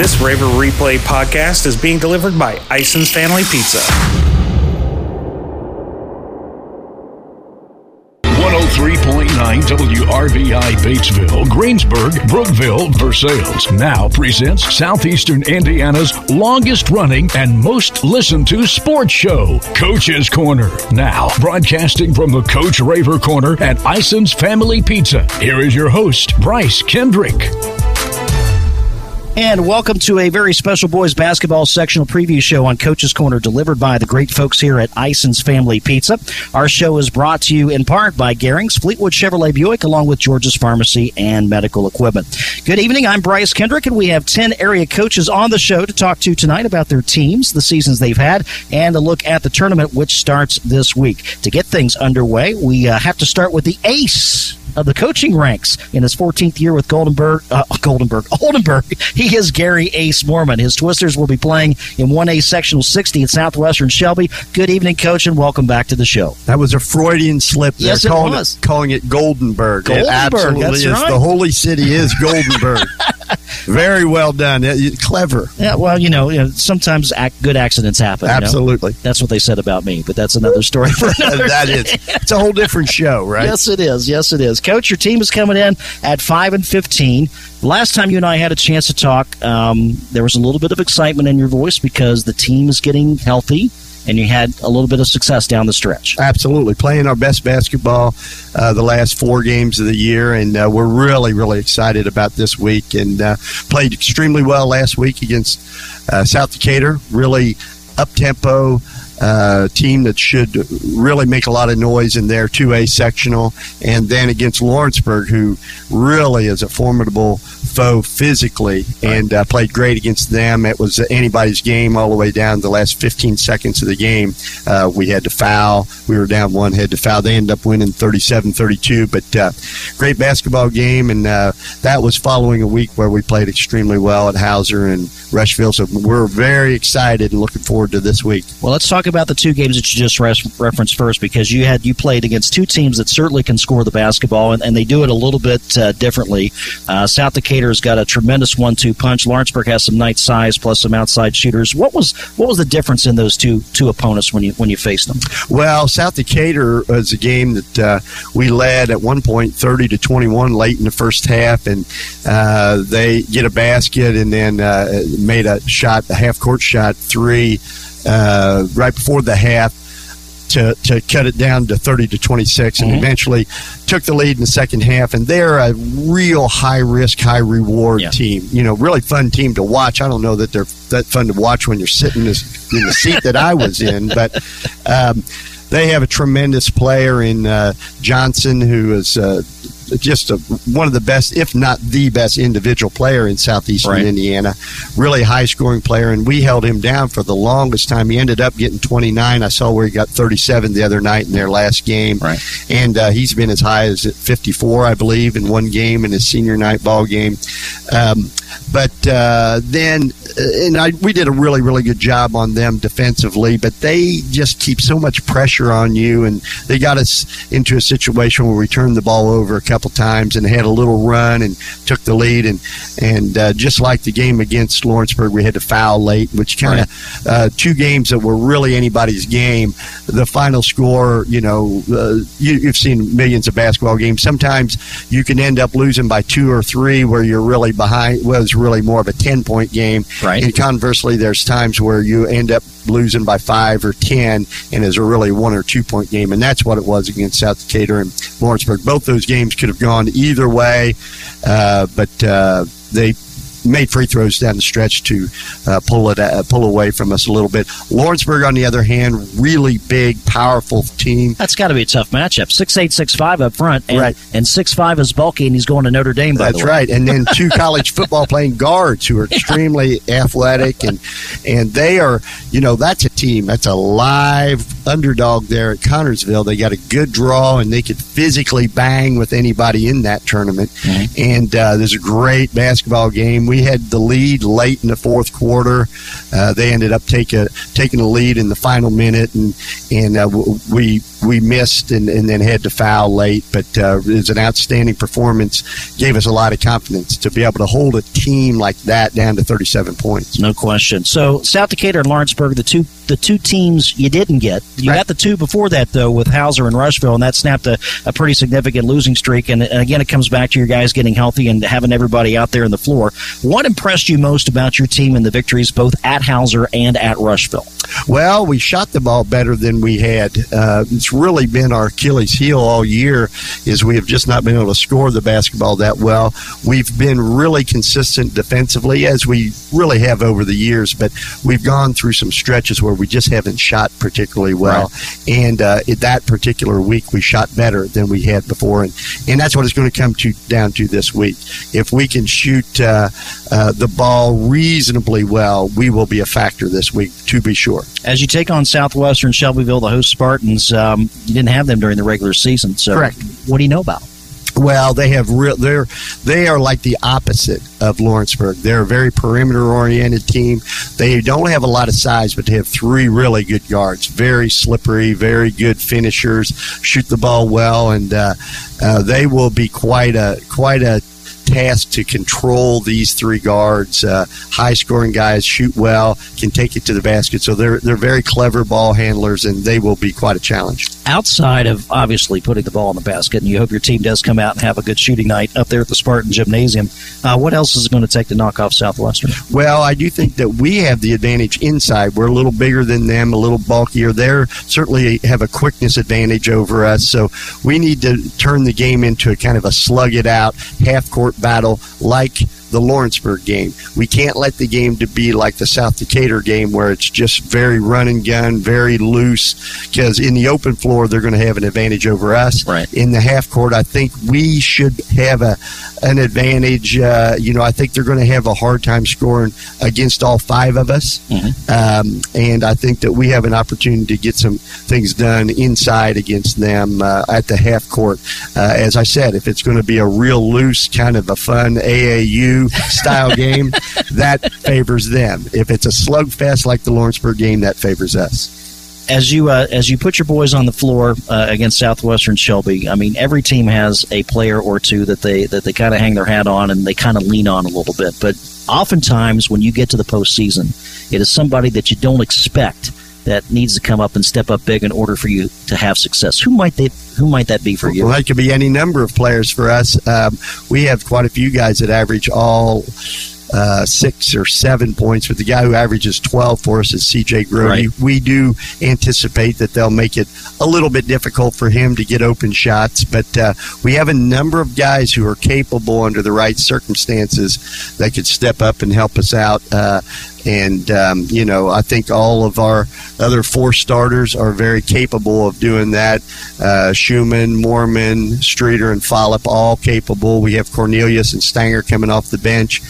This Raver Replay podcast is being delivered by Ison's Family Pizza. 103.9 WRBI Batesville, Greensburg, Brookville, Versailles now presents Southeastern Indiana's longest running and most listened to sports show, Coach's Corner. Now broadcasting from the Coach Raver Corner at Ison's Family Pizza. Here is your host, Bryce Kendrick. And welcome to a very special boys basketball sectional preview show on Coach's Corner, delivered by the great folks here at Ison's Family Pizza. Our show is brought to you in part by Garings, Fleetwood Chevrolet Buick, along with George's Pharmacy and Medical Equipment. Good evening. I'm Bryce Kendrick, and we have 10 area coaches on the show to talk to tonight about their teams, the seasons they've had, and a look at the tournament, which starts this week. To get things underway, we uh, have to start with the ace of the coaching ranks in his 14th year with Goldenberg. Uh, Goldenberg, Oldenburg. He is Gary Ace Moorman. His Twisters will be playing in 1A Sectional 60 at Southwestern Shelby. Good evening, Coach, and welcome back to the show. That was a Freudian slip. There, Yes, it calling was. calling it Goldenberg. Goldenberg, It absolutely that's is. right. The holy city is Goldenberg. Very well done. Clever. Yeah, well, you know, you know sometimes ac good accidents happen. you know? Absolutely. That's what they said about me, but that's another story for another that day. is. It's a whole different show, right? Yes, it is. Yes, it is. Coach, your team is coming in at five and fifteen. Last time you and I had a chance to talk, um, there was a little bit of excitement in your voice because the team is getting healthy, and you had a little bit of success down the stretch. Absolutely. Playing our best basketball uh, the last four games of the year, and uh, we're really, really excited about this week. And uh, played extremely well last week against uh, South Decatur. Really up tempo. Uh, team that should really make a lot of noise in their 2A sectional, and then against Lawrenceburg, who really is a formidable foe physically, and uh, played great against them. It was anybody's game all the way down to the last 15 seconds of the game. Uh, we had to foul. We were down one, had to foul. They ended up winning 37 32, but uh, great basketball game, and uh, that was following a week where we played extremely well at Hauser and Rushville. So we're very excited and looking forward to this week. Well, let's talk about the two games that you just res- referenced first, because you had you played against two teams that certainly can score the basketball, and, and they do it a little bit uh, differently. Uh, South Decatur's got a tremendous one-two punch. Lawrenceburg has some nice size plus some outside shooters. What was what was the difference in those two two opponents when you when you faced them? Well, South Decatur was a game that uh, we led at one point, thirty to twenty-one, late in the first half, and uh, they get a basket and then uh, made a shot, a half-court shot, three, uh, right before the half. To, to cut it down to 30 to 26 and Mhm. eventually took the lead in the second half and they're a real high risk high reward Yeah. team you know really fun team to watch i don't know that they're that fun to watch when you're sitting this, in the seat that i was in but um, they have a tremendous player in uh, Johnson, who is uh, just a, one of the best, if not the best, individual player in southeastern Right. Indiana. Really high scoring player, and we held him down for the longest time. He ended up getting 29. I saw where he got 37 the other night in their last game, Right. and uh, he's been as high as at 54, I believe, in one game in his senior night ball game. Um, but uh, then, uh, and I, we did a really, really good job on them defensively, but they just keep so much pressure on you, and they got us into a situation where we turned the ball over a couple times and had a little run and took the lead, and and uh, just like the game against Lawrenceburg, we had to foul late, which kind of uh, two games that were really anybody's game. The final score, you know, uh, you, you've seen millions of basketball games. Sometimes you can end up losing by two or three, where you're really behind. Was really more of a ten point game, Right. And conversely, there's times where you end up losing by five or ten, and is a really one or two point game, and that's what it was against South Decatur and Lawrenceburg. Both those games could have gone either way, uh, but uh, they made free throws down the stretch to uh, pull it uh, pull away from us a little bit. Lawrenceburg, on the other hand, really big, powerful team. That's got to be a tough matchup. Six eight six five up front, and, Right. and six five is bulky, and he's going to Notre Dame. By That's the way. That's right, and then two college football playing guards who are extremely athletic, and and they are, you know, that's a team. That's a live underdog there at Connersville. They got a good draw, and they could physically bang with anybody in that tournament. Mhm. And uh, there's a great basketball game. We had the lead late in the fourth quarter. Uh, they ended up take a, taking the lead in the final minute, and and uh, we we missed and, and then had to foul late. But uh, it was an outstanding performance. Gave us a lot of confidence to be able to hold a team like that down to 37 points. No question. So South Decatur and Lawrenceburg, the two the two teams you didn't get. You right. got the two before that though with Hauser and Rushville, and that snapped a, a pretty significant losing streak. And, and again, it comes back to your guys getting healthy and having everybody out there in the floor. What impressed you most about your team and the victories both at Hauser and at Rushville? Well, we shot the ball better than we had. Uh, it's really been our Achilles heel all year is we have just not been able to score the basketball that well. We've been really consistent defensively as we really have over the years, but we've gone through some stretches where we just haven't shot particularly well. Right. And uh, that particular week, we shot better than we had before, and and that's what it's going to come to down to this week. If we can shoot uh, uh, the ball reasonably well, we will be a factor this week, to be sure. As you take on Southwestern Shelbyville, the host Spartans, um, you didn't have them during the regular season. So, Correct. what do you know about? Well, they have real. They're they are like the opposite of Lawrenceburg. They're a very perimeter oriented team. They don't have a lot of size, but they have three really good guards. Very slippery, very good finishers. Shoot the ball well, and uh, uh, they will be quite a quite a tasked to control these three guards. Uh, high scoring guys shoot well, can take it to the basket. So they're they're very clever ball handlers, and they will be quite a challenge. Outside of obviously putting the ball in the basket, and you hope your team does come out and have a good shooting night up there at the Spartan Gymnasium. Uh, what else is it going to take to knock off Southwestern? Well, I do think that we have the advantage inside. We're a little bigger than them, a little bulkier. They certainly have a quickness advantage over us. So we need to turn the game into a kind of a slug it out, half court battle like the Lawrenceburg game. We can't let the game to be like the South Decatur game where it's just very run and gun, very loose. Because in the open floor, they're going to have an advantage over us. Right. In the half court, I think we should have a an advantage. Uh, you know, I think they're going to have a hard time scoring against all five of us. Mm-hmm. Um, and I think that we have an opportunity to get some things done inside against them uh, at the half court. Uh, as I said, if it's going to be a real loose, kind of a fun AAU style game, that favors them. If it's a slugfest like the Lawrenceburg game, that favors us as you uh, as you put your boys on the floor uh, against Southwestern Shelby, I mean every team has a player or two that they that they kind of hang their hat on and they kind of lean on a little bit. But oftentimes when you get to the postseason, it is somebody that you don't expect that needs to come up and step up big in order for you to have success. Who might they? Who might that be for you? Well, that could be any number of players for us. Um, we have quite a few guys that average all uh, six or seven points, but the guy who averages 12 for us is CJ Grody. Right. We do anticipate that they'll make it a little bit difficult for him to get open shots, but uh, we have a number of guys who are capable under the right circumstances that could step up and help us out. Uh, and, um, you know, I think all of our other four starters are very capable of doing that. Uh, Schumann, Moorman, Streeter, and Follop, all capable. We have Cornelius and Stanger coming off the bench.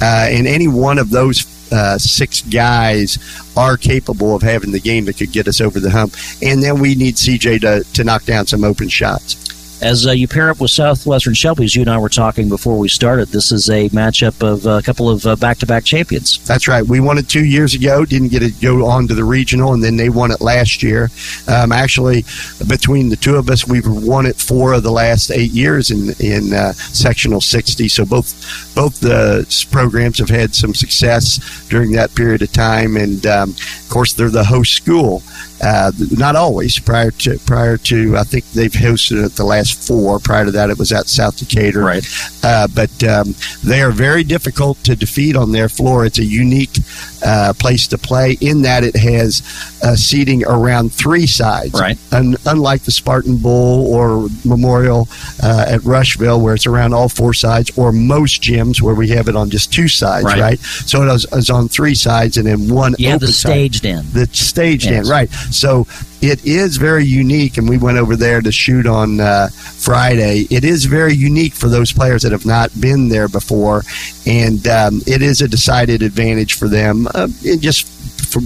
Uh, and any one of those uh, six guys are capable of having the game that could get us over the hump. And then we need CJ to, to knock down some open shots. As uh, you pair up with Southwestern Shelby, as you and I were talking before we started, this is a matchup of uh, a couple of uh, back-to-back champions. That's right. We won it two years ago. Didn't get to go on to the regional, and then they won it last year. Um, actually, between the two of us, we've won it four of the last eight years in in uh, sectional 60. So both both the programs have had some success during that period of time, and um, of course, they're the host school. Uh, not always. Prior to prior to, I think they've hosted it the last four. Prior to that, it was at South Decatur. Right. Uh, but um, they are very difficult to defeat on their floor. It's a unique uh, place to play in that it has uh, seating around three sides. Right. Un- unlike the Spartan Bowl or Memorial uh, at Rushville, where it's around all four sides, or most gyms where we have it on just two sides. Right. right? So it is on three sides and then one. Yeah, the staged side. end. The staged yes. end. Right. So it is very unique, and we went over there to shoot on uh, Friday. It is very unique for those players that have not been there before, and um, it is a decided advantage for them. Uh, just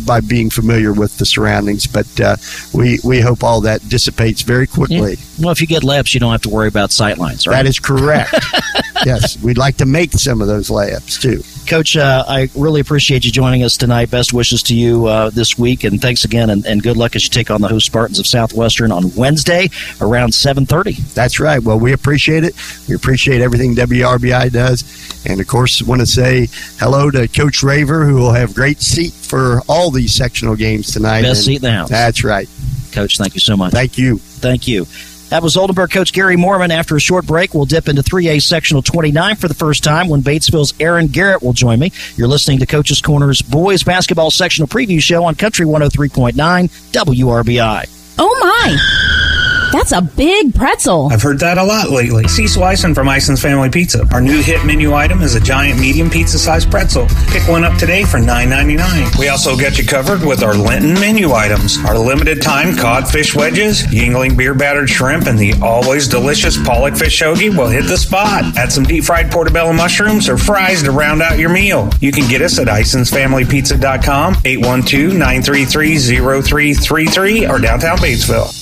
by being familiar with the surroundings. But uh, we we hope all that dissipates very quickly. Yeah. Well, if you get layups, you don't have to worry about sight lines, right? That is correct. yes, we'd like to make some of those layups too. Coach, uh, I really appreciate you joining us tonight. Best wishes to you uh, this week, and thanks again, and, and, good luck as you take on the host Spartans of Southwestern on Wednesday around 7.30. That's right. Well, we appreciate it. We appreciate everything WRBI does. And, of course, want to say hello to Coach Raver, who will have great seat for all these sectional games tonight. Best and seat in the house. That's right. Coach, thank you so much. Thank you. Thank you. That was Oldenburg coach Gary Moorman. After a short break, we'll dip into 3A sectional 29 for the first time when Batesville's Aaron Garrett will join me. You're listening to Coach's Corner's boys basketball sectional preview show on Country 103.9 WRBI. Oh my! That's a big pretzel. I've heard that a lot lately. Cecil Ison from Ison's Family Pizza. Our new hit menu item is a giant medium pizza sized pretzel. Pick one up today for $9.99. We also get you covered with our Lenten menu items. Our limited time cod fish wedges, Yuengling beer battered shrimp, and the always delicious pollock fish hoagie will hit the spot. Add some deep fried portobello mushrooms or fries to round out your meal. You can get us at IsonsFamilyPizza.com, 812 933 0333, or downtown Batesville.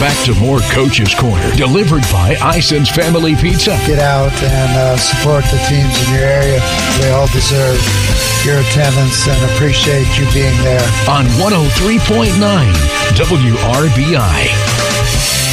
Back to more Coach's Corner, delivered by Ison's Family Pizza. Get out and uh, support the teams in your area. They all deserve your attendance and appreciate you being there. On 103.9 WRBI.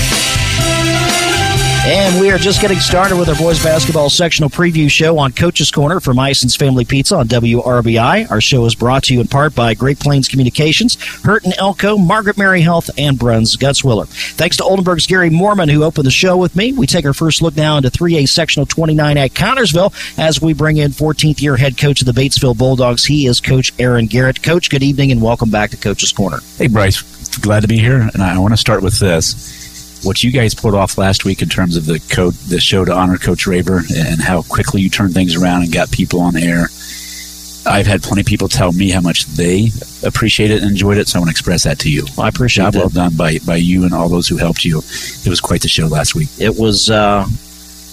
And we are just getting started with our boys basketball sectional preview show on Coach's Corner from Ison's Family Pizza on WRBI. Our show is brought to you in part by Great Plains Communications, Hurton Elko, Margaret Mary Health, and Bruns Gutzwiller. Thanks to Oldenburg's Gary Moorman, who opened the show with me. We take our first look now into 3A sectional 29 at Connersville as we bring in 14th year head coach of the Batesville Bulldogs. He is Coach Aaron Garrett. Coach, good evening and welcome back to Coach's Corner. Hey, Bryce. Glad to be here. And I want to start with this what you guys pulled off last week in terms of the code, the show to honor Coach Raver and how quickly you turned things around and got people on air. I've had plenty of people tell me how much they appreciate it and enjoyed it, so I want to express that to you. Well, I appreciate Job that. well done by, by you and all those who helped you. It was quite the show last week. It was, uh,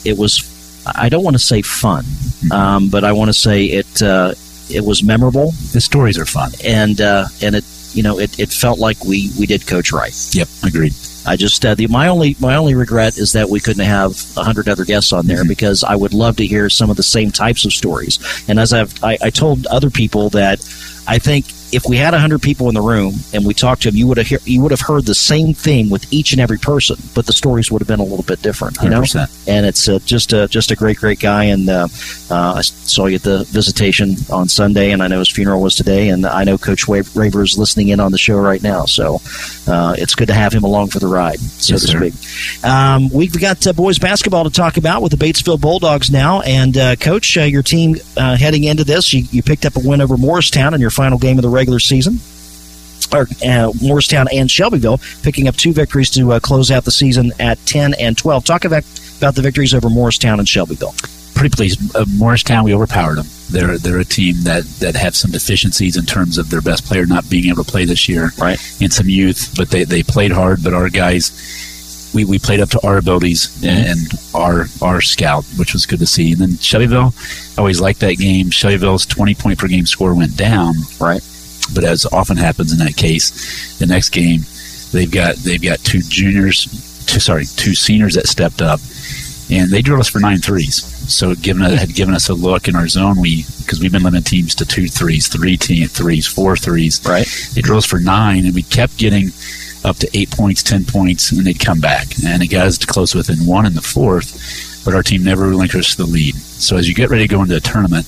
it was. I don't want to say fun, mm-hmm. um, but I want to say it. Uh, it was memorable. The stories are fun, and uh, and it you know it, it felt like we we did Coach right. Yep, agreed. I just uh, the my only my only regret is that we couldn't have a hundred other guests on there mm-hmm. because I would love to hear some of the same types of stories. And as I've I, I told other people that I think if we had 100 people in the room and we talked to them, you would have hear, you would have heard the same thing with each and every person, but the stories would have been a little bit different, you 100%. know. And it's uh, just a just a great great guy, and uh, uh, I saw you at the visitation on Sunday, and I know his funeral was today, and I know Coach Raver is listening in on the show right now, so uh, it's good to have him along for the ride, so yes, to sir. speak. Um, we've got uh, boys basketball to talk about with the Batesville Bulldogs now, and uh, Coach, your team heading into this, you, you picked up a win over Morristown in your final game of the regular season. Or, uh, Morristown and Shelbyville picking up two victories to uh, close out the season at 10 and 12. Talk about, about the victories over Morristown and Shelbyville. Pretty pleased. Uh, Morristown, we overpowered them. They're they're a team that, that have some deficiencies in terms of their best player not being able to play this year, right? And some youth, but they, they played hard. But our guys, we, we played up to our abilities mm-hmm. and our our scout, which was good to see. And then Shelbyville, I always liked that game. Shelbyville's twenty point per game score went down, right? But as often happens in that case, the next game they've got they've got two juniors, two, sorry, two seniors that stepped up, and they drilled us for nine threes. So given a, had given us a look in our zone, we because we've been limiting teams to two threes, three team threes, four threes. Right. They drilled us for nine, and we kept getting up to eight points, ten points, and they'd come back, and it got us to close within one in the fourth. But our team never relinquished the lead. So as you get ready to go into the tournament,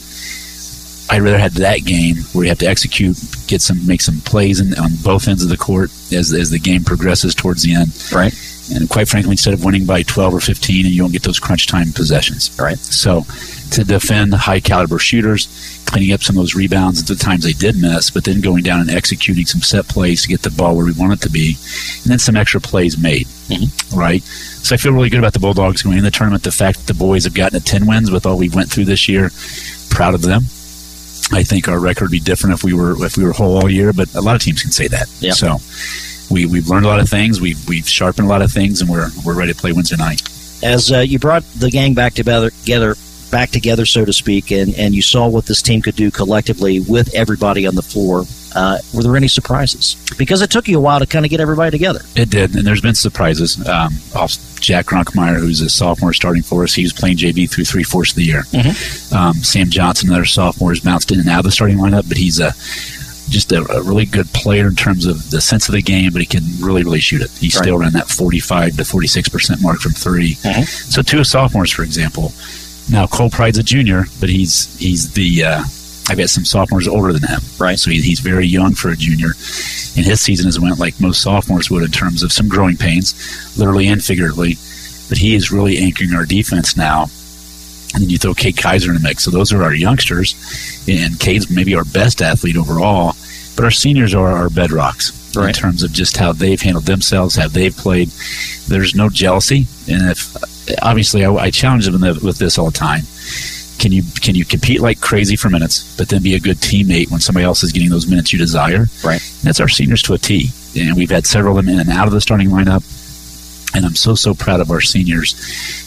I'd rather have that game where you have to execute, get some, make some plays in, on both ends of the court as as the game progresses towards the end. Right. And quite frankly, instead of winning by 12 or 15, and you don't get those crunch time possessions. Right. So to defend high caliber shooters, cleaning up some of those rebounds at the times they did miss, but then going down and executing some set plays to get the ball where we want it to be, and then some extra plays made. Mm-hmm. Right. So I feel really good about the Bulldogs going in the tournament. The fact that the boys have gotten to 10 wins with all we went through this year, proud of them. I think our record would be different if we were if we were whole all year, but a lot of teams can say that. Yeah. So we we've learned a lot of things. We've we've sharpened a lot of things, and we're we're ready to play Wednesday night. As uh, you brought the gang back together, together, back together, so to speak, and and you saw what this team could do collectively with everybody on the floor. Uh, were there any surprises? Because it took you a while to kind of get everybody together. It did, and there's been surprises. Um, off Jack Gronkmeyer, who's a sophomore starting for us, he was playing JV through three fourths of the year. Mm-hmm. Um, Sam Johnson, another sophomore, has bounced in and out of the starting lineup, but he's a just a, a, really good player in terms of the sense of the game, but he can really, really shoot it. He's right. still around that 45 to 46 percent mark from 3 mm-hmm. So two sophomores, for example. Now Cole Pride's a junior, but he's he's the uh, I've got some sophomores older than him, right? So he, he's very young for a junior, and his season has went like most sophomores would in terms of some growing pains, literally and figuratively. But he is really anchoring our defense now. And then you throw Cade Kaiser in the mix. So those are our youngsters, and Cade's maybe our best athlete overall. But our seniors are our bedrocks right. in terms of just how they've handled themselves, how they've played. There's no jealousy, and if obviously I, I challenge them with this all the time can you can you compete like crazy for minutes, but then be a good teammate when somebody else is getting those minutes you desire? Right. And that's our seniors to a T, and we've had several of them in and out of the starting lineup. And I'm so so proud of our seniors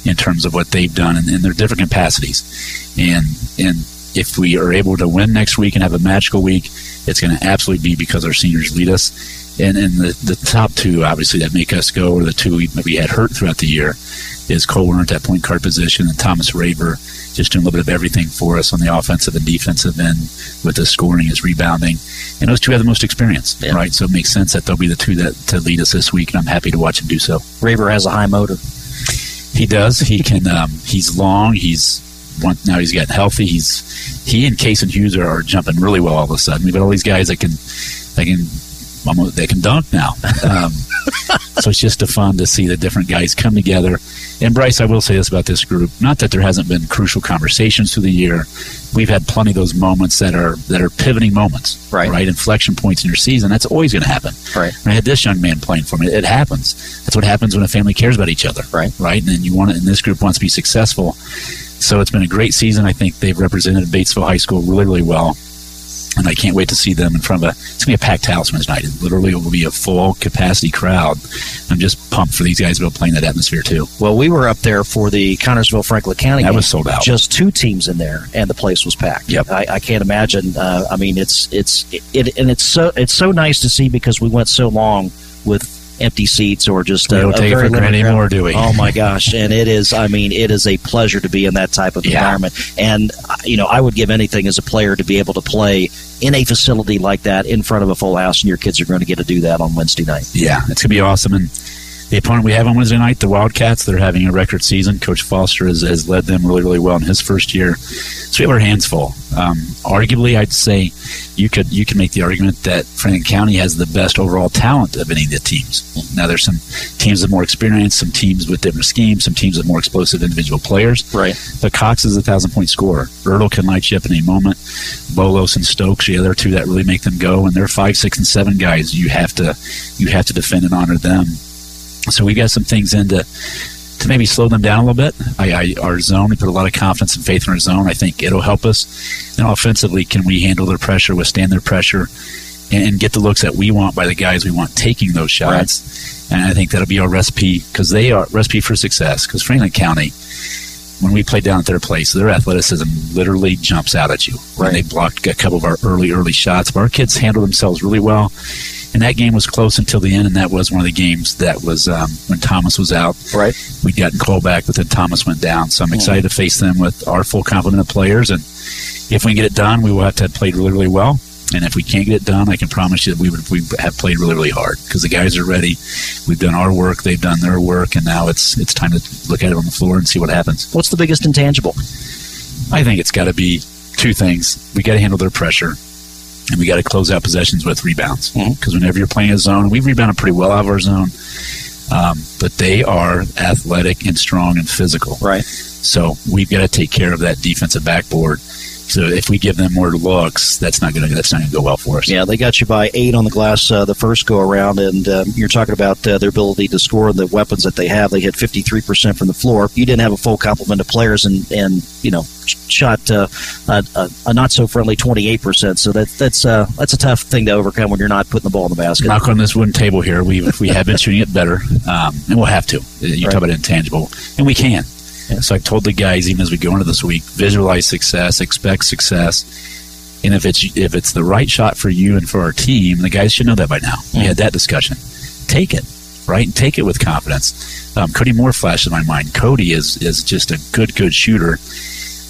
in terms of what they've done in, in their different capacities. And and if we are able to win next week and have a magical week, it's going to absolutely be because our seniors lead us. And, and the, the top two, obviously, that make us go, or the two we, we had hurt throughout the year, is Cole Werner at that point guard position and Thomas Raver just doing a little bit of everything for us on the offensive and defensive end with the scoring, his rebounding. And those two have the most experience, yeah. right? So it makes sense that they'll be the two that to lead us this week, and I'm happy to watch him do so. Raver has a high motor. He does. He can. Um, he's long. He's one, now he's gotten healthy. He's he and Case and Hughes are, are, jumping really well all of a sudden. We've got all these guys that can they can almost they can dunk now. Um, so it's just a fun to see the different guys come together. And Bryce, I will say this about this group: not that there hasn't been crucial conversations through the year. We've had plenty of those moments that are that are pivoting moments, right? Right, inflection points in your season. That's always going to happen, right? I had this young man playing for me. It happens. That's what happens when a family cares about each other, right? Right, and then you want it. And this group wants to be successful. So it's been a great season. I think they've represented Batesville High School really, really well. And I can't wait to see them in front of a. It's gonna be a packed house Wednesday night. It literally will be a full capacity crowd. I'm just pumped for these guys to be able to play in that atmosphere too. Well, we were up there for the Connersville Franklin County. That game. was sold out. Just two teams in there, and the place was packed. Yep. I, I can't imagine. Uh, I mean, it's it's it, and it's so it's so nice to see because we went so long with empty seats or just we a, don't take it for granted anymore, do we? Oh my gosh! And it is. I mean, it is a pleasure to be in that type of Yeah. environment. And you know, I would give anything as a player to be able to play in a facility like that in front of a full house, and your kids are going to get to do that on Wednesday night. Yeah, it's gonna be awesome. And the opponent we have on Wednesday night, the Wildcats, they're having a record season. Coach Foster has, has led them really, really well in his first year. So we have our hands full. Um, arguably, I'd say you could you can make the argument that Franklin County has the best overall talent of any of the teams. Now, there's some teams with more experience, some teams with different schemes, some teams with more explosive individual players. Right. But Cox is a thousand point scorer. Ertl can light you up in a moment. Bolos and Stokes, the other two that really make them go, and they're five, six, and seven guys. You have to you have to defend and honor them. So we got some things in to, to maybe slow them down a little bit. I, I, our zone, we put a lot of confidence and faith in our zone. I think it'll help us. And offensively, can we handle their pressure, withstand their pressure, and, and get the looks that we want by the guys we want taking those shots? And I think that'll be our recipe because they are recipe for success. Because Franklin County, when we play down at their place, their athleticism literally jumps out at you. When they blocked a couple of our early, early shots, but our kids handle themselves really well. And that game was close until the end, and that was one of the games that was um, when Thomas was out. Right. We'd gotten Cole back, but then Thomas went down. So I'm excited to face them with our full complement of players. And if we can get it done, we will have to have played really, really well. And if we can't get it done, I can promise you that we would we have played really, really hard because the guys are ready. We've done our work, they've done their work, and now it's it's time to look at it on the floor and see what happens. What's the biggest intangible? I think it's got to be two things. We got to handle their pressure, and we got to close out possessions with rebounds. Because whenever you're playing a zone, we've rebounded pretty well out of our zone. Um, but they are athletic and strong and physical. Right. So we've got to take care of that defensive backboard. So if we give them more looks, that's not going to that's not going to go well for us. Yeah, they got you by eight on the glass uh, the first go around, and uh, you're talking about uh, their ability to score the weapons that they have. They hit 53 percent from the floor. You didn't have a full complement of players, and and you know shot uh, a, a, a, not so friendly 28 percent. So that that's uh, that's a tough thing to overcome when you're not putting the ball in the basket. Knock on this wooden table here. We we have been shooting it better, um, and we'll have to. You right. talk about intangible, and we can. Yeah. So I told the guys even as we go into this week, visualize success, expect success. And if it's if it's the right shot for you and for our team, the guys should know that by now. We had that discussion. Take it, right? And take it with confidence. Um, Cody Moore flashed in my mind. Cody is is just a good good shooter.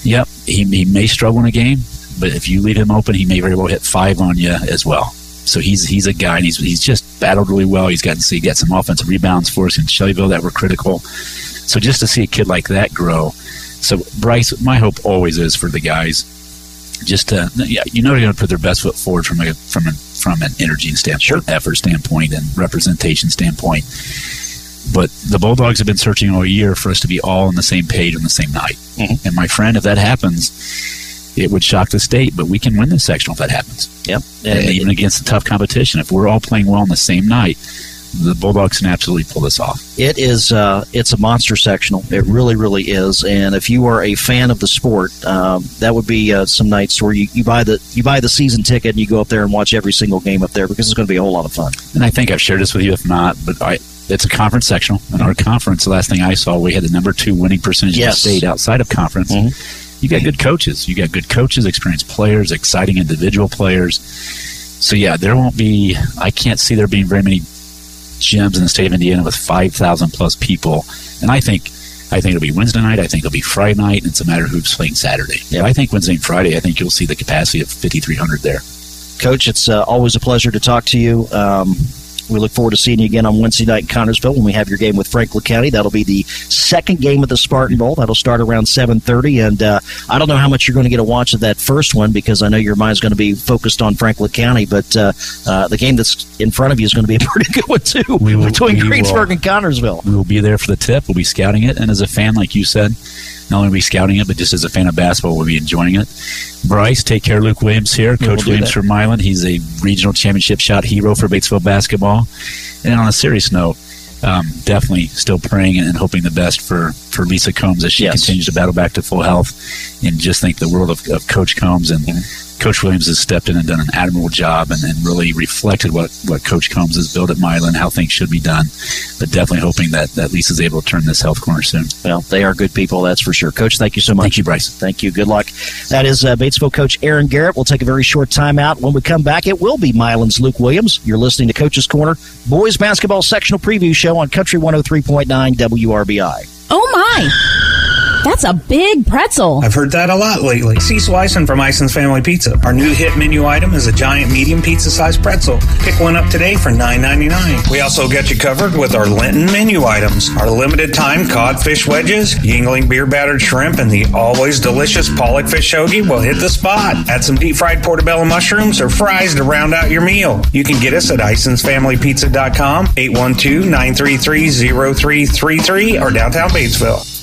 Yep, he, he may struggle in a game, but if you leave him open, he may very well hit five on you as well. So he's he's a guy, and he's he's just battled really well. He's gotten he got some offensive rebounds for us in Shelbyville that were critical. So just to see a kid like that grow. So Bryce, my hope always is for the guys, just to yeah, you know they're going to put their best foot forward from a from a, from an energy standpoint, sure. effort standpoint, and representation standpoint. But the Bulldogs have been searching all year for us to be all on the same page on the same night. Mm-hmm. And my friend, if that happens, it would shock the state, but we can win this sectional if that happens. Yep. And uh, even against a tough competition, if we're all playing well on the same night, the Bulldogs can absolutely pull this off. It is uh, it's a monster sectional. It really, really is. And if you are a fan of the sport, um, that would be uh, some nights where you, you buy the you buy the season ticket and you go up there and watch every single game up there because it's going to be a whole lot of fun. And I think I've shared this with you, if not, but I. It's a conference sectional. In our conference, the last thing I saw, we had the number two winning percentage yes. in the state outside of conference. Mm-hmm. You got good coaches. You got good coaches, experienced players, exciting individual players. So yeah, there won't be. I can't see there being very many gyms in the state of Indiana with 5,000 plus people. And I think I think it'll be Wednesday night. I think it'll be Friday night. And it's a matter of who's playing Saturday. Yeah, I think Wednesday and Friday. I think you'll see the capacity of 5,300 there. Coach, it's uh, always a pleasure to talk to you. Um, we look forward to seeing you again on Wednesday night in Connersville when we have your game with Franklin County. That'll be the second game of the Spartan Bowl. That'll start around 7:30, and uh, I don't know how much you're going to get a watch of that first one because I know your mind's going to be focused on Franklin County. But uh, uh, the game that's in front of you is going to be a pretty good one too, will, between Greensburg will, and Connersville. We will be there for the tip. We'll be scouting it, and as a fan, like you said not only be scouting it, but just as a fan of basketball, we'll be enjoying it. Bryce, take care. Luke Williams here, Coach we'll Williams from Milan. He's a regional championship shot hero for Batesville basketball. And on a serious note, um, definitely still praying and hoping the best for, for Lisa Combs as she yes. continues to battle back to full health. And just think the world of, of Coach Combs and mm-hmm Coach Williams has stepped in and done an admirable job and, and really reflected what, what Coach Combs has built at Milan, how things should be done. But definitely hoping that, that Lisa's able to turn this health corner soon. Well, they are good people, that's for sure. Coach, thank you so much. Thank you, Bryce. Thank you. Good luck. That is uh, Batesville coach Aaron Garrett. We'll take a very short time out. When we come back, it will be Milan's Luke Williams. You're listening to Coach's Corner, boys basketball sectional preview show on Country 103.9 WRBI. Oh, my. That's a big pretzel. I've heard that a lot lately. Cecil Ison from Ison's Family Pizza. Our new hit menu item is a giant medium pizza sized pretzel. Pick one up today for $9.99. We also get you covered with our Lenten menu items. Our limited time codfish wedges, Yuengling beer battered shrimp, and the always delicious pollock fish hoagie will hit the spot. Add some deep fried portobello mushrooms or fries to round out your meal. You can get us at IsonsFamilyPizza.com, 812-933-0333 or downtown Batesville.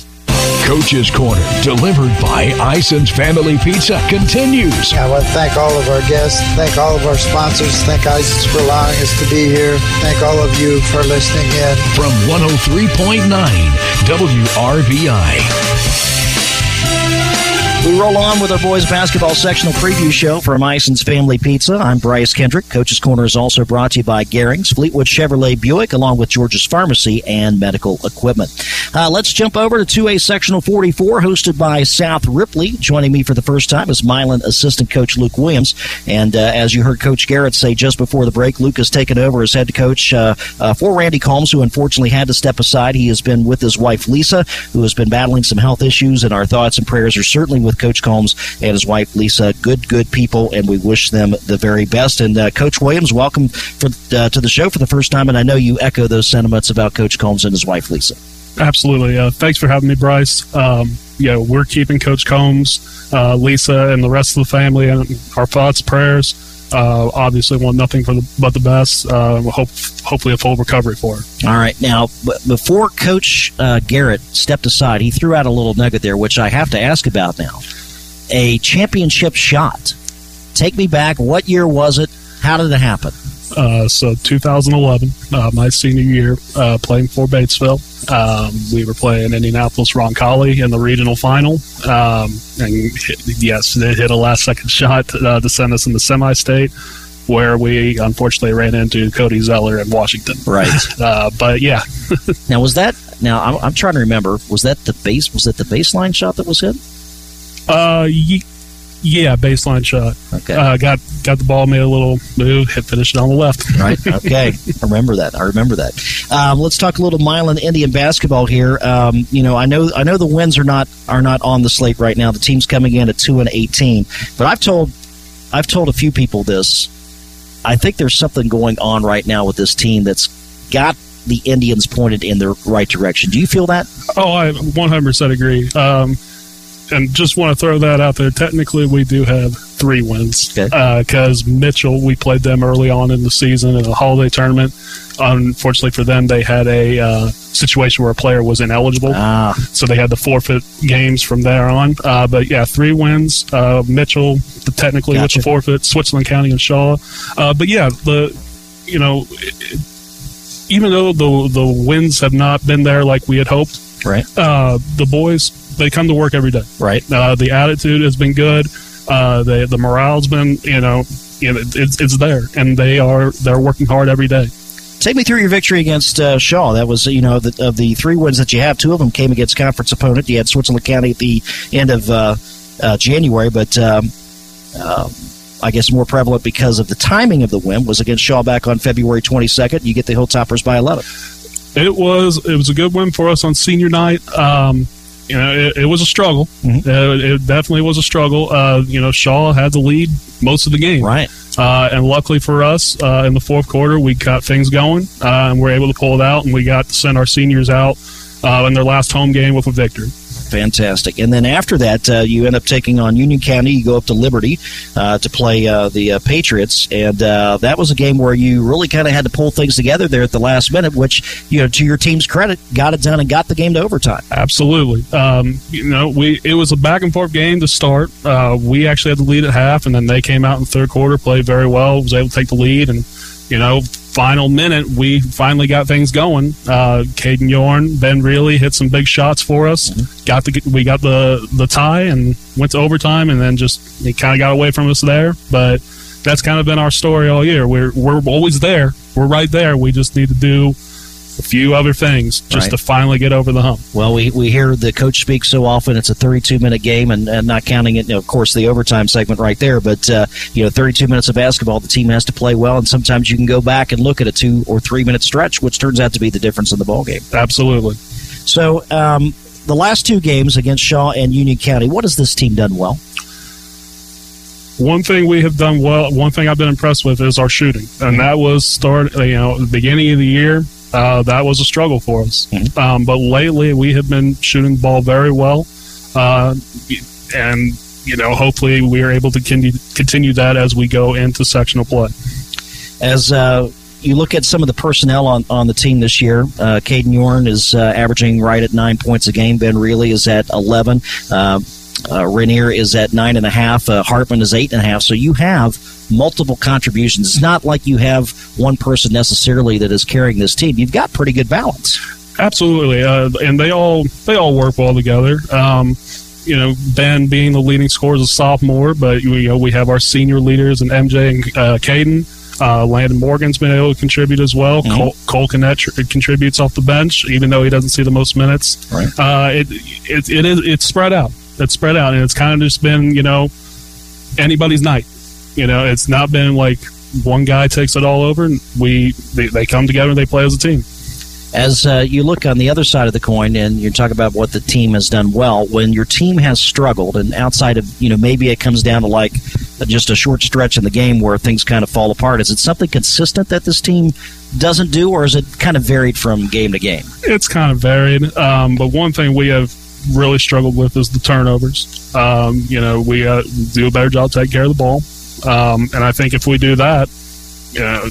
Coach's Corner, delivered by Ison's Family Pizza, continues. I want to thank all of our guests, thank all of our sponsors, thank Ison's for allowing us to be here, thank all of you for listening in. From 103.9 WRBI. We roll on with our boys basketball sectional preview show from Ison's Family Pizza. I'm Bryce Kendrick. Coach's Corner is also brought to you by Garings, Fleetwood Chevrolet Buick, along with George's Pharmacy and Medical Equipment. Uh, let's jump over to 2A Sectional 44, hosted by South Ripley. Joining me for the first time is Milan assistant coach Luke Williams. And uh, as you heard Coach Garrett say just before the break, Luke has taken over as head coach uh, uh, for Randy Combs, who unfortunately had to step aside. He has been with his wife Lisa, who has been battling some health issues, and our thoughts and prayers are certainly with Coach Combs and his wife Lisa. Good, good people, and we wish them the very best. And uh, Coach Williams, welcome for, uh, to the show for the first time, and I know you echo those sentiments about Coach Combs and his wife Lisa. Absolutely. Uh, thanks for having me, Bryce. Um, you know, we're keeping Coach Combs, uh, Lisa, and the rest of the family and our thoughts, prayers. Uh, obviously, want nothing for the, but the best. Uh, hope hopefully a full recovery for her. All right. Now, b- before Coach uh, Garrett stepped aside, he threw out a little nugget there, which I have to ask about now. A championship shot. Take me back. What year was it? How did it happen? Uh, so 2011, uh, my senior year, uh, playing for Batesville. Um, we were playing Indianapolis Roncalli in the regional final, um, and hit, yes, they hit a last second shot uh, to send us in the semi-state, where we unfortunately ran into Cody Zeller in Washington. Right. Uh, but yeah, Now, was that? Now, I'm, I'm trying to remember. Was that the base? Was that the baseline shot that was hit? uh, ye- yeah, baseline shot. Okay. Uh, got got the ball, made a little move, hit finished it on the left. right? Okay, I remember that. I remember that. Um, let's talk a little Milan Indian basketball here. Um, you know, I know I know the wins are not are not on the slate right now. The team's coming in at two and eighteen, but I've told I've told a few people this. I think there's something going on right now with this team that's got the Indians pointed in the right direction. Do you feel that? Oh, I 100% agree. Um, and just want to throw that out there. Technically, we do have three wins because Mitchell, we played them early on in the season in a holiday tournament. Unfortunately for them, they had a uh, situation where a player was ineligible, Ah. so they had to forfeit games from there on. Uh, but yeah, three wins. Uh, Mitchell, technically Gotcha. with the forfeit, Switzerland County and Shaw. Uh, but yeah, the you know. It, even though the the wins have not been there like we had hoped, right? Uh, the boys they come to work every day, right? Uh, the attitude has been good. Uh, the the morale's been you know you know it's it's there, and they are they're working hard every day. Take me through your victory against uh, Shaw. That was, you know, the, of the three wins that you have, two of them came against conference opponent. You had Switzerland County at the end of uh, uh, January, but um, um, I guess more prevalent because of the timing of the win was against Shaw back on February 22nd. You get the Hilltoppers by 11. It was it was a good win for us on senior night. Um, you know, it, it was a struggle. Uh, it definitely was a struggle. Uh, you know, Shaw had the lead most of the game, right? Uh, and luckily for us, uh, in the fourth quarter, we got things going, uh, and we're able to pull it out, and we got to send our seniors out uh, in their last home game with a victory. Fantastic. And then after that, uh, you end up taking on Union County. You go up to Liberty uh, to play uh, the uh, Patriots, and uh, that was a game where you really kind of had to pull things together there at the last minute, which you know, to your team's credit, got it done and got the game to overtime. Absolutely. Um, you know, we it was a back and forth game to start. Uh, we actually had the lead at half, and then they came out in third quarter, played very well, was able to take the lead, and you know, final minute we finally got things going. Uh, Caden Yorn, Ben Reilly hit some big shots for us. Got the we got the the tie and went to overtime, and then just it kind of got away from us there, but. That's kind of been our story all year. We're we're always there. We're right there. We just need to do a few other things just Right. to finally get over the hump. Well, we, we hear the coach speak so often. It's a 32 minute game, and, and not counting it, you know, of course, the overtime segment right there. But uh, you know, 32 minutes of basketball, the team has to play well, and sometimes you can go back and look at a two or three minute stretch, which turns out to be the difference in the ball game. Absolutely. So, um, the last two games against Shaw and Union County, what has this team done well? One thing we have done well, one thing I've been impressed with is our shooting, and that was start. You know, the beginning of the year, uh, that was a struggle for us. Um, but lately, we have been shooting the ball very well, uh, and you know, hopefully, we are able to continue, that as we go into sectional play. As uh, you look at some of the personnel on, on the team this year, uh, Caden Yorn is uh, averaging right at nine points a game. Ben Reilly is at 11. Uh, uh, Rainier is at nine and a half. Uh, Hartman is eight and a half. So you have multiple contributions. It's not like you have one person necessarily that is carrying this team. You've got pretty good balance. Absolutely, uh, and they all they all work well together. Um, you know, Ben being the leading scorer as a sophomore, but you know we have our senior leaders and MJ and uh, Caden. Uh, Landon Morgan's been able to contribute as well. Cole, Cole Connect contributes off the bench, even though he doesn't see the most minutes. Right. Uh, it, it it is it's spread out. It's spread out, and it's kind of just been you know anybody's night. You know, it's not been like one guy takes it all over, and we they, they come together and they play as a team. As uh, you look on the other side of the coin and you talk about what the team has done well, when your team has struggled, and outside of, you know, maybe it comes down to like just a short stretch in the game where things kind of fall apart, is it something consistent that this team doesn't do, or is it kind of varied from game to game? It's kind of varied, um, but one thing we have really struggled with is the turnovers. Um, you know, we uh, do a better job taking care of the ball. Um, and I think if we do that, you know,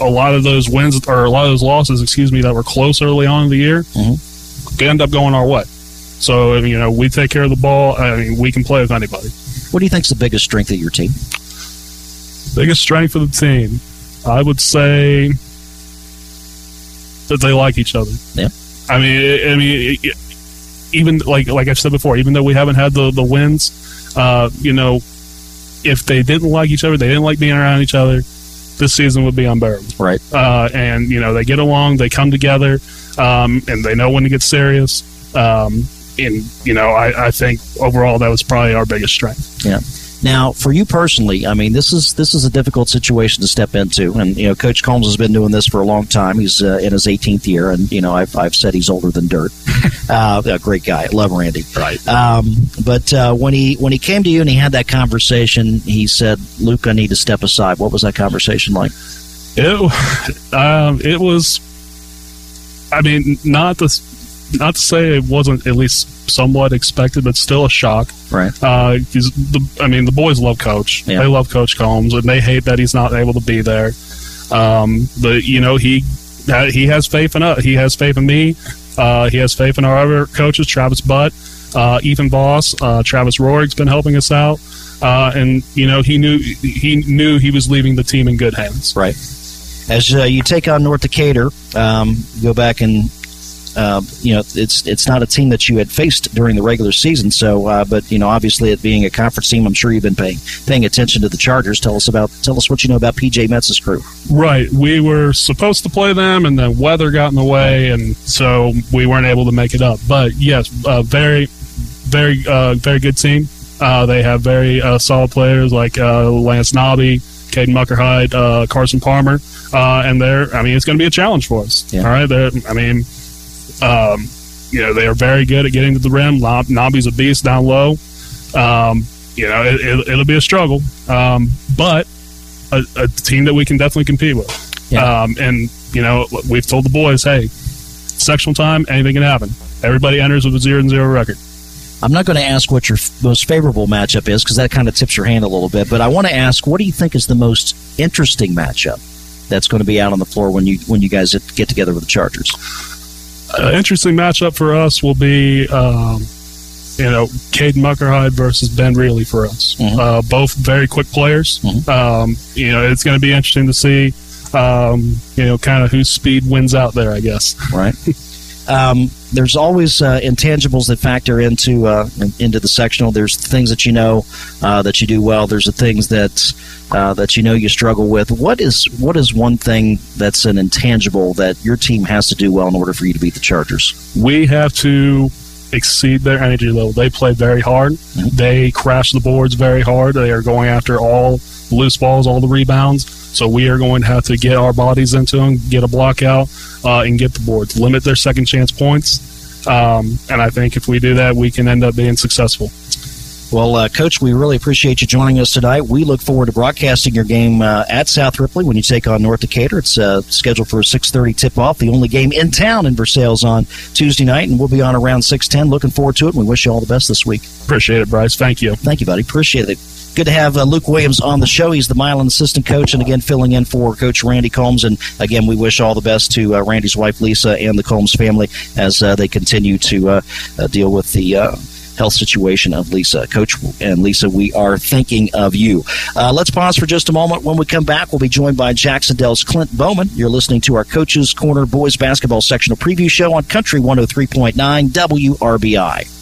a lot of those wins or a lot of those losses, excuse me, that were close early on in the year, could end up going our way. So you know, we take care of the ball. I mean, we can play with anybody. What do you think is the biggest strength of your team? Biggest strength of the team, I would say that they like each other. Yeah. I mean, I mean, even like like I've said before, even though we haven't had the the wins, uh, you know, if they didn't like each other, they didn't like being around each other. This season would be unbearable. Right. Uh, and you know, they get along, they come together, um, and they know when to get serious. Um, and you know, I, I think overall that was probably our biggest strength. Yeah. Now, for you personally, I mean, this is this is a difficult situation to step into, and you know, Coach Combs has been doing this for a long time. He's uh, in his 18th year, and you know, I've, I've said he's older than dirt. uh, a great guy, love Randy. Right. Um, but uh, when he when he came to you and he had that conversation, he said, "Luke, I need to step aside." What was that conversation like? It um, it was. I mean, not to not to say it wasn't at least somewhat expected, but still a shock. Right. Uh, the, I mean, the boys love Coach. Yeah. They love Coach Combs, and they hate that he's not able to be there. Um, but you know, he uh, he has faith in us. He has faith in me. Uh, he has faith in our other coaches, Travis Butt, uh, Ethan Voss, uh, Travis Rohrig's been helping us out. Uh, and you know, he knew he knew he was leaving the team in good hands. Right. As uh, you take on North Decatur, um, go back and uh, you know it's it's not a team that you had faced during the regular season. So, uh, but you know, obviously, it being a conference team, I'm sure you've been paying paying attention to the Chargers. Tell us about tell us what you know about PJ Metz's crew. Right. We were supposed to play them, and the weather got in the way, and so we weren't able to make it up. But yes, uh, very, very, uh, very good team. Uh, they have very uh, solid players like uh, Lance Nobby, Caden Muckerhide, uh, Carson Palmer, uh, and they're. I mean, it's going to be a challenge for us. Yeah. All right. They're, I mean, um, you know, they are very good at getting to the rim. Nob- Nobby's a beast down low. Um, you know, it, it, it'll be a struggle, um, but a, a team that we can definitely compete with. Yeah. Um, and you know, we've told the boys, hey, sectional time, anything can happen. Everybody enters with a zero and zero record. I'm not going to ask what your f- most favorable matchup is because that kind of tips your hand a little bit. But I want to ask, what do you think is the most interesting matchup that's going to be out on the floor when you when you guys get together with the Chargers? An interesting matchup for us will be, um, you know, Caden Muckerhide versus Ben Reilly for us. Mhm. Uh, both very quick players. Mhm. Um, you know, it's going to be interesting to see, um, you know, kind of whose speed wins out there, I guess. right? um, there's always uh, intangibles that factor into uh, into the sectional. There's things that you know uh, that you do well. There's the things that uh, that you know you struggle with. What is what is one thing that's an intangible that your team has to do well in order for you to beat the Chargers? we have to exceed their energy level. They play very hard. They crash the boards very hard. They are going after all loose balls, all the rebounds. So we are going to have to get our bodies into them, get a block out, uh, and get the boards. Limit their second chance points. Um, and I think if we do that, we can end up being successful. Well, uh, Coach, we really appreciate you joining us tonight. We look forward to broadcasting your game uh, at South Ripley when you take on North Decatur. It's uh, scheduled for a 6.30 tip-off, the only game in town in Versailles on Tuesday night, and we'll be on around 6.10. Looking forward to it, and we wish you all the best this week. Appreciate it, Bryce. Thank you. Thank you, buddy. Appreciate it. Good to have uh, Luke Williams on the show. He's the Milan assistant coach, and again, filling in for Coach Randy Combs. And again, we wish all the best to uh, Randy's wife, Lisa, and the Combs family as uh, they continue to uh, uh, deal with the health situation of Lisa. Coach and Lisa, we are thinking of you. Uh, let's pause for just a moment. When we come back, we'll be joined by Jac-Cen-Del's Clint Bowman. You're listening to our Coaches Corner Boys Basketball Sectional Preview Show on Country 103.9 WRBI.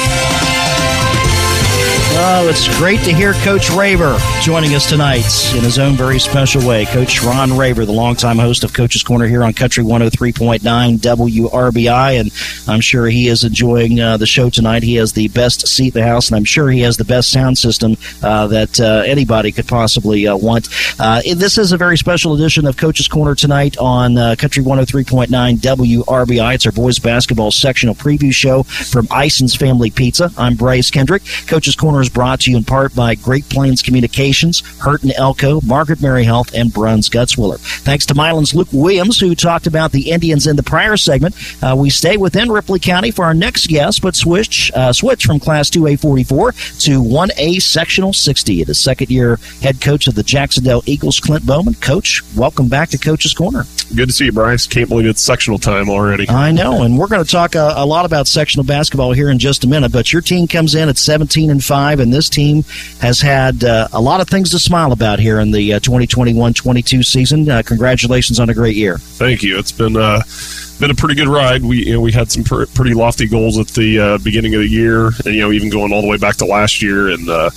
Oh, it's great to hear Coach Raver joining us tonight in his own very special way. Coach Ron Raver, the longtime host of Coach's Corner here on Country 103.9 WRBI, and I'm sure he is enjoying uh, the show tonight. He has the best seat in the house, and I'm sure he has the best sound system uh, that uh, anybody could possibly uh, want. Uh, this is a very special edition of Coach's Corner tonight on uh, Country 103.9 WRBI. It's our boys basketball sectional preview show from Ison's Family Pizza. I'm Bryce Kendrick. Coach's Corner is brought to you in part by Great Plains Communications, Hurt and Elko, Margaret Mary Health, and Bruns Gutzwiller. Thanks to Milan's Luke Williams, who talked about the Indians in the prior segment. Uh, we stay within Ripley County for our next guest, but switch uh, switch from Class 2A 44 to 1A Sectional 60. The second year head coach of the Jac-Cen-Del Eagles, Clint Bowman. Coach, welcome back to Coach's Corner. Good to see you, Bryce. Can't believe it's sectional time already. I know, and we're going to talk a, a lot about sectional basketball here in just a minute. But your team comes in at 17 and five, and this team has had uh, a lot of things to smile about here in the 2021-22 season. Uh, congratulations on a great year. Thank you. It's been uh, been a pretty good ride. We you know, we had some pr- pretty lofty goals at the uh, beginning of the year, and you know even going all the way back to last year, and uh,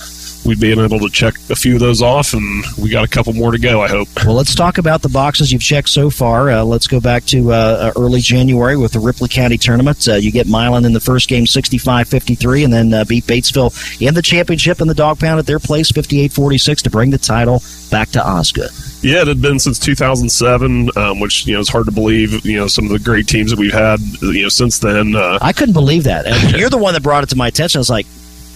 we've been able to check a few of those off, and we got a couple more to go. I hope. Well, let's talk about the boxes you've checked so far. Uh, let's go back to uh, early January with the Ripley County tournament. Uh, you get Milan in the first game 65-53, and then uh, beat Batesville in the championship in the dog pound at their place 58-46 to bring the title back to Osgood. Yeah, it had been since 2007, um, which you know is hard to believe. You know, some of the great teams that we've had, you know, since then. Uh, I couldn't believe that. And you're the one that brought it to my attention. I was like,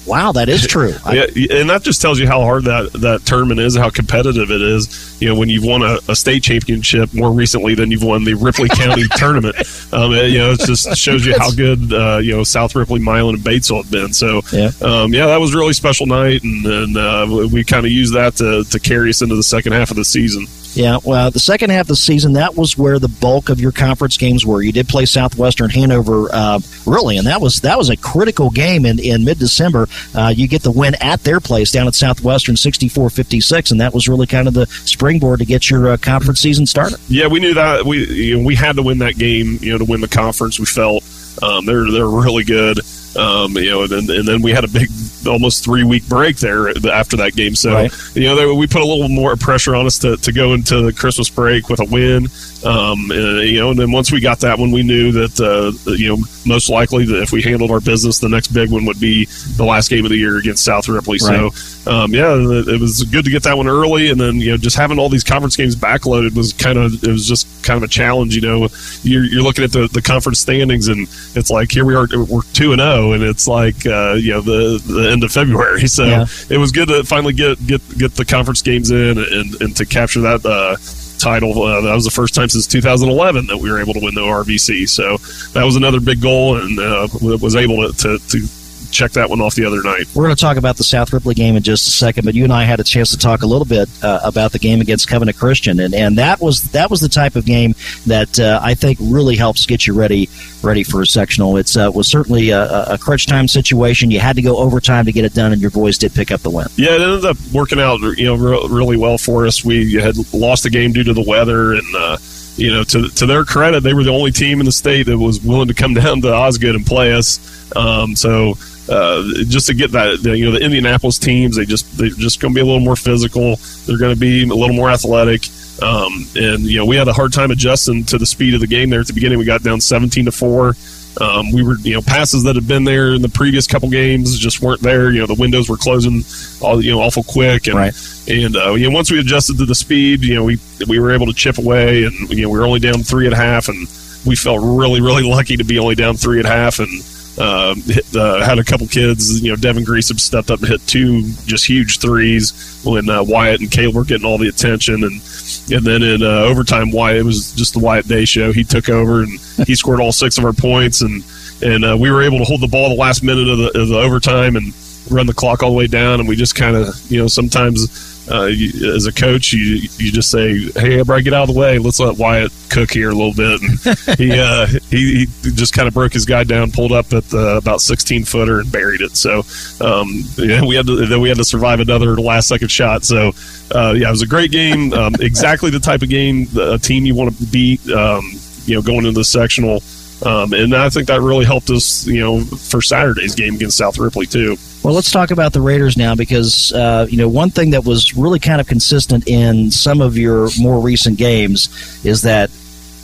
wow, that is true. yeah, and that just tells you how hard that, that tournament is, how competitive it is. You know, when you've won a, a state championship more recently than you've won the Ripley County tournament, um, it, you know, it just shows you how good uh, you know South Ripley, Milan, and Batesville have been. So, yeah, um, yeah, that was a really special night, and, and uh, we kind of used that to, to carry us into the second half of the season. Yeah, well, the second half of the season, that was where the bulk of your conference games were. You did play Southwestern Hanover, uh, really, and that was that was a critical game in, in mid December. Uh, you get the win at their place down at Southwestern, 64-56, and that was really kind of the springboard to get your uh, conference season started. Yeah, we knew that we you know, we had to win that game, you know, to win the conference. We felt um, they're they're really good. Um, you know, and, then, and then we had a big, almost three week break there after that game. So, right. you know, we put a little more pressure on us to, to go into the Christmas break with a win. Um, and, you know, and then once we got that one, we knew that, uh, you know, most likely that if we handled our business, the next big one would be the last game of the year against South Ripley. Right. So, um, yeah, it was good to get that one early. And then, you know, just having all these conference games backloaded was kind of, it was just kind of a challenge. You know, you're, you're looking at the, the conference standings and it's like, here we are, we're 2 and 0, and it's like, uh, you know, the, the end of February. So Yeah. it was good to finally get, get, get the conference games in and, and to capture that, uh, title. Uh, that was the first time since 2011 that we were able to win the RVC. So that was another big goal, and uh, was able to, to, to check that one off the other night. We're going to talk about the South Ripley game in just a second, but you and I had a chance to talk a little bit uh, about the game against Covenant Christian, and, and that was that was the type of game that uh, I think really helps get you ready ready for a sectional. It uh, was certainly a, a crunch time situation. You had to go overtime to get it done, and your boys did pick up the win. Yeah, it ended up working out, you know, re- really well for us. We had lost the game due to the weather, and uh, you know, to to their credit, they were the only team in the state that was willing to come down to Osgood and play us. Um, so. Uh, just to get that, you know, the Indianapolis teams, they just they're just going to be a little more physical. They're going to be a little more athletic. Um, and you know, we had a hard time adjusting to the speed of the game there at the beginning. We got down 17 to four. Um, we were, you know, passes that had been there in the previous couple games just weren't there. You know, the windows were closing, all you know, awful quick, and Right. and uh, you know, once we adjusted to the speed, you know, we we were able to chip away, and you know, we were only down three and a half, and we felt really, really lucky to be only down three and a half, and uh, hit, uh, had a couple kids. You know, Devin Greasem stepped up and hit two just huge threes when uh, Wyatt and Caleb were getting all the attention, and and then in uh, overtime, Wyatt it was just the Wyatt Day show. He took over and he scored all six of our points, and and uh, we were able to hold the ball the last minute of the, of the overtime and run the clock all the way down. And we just kind of, you know, sometimes uh, you, as a coach, you you just say, "Hey, everybody, get out of the way. Let's let Wyatt cook here a little bit." And he, uh, he he just kind of broke his guy down, pulled up at the, about 16 footer, and buried it. So um, yeah, we had to then we had to survive another last second shot. So uh, yeah, it was a great game. Um, exactly the type of game, a team you want to beat. Um, you know, going into the sectional. Um, and I think that really helped us, you know, for Saturday's game against South Ripley too. Well, let's talk about the Raiders now because uh, you know one thing that was really kind of consistent in some of your more recent games is that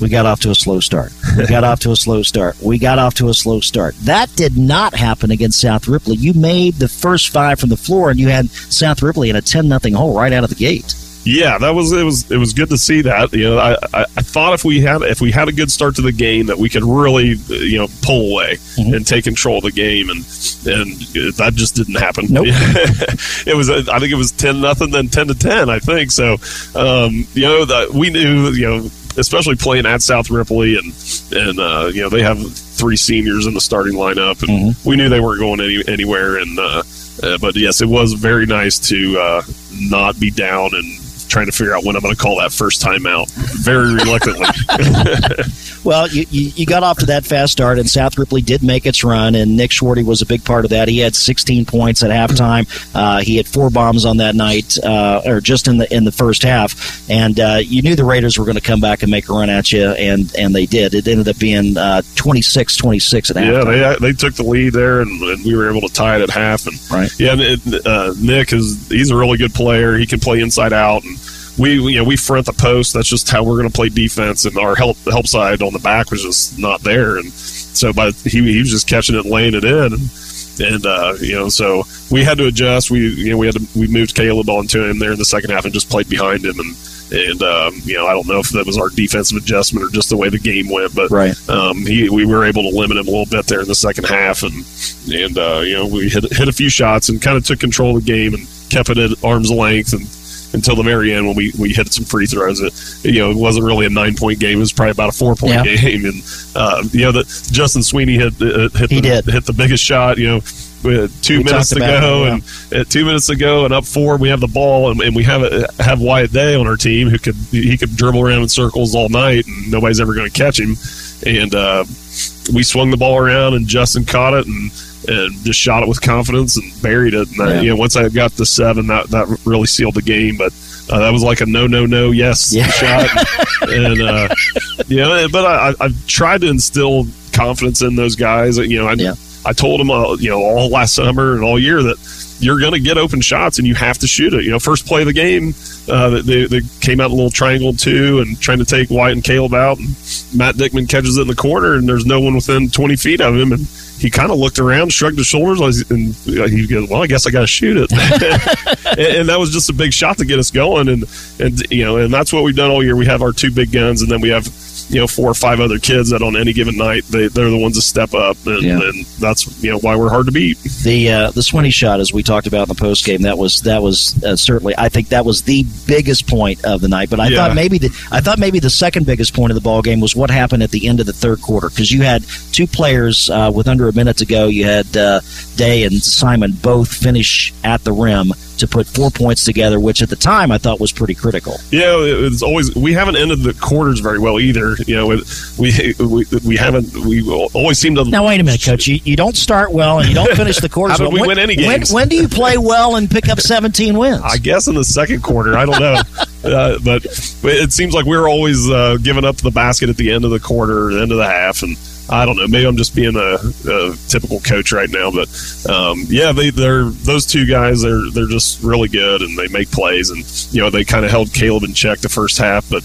we got off to a slow start. We got off to a slow start. We got off to a slow start. That did not happen against South Ripley. You made the first five from the floor, and you had South Ripley in a ten nothing hole right out of the gate. Yeah, that was it was it was good to see that. You know, I, I, I, thought if we had if we had a good start to the game that we could really you know pull away mm-hmm. and take control of the game, and and that just didn't happen. Nope. it was I think it was ten nothing, then ten to ten. I think so. Um, you know that we knew you know especially playing at South Ripley and and uh, you know they have three seniors in the starting lineup, and mm-hmm. we knew they weren't going any, anywhere. And uh, uh, but yes, it was very nice to uh, not be down and trying to figure out when I'm going to call that first time out very reluctantly. well, you, you, you, got off to that fast start, and South Ripley did make its run, and Nick Schwarty was a big part of that. He had 16 points at halftime. Uh, he had four bombs on that night, uh, or just in the in the first half, and uh, you knew the Raiders were going to come back and make a run at you, and and they did. It ended up being 26 uh, 26 at halftime. Yeah, they, they took the lead there, and, and, we were able to tie it at half. And right. yeah, and, uh, Nick is he's a really good player. He can play inside out and we you know we front the post. That's just how we're going to play defense, and our help help side on the back was just not there, and so by he he was just catching it and laying it in, and and uh, you know so we had to adjust. We you know we had to we moved Caleb onto him there in the second half and just played behind him and. And um, you know, I don't know if that was our defensive adjustment or just the way the game went, but right. um, he, we were able to limit him a little bit there in the second half, and and uh, you know we hit hit a few shots and kind of took control of the game and kept it at arm's length and until the very end when we, we hit some free throws. It you know it wasn't really a nine point game; it was probably about a four point yeah. game. And uh, you know that Justin Sweeney hit uh, hit he the, did. hit the biggest shot. You know. two we minutes to go, and uh, two minutes to go, and up four, we have the ball, and, and we have a, have Wyatt Day on our team who could he could dribble around in circles all night, and nobody's ever going to catch him. And uh, we swung the ball around, and Justin caught it, and and just shot it with confidence and buried it. And yeah. you know, once I got the seven, that that really sealed the game. But uh, that was like a no, no, no, yes yeah. shot. and uh, you know, but I, I've tried to instill confidence in those guys. You know, I, yeah. I told them, uh, you know, all last summer and all year that you're going to get open shots and you have to shoot it. You know, first play of the game, uh, they, they came out a little triangle two and trying to take Wyatt and Caleb out. And Matt Dickman catches it in the corner and there's no one within 20 feet of him. And he kind of looked around, shrugged his shoulders, and he goes, "Well, I guess I got to shoot it." and, and, that was just a big shot to get us going, and and you know, and that's what we've done all year. We have our two big guns, and then we have you know four or five other kids that on any given night they they're the ones that step up, and, yeah. and that's you know why we're hard to beat. The uh, the Sweeney shot, as we talked about in the post game, that was that was uh, certainly I think that was the biggest point of the night. But I yeah. thought maybe the I thought maybe the second biggest point of the ball game was what happened at the end of the third quarter because you had two players uh, with under a minute to go. You had uh, Day and Simon both finish at the rim to put four points together, which at the time I thought was pretty critical. Yeah, it's always we haven't ended the quarters very well either. You know, we we, we haven't we always seem to. Now wait a minute, coach. You, you don't start well and you don't finish the quarters. How did well. we when, win any games? When, when, do you play well and pick up seventeen wins? I guess in the second quarter. I don't know, uh, but it seems like we're always uh, giving up the basket at the end of the quarter, the end of the half, and I don't know. Maybe I'm just being a, a typical coach right now, but um, yeah, they, they're those two guys. They're they're just really good, and they make plays. And you know, they kind of held Caleb in check the first half, but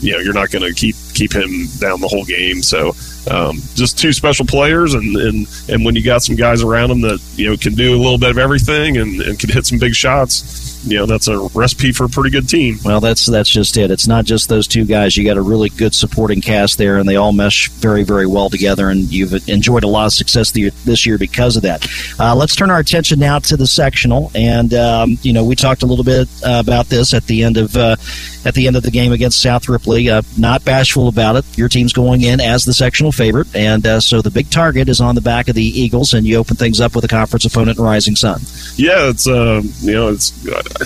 you know, you're not going to keep keep him down the whole game. So um, just two special players, and, and and when you got some guys around them that you know can do a little bit of everything and, and can hit some big shots you know that's a recipe for a pretty good team. Well, that's that's just it. It's not just those two guys. You got a really good supporting cast there, and they all mesh very very well together. And you've enjoyed a lot of success this year because of that. Uh, let's turn our attention now to the sectional, and um, you know we talked a little bit uh, about this at the end of uh, at the end of the game against South Ripley. Uh, not bashful about it. Your team's going in as the sectional favorite, and uh, so the big target is on the back of the Eagles, and you open things up with a conference opponent, Rising Sun. Yeah, it's uh, you know it's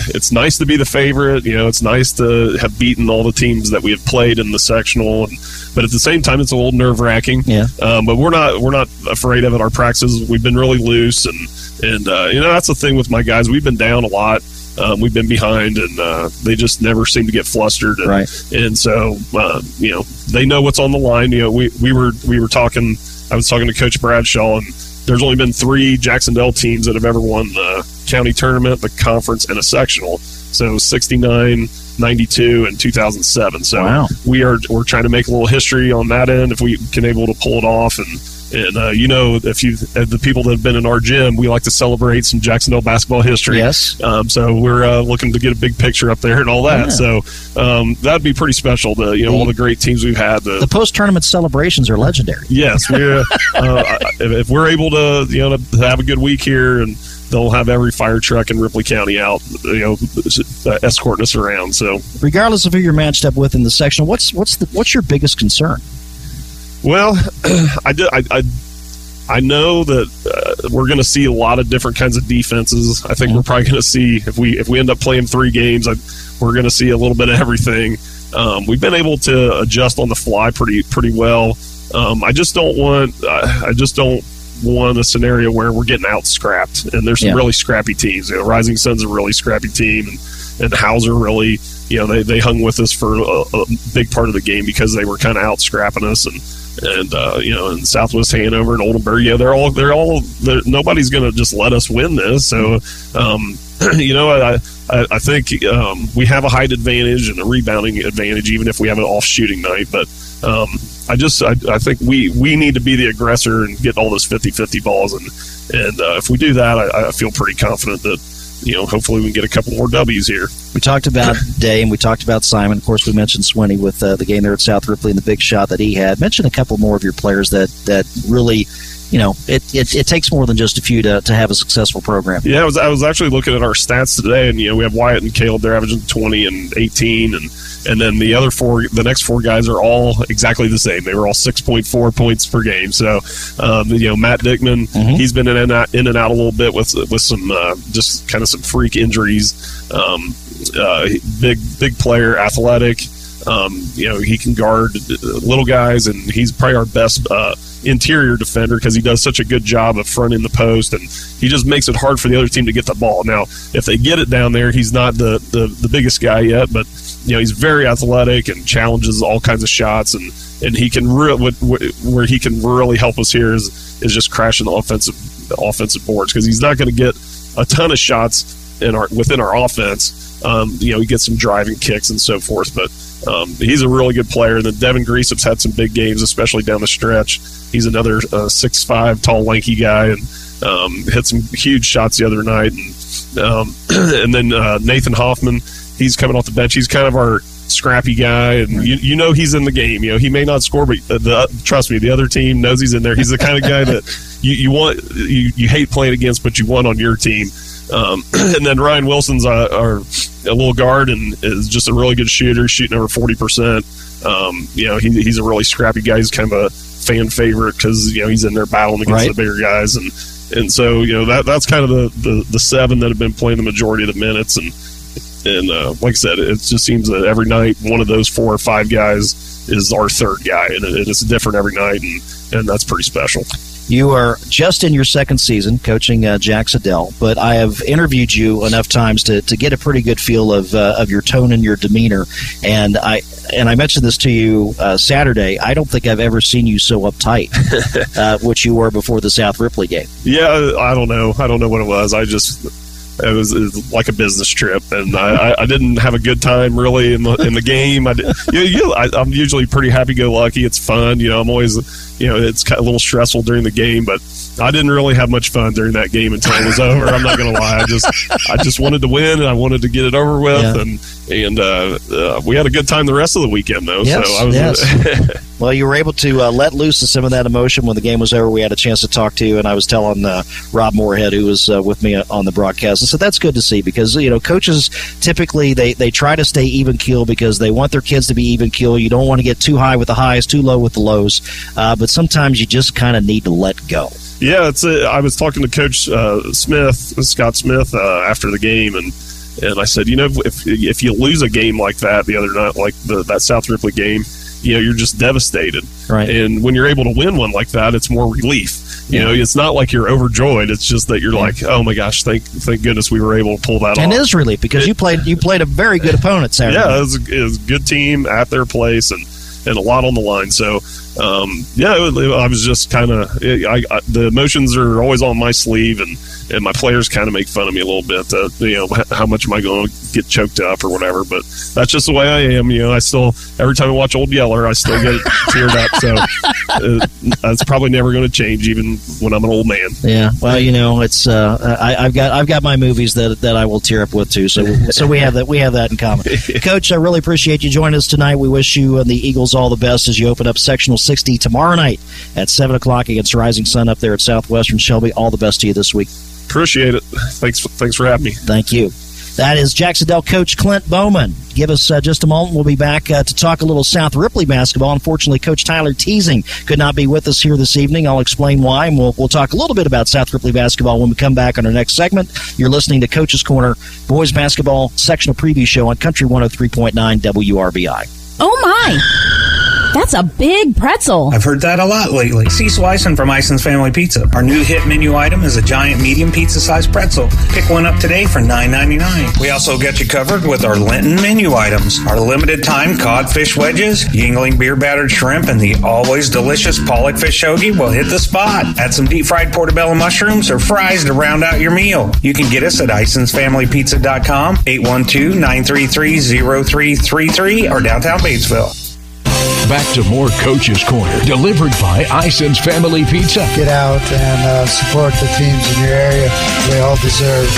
it's nice to be the favorite. You know, it's nice to have beaten all the teams that we have played in the sectional, and, but at the same time, it's a little nerve wracking. Yeah. Um, but we're not we're not afraid of it. Our practices, we've been really loose, and and uh, you know that's the thing with my guys. We've been down a lot. Um, we've been behind, and uh, they just never seem to get flustered. And, Right. And so, uh, you know, they know what's on the line. You know, we, we were we were talking. I was talking to Coach Bradshaw, and there's only been three Jac-Cen-Del teams that have ever won the county tournament, the conference, and a sectional. So 69, 92, and 2007. So Wow. we are we're trying to make a little history on that end if we can able to pull it off and. And uh, you know, if you the people that have been in our gym, we like to celebrate some Jac-Cen-Del basketball history. Yes. Um, so we're uh, looking to get a big picture up there and all that. Yeah. So um, that'd be pretty special. To you know, all the great teams we've had. The, The post tournament celebrations are legendary. yes, we're uh, uh, if, if we're able to you know to have a good week here and. They'll have every fire truck in Ripley County out, you know, uh, escorting us around. So, Regardless of who you're matched up with in the section, what's what's the what's your biggest concern? Well, I did. I, I, I know that uh, we're going to see a lot of different kinds of defenses. I think we're probably going to see if we if we end up playing three games, I, we're going to see a little bit of everything. Um, we've been able to adjust on the fly pretty pretty well. Um, I just don't want. I I just don't want a scenario where we're getting out scrapped. And there's some Yeah. really scrappy teams. You know, Rising Sun's a really scrappy team, and and Hauser really, you know, they, they hung with us for a, a big part of the game because they were kind of out scrapping us and. And uh, you know, and Southwest Hanover and Oldenburg, they're all they're all they're, nobody's going to just let us win this. So, um, you know, I I, I think um, we have a height advantage and a rebounding advantage, even if we have an off shooting night. But um, I just I, I think we we need to be the aggressor and get all those 50-50 balls, and and uh, if we do that, I, I feel pretty confident that you know hopefully we can get a couple more W's here. We talked about Day and we talked about Simon. Of course, we mentioned Swinney with uh, the game there at South Ripley and the big shot that he had. Mention a couple more of your players that that really, you know, it, it, it takes more than just a few to, to have a successful program. Yeah, I was I was actually looking at our stats today, and you know we have Wyatt and Caleb. They're averaging twenty and eighteen, and and then the other four, the next four guys are all exactly the same. They were all six point four points per game. So, um, you know, Matt Dickman, he's been in and out, in and out a little bit with with some uh, just kind of some freak injuries. Um, uh, big big player, athletic. Um, you know, he can guard little guys, and he's probably our best uh, interior defender because he does such a good job of fronting the post, and he just makes it hard for the other team to get the ball. Now, if they get it down there, he's not the the, the biggest guy yet, but you know he's very athletic and challenges all kinds of shots, and and he can really where he can really help us here is is just crashing the offensive offensive boards because he's not going to get a ton of shots in our within our offense. Um, you know, he gets some driving kicks and so forth, but um, he's a really good player. And then Devin Greasup's had some big games, especially down the stretch. He's another uh, six five, tall, lanky guy, and um, hit some huge shots the other night. And um, and then uh, Nathan Hoffman, he's coming off the bench. He's kind of our scrappy guy, and you, you know he's in the game. You know he may not score, but uh, the, trust me, the other team knows he's in there. He's the kind of guy that you, you want you, you hate playing against, but you want on your team. Um, and then Ryan Wilson's uh, our a little guard and is just a really good shooter, shooting over forty percent. Um, you know he, he's a really scrappy guy. He's kind of a fan favorite because you know he's in there battling against Right. the bigger guys and. And so, you know that that's kind of the, the, the seven that have been playing the majority of the minutes, and and uh, like I said, it just seems that every night one of those four or five guys is our third guy, and it, it's different every night, and, and that's pretty special. You are just in your second season coaching uh, Jac-Cen-Del, but I have interviewed you enough times to, to get a pretty good feel of uh, of your tone and your demeanor. And I and I mentioned this to you uh, Saturday. I don't think I've ever seen you so uptight, uh, which you were before the South Ripley game. Yeah, I don't know. I don't know what it was. I just it was, it was like a business trip, and I, I, I didn't have a good time really in the in the game. I, did, you, you, I I'm usually pretty happy go lucky. It's fun, you know. I'm always you know it's kind of a little stressful during the game, but I didn't really have much fun during that game until it was over. I'm not going to lie. I just I just wanted to win, and I wanted to get it over with, Yeah. and and uh, uh, we had a good time the rest of the weekend though. Yes, so I was yes. well, you were able to uh, let loose of some of that emotion when the game was over. We had a chance to talk to you, and I was telling uh, Rob Moorhead, who was uh, with me on the broadcast, and so that's good to see because you know coaches typically they they try to stay even keel because they want their kids to be even keel. You don't want to get too high with the highs, too low with the lows, uh, but sometimes you just kind of need to let go. Yeah, it's. A, I was talking to Coach uh, Smith, Scott Smith, uh, after the game, and And I said, you know, if if you lose a game like that the other night, like the that South Ripley game, you know, you're just devastated. Right. And when you're able to win one like that, it's more relief. You Yeah. know, it's not like you're overjoyed. It's just that you're like, oh my gosh, thank thank goodness we were able to pull that off. And off. it is relief because you played you played a very good opponent Saturday. Yeah, it was, it was a good team at their place and, and a lot on the line. So, um, yeah, was- I was just kind of the emotions are always on my sleeve, and, and my players kind of make fun of me a little bit. Uh, you know, how much am I going to get choked up or whatever? But that's just the way I am. You know, I still every time I watch Old Yeller, I still get teared up. So uh, that's probably never going to change, even when I'm an old man. Yeah, well, you know, it's uh, I, I've got I've got my movies that that I will tear up with too. So so we have that we have that in common. Coach, I really appreciate you joining us tonight. We wish you and the Eagles all the best as you open up sectional sixty tomorrow night at seven o'clock against Rising Sun up there at Southwestern Shelby. All the best to you this week. Appreciate it. Thanks. For, thanks for having me. Thank you. That is Jac-Cen-Del coach Clint Bowman. Give us uh, just a moment. We'll be back uh, to talk a little South Ripley basketball. Unfortunately, Coach Tyler Teasing could not be with us here this evening. I'll explain why, and we'll, we'll talk a little bit about South Ripley basketball when we come back on our next segment. You're listening to Coach's Corner, boys basketball sectional preview show on Country 103.9 WRBI. Oh my! That's a big pretzel. I've heard that a lot lately. Cecil Ison from Ison's Family Pizza. Our new hit menu item is a giant medium pizza sized pretzel. Pick one up today for $9.99. We also get you covered with our Lenten menu items. Our limited time codfish wedges, Yuengling beer battered shrimp, and the always delicious pollock fish hoagie will hit the spot. Add some deep fried portobello mushrooms or fries to round out your meal. You can get us at IsonsFamilyPizza.com, 812 933 0333, or downtown Batesville. Back to more Coach's Corner, delivered by Ison's Family Pizza. Get out and uh, support the teams in your area. They all deserve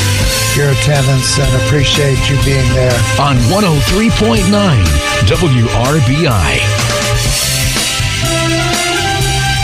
your attendance and appreciate you being there. On 103.9 WRBI.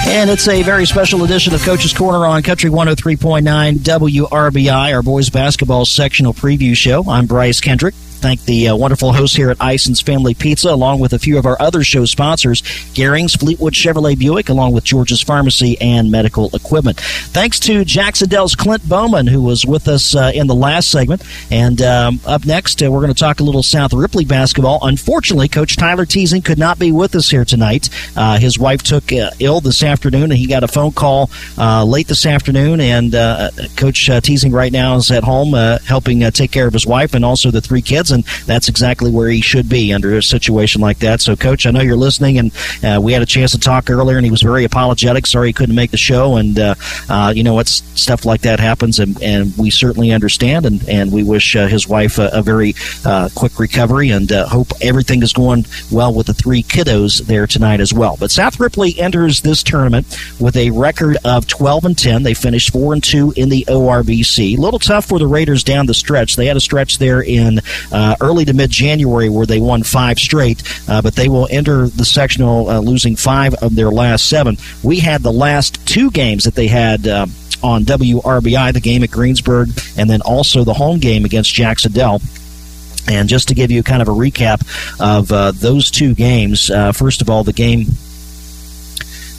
And it's a very special edition of Coach's Corner on Country 103.9 WRBI, our boys basketball sectional preview show. I'm Bryce Kendrick. Thank the uh, wonderful hosts here at Ison's Family Pizza, along with a few of our other show sponsors, Garing's, Fleetwood Chevrolet Buick, along with George's Pharmacy and Medical Equipment. Thanks to Jac-Cen-Del's Clint Bowman, who was with us uh, in the last segment. And um, up next, uh, we're going to talk a little South Ripley basketball. Unfortunately, Coach Tyler Teasing could not be with us here tonight. Uh, his wife took uh, ill this afternoon, and he got a phone call late this afternoon. And Coach Teasing right now is at home helping take care of his wife and also the three kids, and that's exactly where he should be under a situation like that. So, Coach, I know you're listening, and uh, we had a chance to talk earlier, and he was very apologetic. Sorry he couldn't make the show, and uh, uh, you know what, stuff like that happens, and, and we certainly understand, and, and we wish uh, his wife a, a very uh, quick recovery, and uh, hope everything is going well with the three kiddos there tonight as well. But South Ripley enters this tournament with a record of 12 and 10. They finished four and two in the ORVC. A little tough for the Raiders down the stretch. They had a stretch there in uh, early to mid January where they won five straight, uh, but they will enter the sectional uh, losing five of their last seven. We had the last two games that they had. Uh, on WRBI, the game at Greensburg, and then also the home game against Jac-Cen-Del. And just to give you kind of a recap of uh, those two games, uh, first of all, the game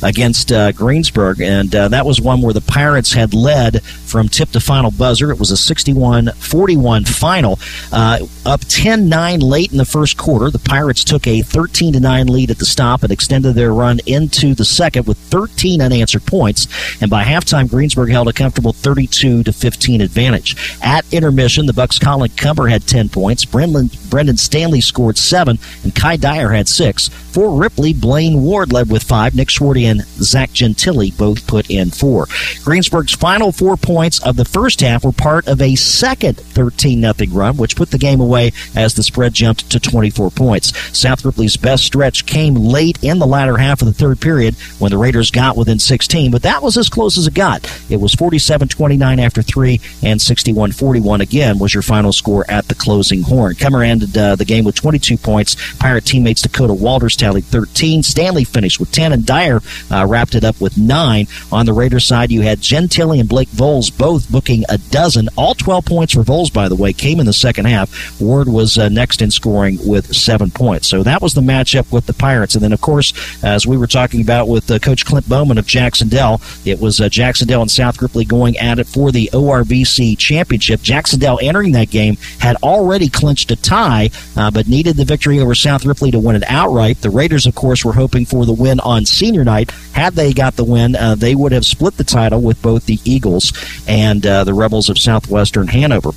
against uh, Greensburg, and uh, that was one where the Pirates had led from tip to final buzzer. It was a 61 41 final. Uh, up 10 9 late in the first quarter, the Pirates took a 13 9 lead at the stop and extended their run into the second with 13 unanswered points. And by halftime, Greensburg held a comfortable 32 15 advantage. At intermission, the Bucks' Colin Cumber had 10 points, Brendan, Brendan Stanley scored seven, and Kai Dyer had six. For Ripley, Blaine Ward led with five. Nick Schwarty and Zach Gentili both put in four. Greensburg's final four points of the first half were part of a second 13 0 run, which put the game away as the spread jumped to 24 points. South Ripley's best stretch came late in the latter half of the third period when the Raiders got within 16, but that was as close as it got. It was 47 29 after three, and 61 41 again was your final score at the closing horn. Cummer ended uh, the game with 22 points. Pirate teammates Dakota Walters tallied 13. Stanley finished with 10, and Dyer uh, wrapped it up with nine. On the Raiders side, you had Gentili and Blake Voles both booking a dozen. All 12 points for Voles, by the way, came in the second half. Ward was uh, next in scoring with seven points. So that was the matchup with the Pirates. And then, of course, as we were talking about with uh, Coach Clint Bowman of Jac-Cen-Del, it was uh, Jac-Cen-Del and South Ripley going at it for the ORVC championship. Jac-Cen-Del entering that game had already clinched a tie, uh, but needed the victory over South Ripley to win it outright. The Raiders, of course, were hoping for the win on senior night. Had they got the win, uh, they would have split the title with both the Eagles and uh, the Rebels of Southwestern Hanover.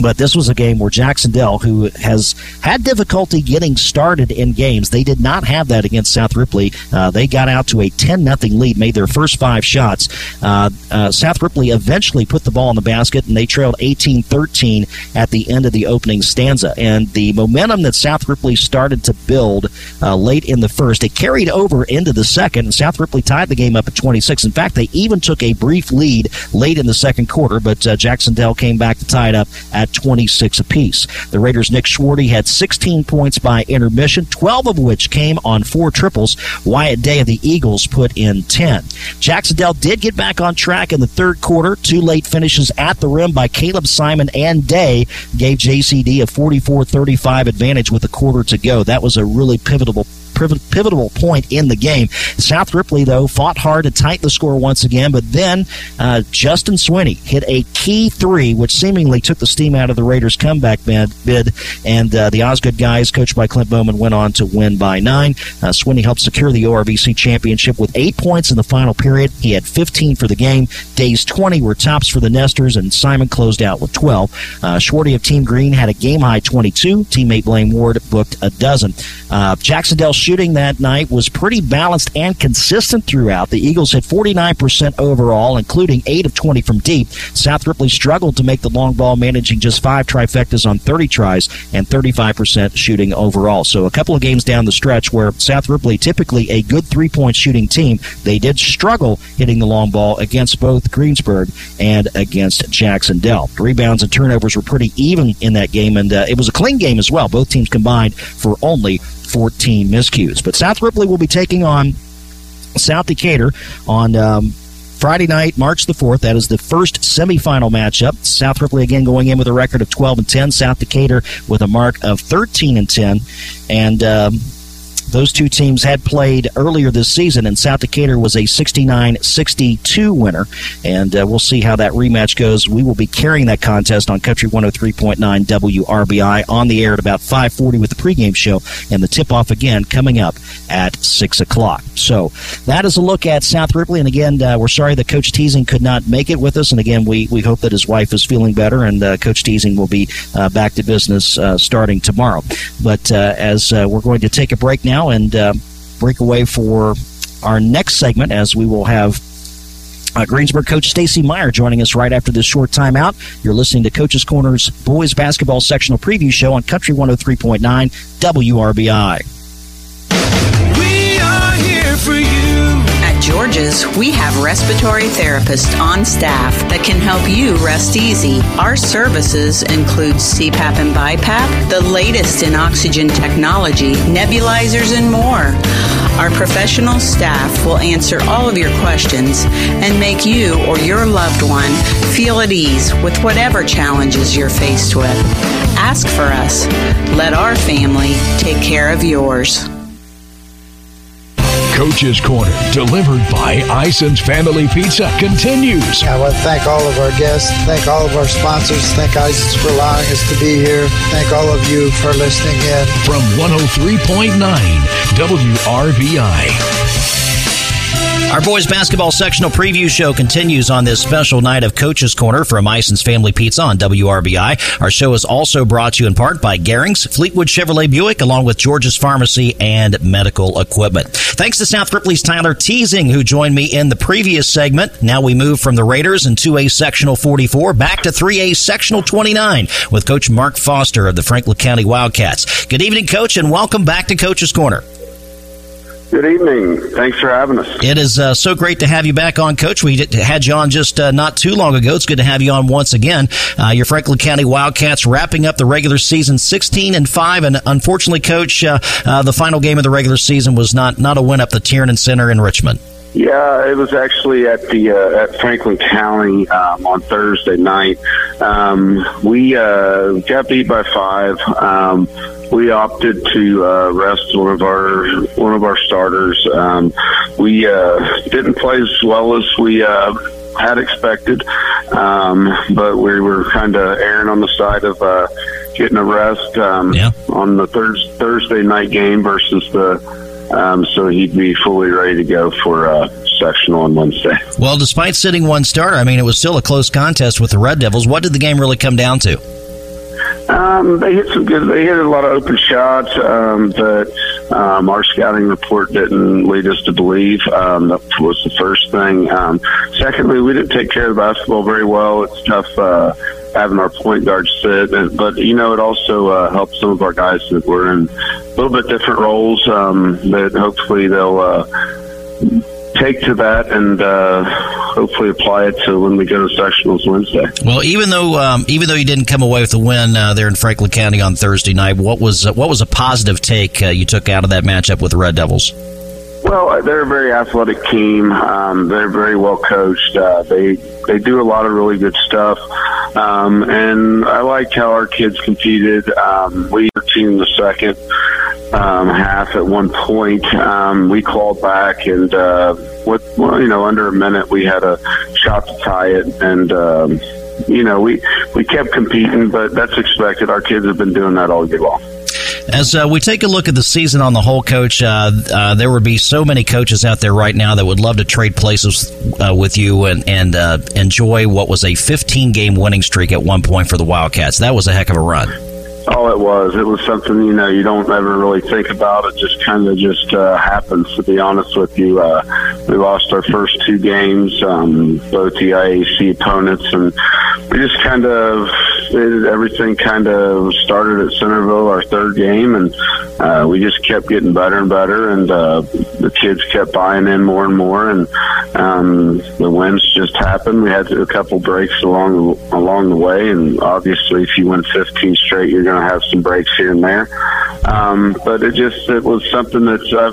But this was a game where Jac-Cen-Del, who has had difficulty getting started in games, they did not have that against South Ripley. Uh, they got out to a 10 nothing lead, made their first five shots. Uh, uh, South Ripley eventually put the ball in the basket, and they trailed 18 13 at the end of the opening stanza. And the momentum that South Ripley started to build uh, late in the first, it carried over into the second, and South Ripley tied the game up at 26. In fact, they even took a brief lead late in the second quarter, but uh, Jac-Cen-Del came back to tie it up at 26 apiece. The Raiders' Nick Schwarty had 16 points by intermission, 12 of which came on four triples. Wyatt Day of the Eagles put in 10. Jac-Cen-Del did get back on track in the third quarter. Two late finishes at the rim by Caleb Simon and Day gave JCD a 44 35 advantage with a quarter to go. That was a really pivotal pivotal point in the game. South Ripley, though, fought hard to tighten the score once again, but then uh, Justin Swinney hit a key three, which seemingly took the steam out of the Raiders' comeback bid, and uh, the Osgood guys, coached by Clint Bowman, went on to win by nine. Uh, Swinney helped secure the ORVC championship with eight points in the final period. He had 15 for the game. Days 20 were tops for the Nesters, and Simon closed out with 12. Uh, Schwarty of Team Green had a game high 22. Teammate Blaine Ward booked a dozen. Uh, Jac-Cen-Del shooting that night was pretty balanced and consistent throughout. The Eagles hit 49% overall, including 8 of 20 from deep. South Ripley struggled to make the long ball, managing just five trifectas on 30 tries and 35% shooting overall. So a couple of games down the stretch where South Ripley, typically a good three point shooting team, they did struggle hitting the long ball against both Greensburg and against Jac-Cen-Del. Rebounds and turnovers were pretty even in that game, and uh, it was a clean game as well. Both teams combined for only 14 miscues. But South Ripley will be taking on South Decatur on um, Friday night, March the 4th. That is the first semifinal matchup. South Ripley again going in with a record of 12 and 10. South Decatur with a mark of 13 and 10. And. Um, those two teams had played earlier this season, and South Decatur was a 69 62 winner. And uh, we'll see how that rematch goes. We will be carrying that contest on Country 103.9 WRBI on the air at about 540 with the pregame show, and the tip off again coming up at 6 o'clock. So that is a look at South Ripley. And again, uh, we're sorry that Coach Teasing could not make it with us. And again, we, we hope that his wife is feeling better, and uh, Coach Teasing will be uh, back to business uh, starting tomorrow. But uh, as we're going to take a break now, now and uh, break away for our next segment as we will have uh, Greensburg coach Stacy Meyer joining us right after this short timeout. You're listening to Coach's Corner's boys basketball sectional preview show on Country 103.9 WRBI. George's, we have respiratory therapists on staff that can help you rest easy. Our services include CPAP and BiPAP, the latest in oxygen technology, nebulizers, and more. Our professional staff will answer all of your questions and make you or your loved one feel at ease with whatever challenges you're faced with. Ask for us. Let our family take care of yours. Coach's Corner, delivered by Ison's Family Pizza, continues. I want to thank all of our guests, thank all of our sponsors, thank Ison's for allowing us to be here, thank all of you for listening in. From 103.9 WRBI. Our boys basketball sectional preview show continues on this special night of Coach's Corner from Ison's Family Pizza on WRBI. Our show is also brought to you in part by Garings, Fleetwood Chevrolet Buick, along with George's Pharmacy and Medical Equipment. Thanks to South Ripley's Tyler Teasing, who joined me in the previous segment. Now we move from the Raiders in 2A Sectional 44 back to 3A Sectional 29 with Coach Mark Foster of the Franklin County Wildcats. Good evening, Coach, and welcome back to Coach's Corner. Good evening. Thanks for having us. It is uh, so great to have you back on, Coach. We had you on just uh, not too long ago. It's good to have you on once again. Uh, your Franklin County Wildcats wrapping up the regular season 16 and 5. And unfortunately, Coach, uh, uh, the final game of the regular season was not, not a win up the Tiernan Center in Richmond. Yeah, it was actually at the uh, at Franklin County um, on Thursday night. Um, we uh, got beat by five. Um, we opted to uh, rest one of our one of our starters. Um, we uh, didn't play as well as we uh, had expected, um, but we were kind of erring on the side of uh, getting a rest um, yeah. on the thurs Thursday night game versus the. Um, so he'd be fully ready to go for uh, sectional on Wednesday. Well, despite sitting one starter, I mean, it was still a close contest with the Red Devils. What did the game really come down to? Um, they hit some good. They hit a lot of open shots um, that um, our scouting report didn't lead us to believe. Um, that was the first thing. Um, secondly, we didn't take care of the basketball very well. It's tough uh, having our point guard sit, and, but you know it also uh, helped some of our guys that were in a little bit different roles. Um, that hopefully they'll. Uh, take to that and uh, hopefully apply it to when we go to sectionals Wednesday. Well, even though um, even though you didn't come away with a win uh, there in Franklin County on Thursday night, what was uh, what was a positive take uh, you took out of that matchup with the Red Devils? Well, they're a very athletic team. Um, they're very well coached. Uh, they they do a lot of really good stuff. Um, and I liked how our kids competed. Um, we were team the second um, half at one point. Um, we called back and uh, with well, you know under a minute we had a shot to tie it and. Um, you know, we we kept competing, but that's expected. Our kids have been doing that all year long. As uh, we take a look at the season on the whole, coach, uh, uh, there would be so many coaches out there right now that would love to trade places uh, with you and, and uh, enjoy what was a 15 game winning streak at one point for the Wildcats. That was a heck of a run. Oh, it was. It was something you know you don't ever really think about. It just kind of just uh, happens. To be honest with you, uh, we lost our first two games, um, both the IAC opponents, and we just kind of everything kind of started at Centerville, our third game, and uh, we just kept getting better and better, and uh, the kids kept buying in more and more, and um, the wins just happened. We had a couple breaks along along the way, and obviously, if you win 15 straight, you're going to have some breaks here and there. Um, but it just it was something that's uh,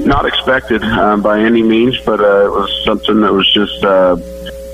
not expected uh, by any means, but uh, it was something that was just uh,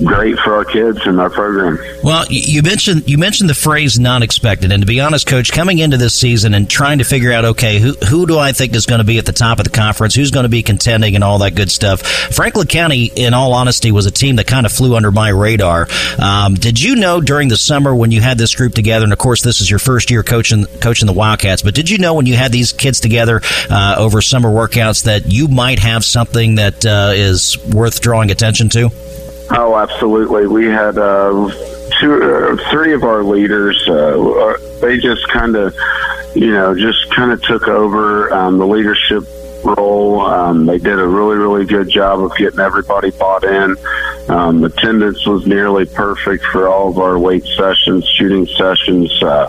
great for our kids and our program. Well, you mentioned you mentioned the phrase "not expected," and to be honest, Coach, coming into this season and trying to figure out, okay, who who do I think is going to be at the top of the conference, who's going to be contending, and all that good stuff. Franklin County, in all honesty, was a team that kind of flew under my radar. Um, did you know during the summer when you had this group together, and of course this is your first year coaching coaching the Wildcats, but did you know when you had these kids together uh, over summer workouts that you might have something that uh, is worth drawing attention to? Oh, absolutely. We had uh, two, uh, three of our leaders. Uh, they just kind of, you know, just kind of took over um, the leadership role. Um, they did a really, really good job of getting everybody bought in. Um, attendance was nearly perfect for all of our weight sessions, shooting sessions, uh,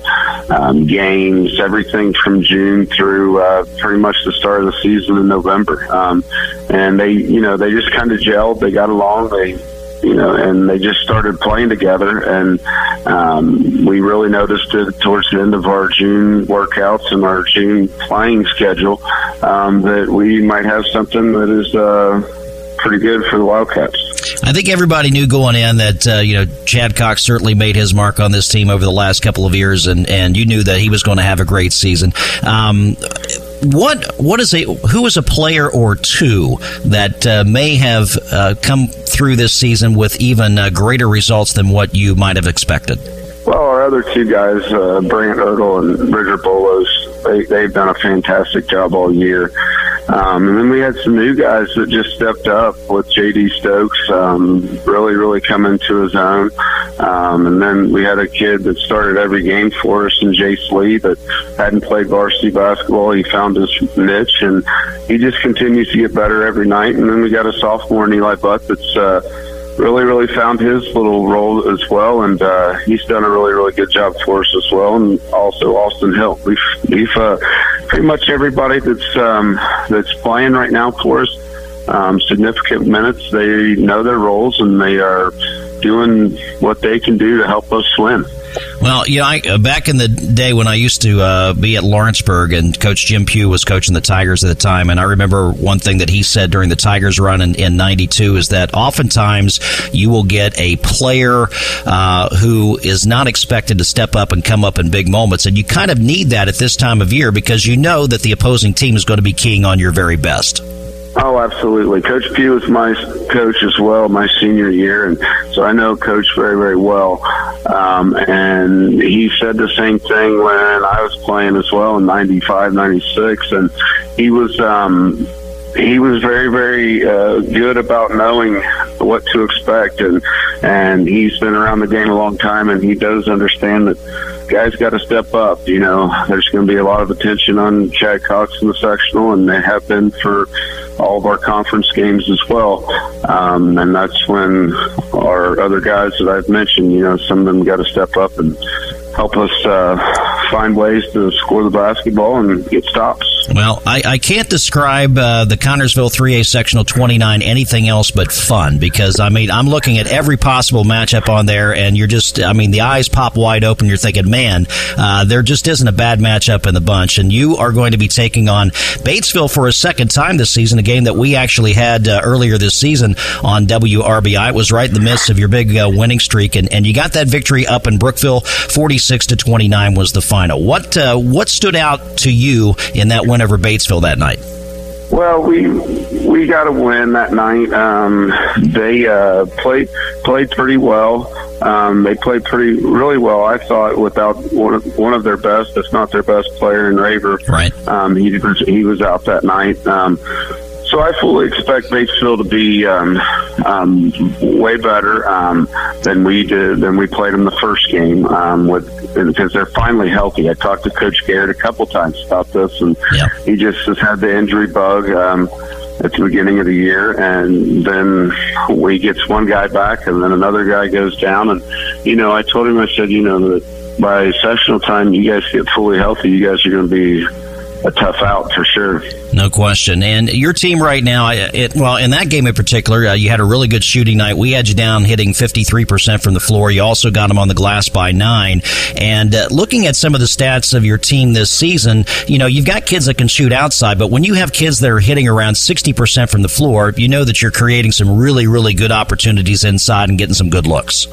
um, games, everything from June through uh, pretty much the start of the season in November. Um, and they, you know, they just kind of gelled. They got along. They you know, and they just started playing together. And um, we really noticed it towards the end of our June workouts and our June playing schedule um, that we might have something that is uh, pretty good for the Wildcats. I think everybody knew going in that uh, you know Chad Cox certainly made his mark on this team over the last couple of years, and, and you knew that he was going to have a great season. Um, what what is a who is a player or two that uh, may have uh, come through this season with even uh, greater results than what you might have expected? Well, our other two guys, uh, Brant Ertl and Bridger Bolos, they, they've done a fantastic job all year. Um, and then we had some new guys that just stepped up with J.D. Stokes, um, really, really coming to his own. Um, and then we had a kid that started every game for us in Jace Lee that hadn't played varsity basketball. He found his niche and he just continues to get better every night. And then we got a sophomore in Eli Butt that's, uh, really, really found his little role as well, and uh, he's done a really, really good job for us as well. And also Austin Hill. We've we've uh, pretty much everybody that's um, that's playing right now for us um, significant minutes. They know their roles and they are doing what they can do to help us win. Well, you know, I, uh, back in the day when I used to uh, be at Lawrenceburg, and Coach Jim Pugh was coaching the Tigers at the time, and I remember one thing that he said during the Tigers run in, in '92 is that oftentimes you will get a player uh, who is not expected to step up and come up in big moments, and you kind of need that at this time of year because you know that the opposing team is going to be keying on your very best. Oh, absolutely. Coach Pugh was my coach as well, my senior year, and so I know Coach very, very well. Um, and he said the same thing when I was playing as well in '95, '96, and he was um, he was very, very uh, good about knowing what to expect, and and he's been around the game a long time, and he does understand that guys got to step up. You know, there's going to be a lot of attention on Chad Cox in the sectional, and they have been for all of our conference games as well. Um, and that's when our other guys that I've mentioned, you know, some of them got to step up and help us uh, find ways to score the basketball and get stops. Well, I, I can't describe uh, the Connersville 3A sectional 29 anything else but fun because, I mean, I'm looking at every possible matchup on there, and you're just, I mean, the eyes pop wide open. You're thinking, man, uh, there just isn't a bad matchup in the bunch. And you are going to be taking on Batesville for a second time this season, a game that we actually had uh, earlier this season on WRBI. It was right in the midst of your big uh, winning streak, and, and you got that victory up in Brookville. 46 to 29 was the final. What, uh, what stood out to you in that win? over Batesville that night? Well, we we got a win that night. Um, they uh, played played pretty well. Um, they played pretty really well. I thought without one of, one of their best, if not their best player in Raver. Right. Um, he was he was out that night. Um, so I fully expect Batesville to be um, um, way better um, than we did than we played them the first game um, with because they're finally healthy. I talked to Coach Garrett a couple times about this, and yeah. he just has had the injury bug. Um, at the beginning of the year, and then we gets one guy back, and then another guy goes down, and you know, I told him, I said, you know, that by sectional time, you guys get fully healthy, you guys are going to be a tough out for sure. No question. And your team right now, it, well, in that game in particular, uh, you had a really good shooting night. We had you down hitting 53% from the floor. You also got them on the glass by nine. And uh, looking at some of the stats of your team this season, you know, you've got kids that can shoot outside, but when you have kids that are hitting around 60% from the floor, you know that you're creating some really, really good opportunities inside and getting some good looks.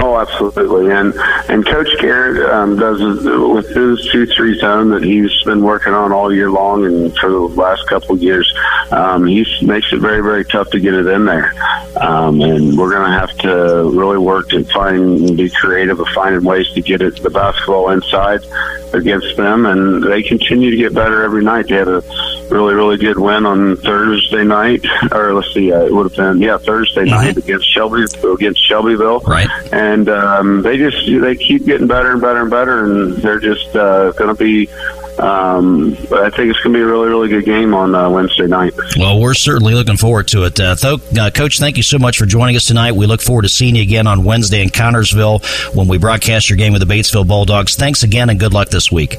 Oh, absolutely, and and Coach Garrett um, does with his two three zone that he's been working on all year long, and for the last couple of years, um, he makes it very very tough to get it in there, um, and we're going to have to really work and find and be creative of finding ways to get it the basketball inside against them, and they continue to get better every night. They had a really really good win on Thursday night, or let's see, uh, it would have been yeah Thursday mm-hmm. night against Shelby against Shelbyville, right. And um, they just they keep getting better and better and better, and they're just uh, going to be. Um, I think it's going to be a really, really good game on uh, Wednesday night. Well, we're certainly looking forward to it. Uh, uh, Coach, thank you so much for joining us tonight. We look forward to seeing you again on Wednesday in Connersville when we broadcast your game with the Batesville Bulldogs. Thanks again, and good luck this week.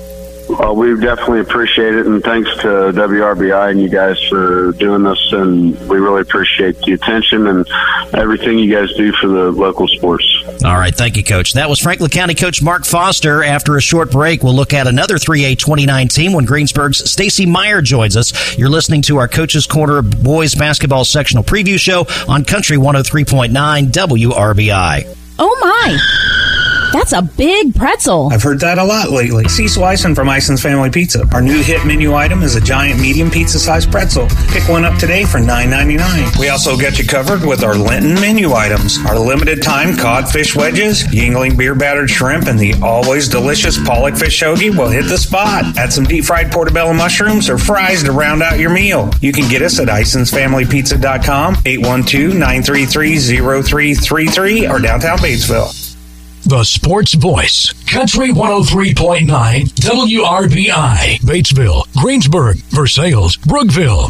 Well, we definitely appreciate it, and thanks to WRBI and you guys for doing this. And we really appreciate the attention and everything you guys do for the local sports. All right, thank you, Coach. That was Franklin County Coach Mark Foster. After a short break, we'll look at another 3A 2019 when Greensburg's Stacy Meyer joins us. You're listening to our Coach's Corner Boys Basketball Sectional Preview Show on Country 103.9 WRBI. Oh, my. That's a big pretzel. I've heard that a lot lately. Cecil Ison from Ison's Family Pizza. Our new hit menu item is a giant medium pizza sized pretzel. Pick one up today for $9.99. We also get you covered with our Lenten menu items. Our limited time codfish wedges, Yuengling beer battered shrimp, and the always delicious pollock fish hoagie will hit the spot. Add some deep fried portobello mushrooms or fries to round out your meal. You can get us at IsonsFamilyPizza.com, 812 933 0333, or downtown Batesville. The Sports Voice, Country 103.9 WRBI, Batesville, Greensburg, Versailles, Brookville.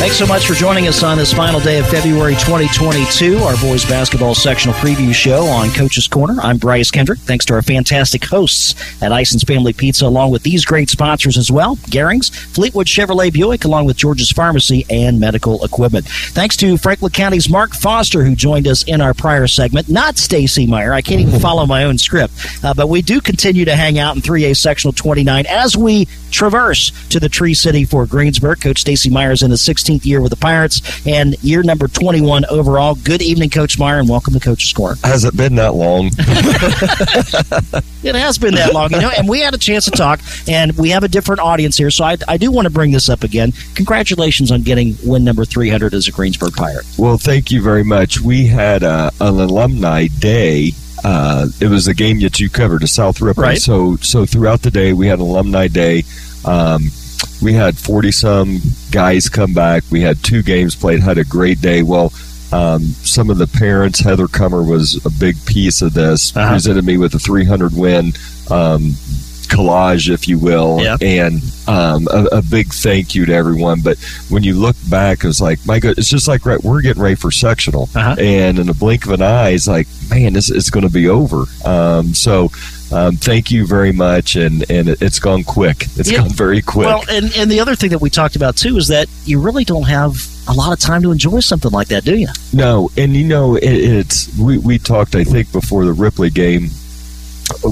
Thanks so much for joining us on this final day of February 2022, our boys basketball sectional preview show on Coach's Corner. I'm Bryce Kendrick. Thanks to our fantastic hosts at Ison's Family Pizza, along with these great sponsors as well Garings, Fleetwood Chevrolet Buick, along with George's Pharmacy and Medical Equipment. Thanks to Franklin County's Mark Foster, who joined us in our prior segment, not Stacy Meyer. I can't even follow my own script, uh, but we do continue to hang out in 3A Sectional 29 as we traverse to the Tree City for Greensburg. Coach Stacy Myers in the 16th year with the Pirates and year number 21 overall. Good evening, Coach Meyer, and welcome to Coach's Corner. Has it been that long? It has been that long, you know, and we had a chance to talk, and we have a different audience here, so I, I do want to bring this up again. Congratulations on getting win number 300 as a Greensburg Pirate. Well, thank you very much. We had uh, an alumni day. Uh, it was a game that you covered, a South Ripley. Right. So, so throughout the day, we had alumni day. Um, we had forty some guys come back. We had two games played. Had a great day. Well, um, some of the parents, Heather Cummer was a big piece of this. Uh-huh. Presented me with a 300 win um, collage, if you will, and um, a, a big thank you to everyone. But when you look back, it's like, my God, it's just like right, we're getting ready for sectional, Uh-huh. and in a blink of an eye, it's like, man, this is going to be over. Um, so. Um, thank you very much, and, and it, it's gone quick. It's Yeah. gone very quick. Well, and, and the other thing that we talked about, too, is that you really don't have a lot of time to enjoy something like that, do you? No, and you know it, it's we we talked I think before the Ripley game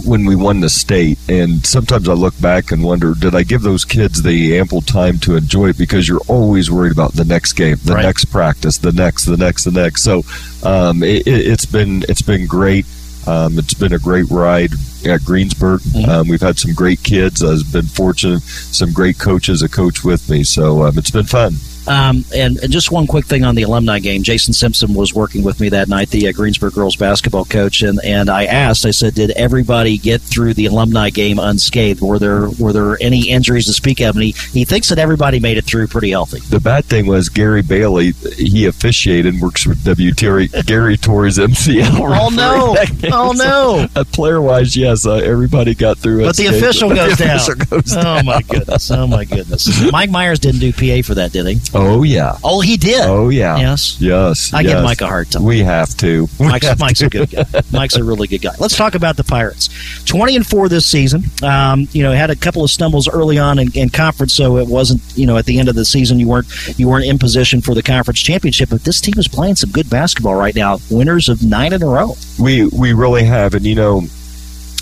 when we won the state, and sometimes I look back and wonder did I give those kids the ample time to enjoy it because you're always worried about the next game, the Right. next practice, the next, the next, the next. So um, it, it's been it's been great. Um, it's been a great ride at Greensburg. Um, we've had some great kids. I've been fortunate, some great coaches that coach with me. So um, it's been fun. Um, and, and just one quick thing on the alumni game. Jason Simpson was working with me that night, the uh, Greensburg girls basketball coach, and, and I asked, I said, did everybody get through the alumni game unscathed? Were there were there any injuries to speak of? And he, he thinks that everybody made it through pretty healthy. The bad thing was Gary Bailey. He officiated and works with W. Terry. Gary Torres MCL. Oh, no. Oh, no. Uh, player wise, yes, uh, everybody got through it. But the official goes the down. official goes oh down. my goodness! Oh my goodness! Mike Myers didn't do PA for that, did he? Oh yeah. Oh, he did. Oh yeah. Yes. Yes. I give. Mike a hard time. We have to. We Mike's, have Mike's to. a good guy. Mike's a really good guy. Let's talk about the Pirates. Twenty and four this season. Um, you know, had a couple of stumbles early on in, in conference, so it wasn't. You know, at the end of the season, you weren't you weren't in position for the conference championship. But this team is playing some good basketball right now. Winners of nine in a row. We we really have, and you know,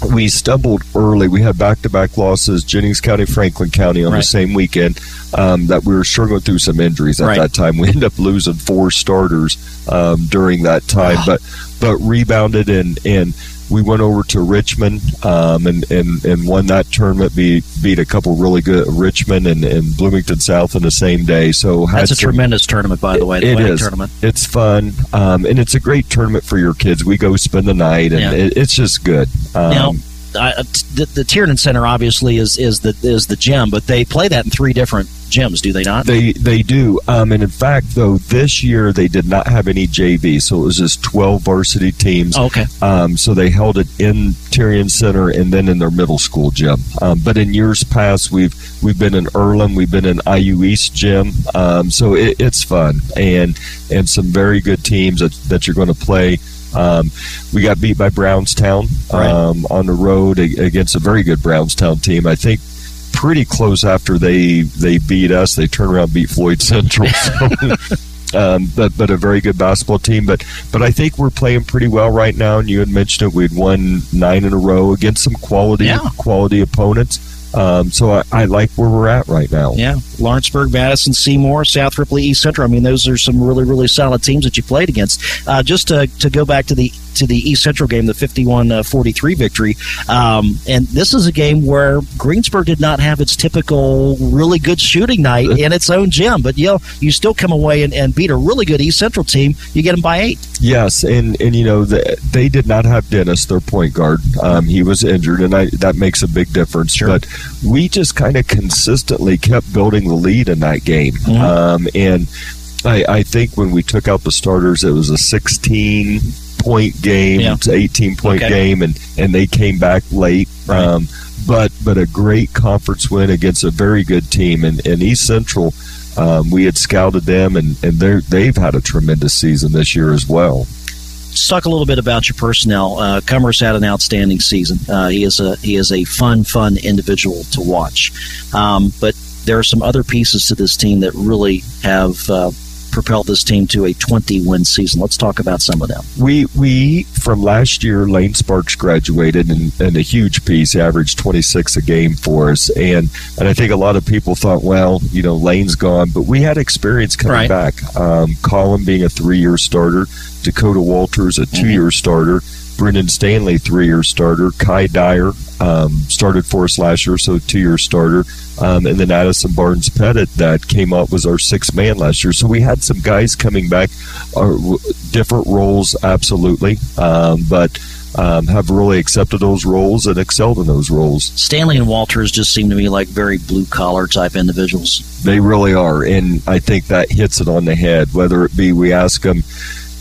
we stumbled early. We had back to back losses, Jennings County, Franklin County on Right. the same weekend. Um, that we were struggling through some injuries at Right. that time. We ended up losing four starters um, during that time, but but rebounded and and we went over to Richmond um, and, and and won that tournament. Beat beat a couple really good Richmond and, and Bloomington South in the same day. So That's a some- tremendous tournament, by the way. The it is. tournament. It's fun, um, and it's a great tournament for your kids. We go spend the night, and Yeah. it, it's just good. Um, now, I, uh, the, the Tiernan Center obviously is is the is the gym, but they play that in three different gyms, do they not? they they do, um, and in fact, though this year they did not have any JV, so it was just twelve varsity teams. Oh, okay. Um, so they held it in Tiernan Center and then in their middle school gym. Um, but in years past, we've we've been in Earlham, we've been in IU East gym. Um, so it, it's fun and and some very good teams that, that you're going to play. Um, we got beat by Brownstown Right. um, on the road against a very good Brownstown team. I think pretty close after they they beat us. They turned around and beat Floyd Central. So, um, but but a very good basketball team. But but I think we're playing pretty well right now. And you had mentioned it. We'd won nine in a row against some quality Yeah. quality opponents. Um, so I, I like where we're at right now. Yeah, Lawrenceburg, Madison, Seymour, South Ripley, East Central. I mean, those are some really, really solid teams that you played against. Uh, just to, to go back to the to the East Central game, the 51-43 uh, victory, um, and this is a game where Greensburg did not have its typical really good shooting night in its own gym, but you know, you still come away and, and beat a really good East Central team. You get them by eight. Yes, and and you know the, they did not have Dennis, their point guard. Um, he was injured, and I, that makes a big difference. Sure. But we just kind of consistently kept building the lead in that game. Mm-hmm. Um, and I, I, think when we took out the starters, it was a 16 point game, yeah. 18 point okay. game, and, and they came back late. Right. Um, but but a great conference win against a very good team. And, and East Central, um, we had scouted them, and, and they've had a tremendous season this year as well let's talk a little bit about your personnel. Uh, Cummers had an outstanding season. Uh, he is a he is a fun, fun individual to watch. Um, but there are some other pieces to this team that really have uh, propelled this team to a 20 win season. Let's talk about some of them. We we from last year, Lane Sparks graduated and, and a huge piece, averaged 26 a game for us, and and I think a lot of people thought, well, you know, Lane's gone, but we had experience coming right. back. Um, Colin being a three year starter, Dakota Walters a two year mm-hmm. starter. Brendan Stanley, three year starter. Kai Dyer um, started for us last year, so two year starter. Um, and then Addison Barnes Pettit that came up was our sixth man last year. So we had some guys coming back, uh, different roles, absolutely, um, but. Um, have really accepted those roles and excelled in those roles. Stanley and Walters just seem to me like very blue collar type individuals. They really are, and I think that hits it on the head. Whether it be we ask them,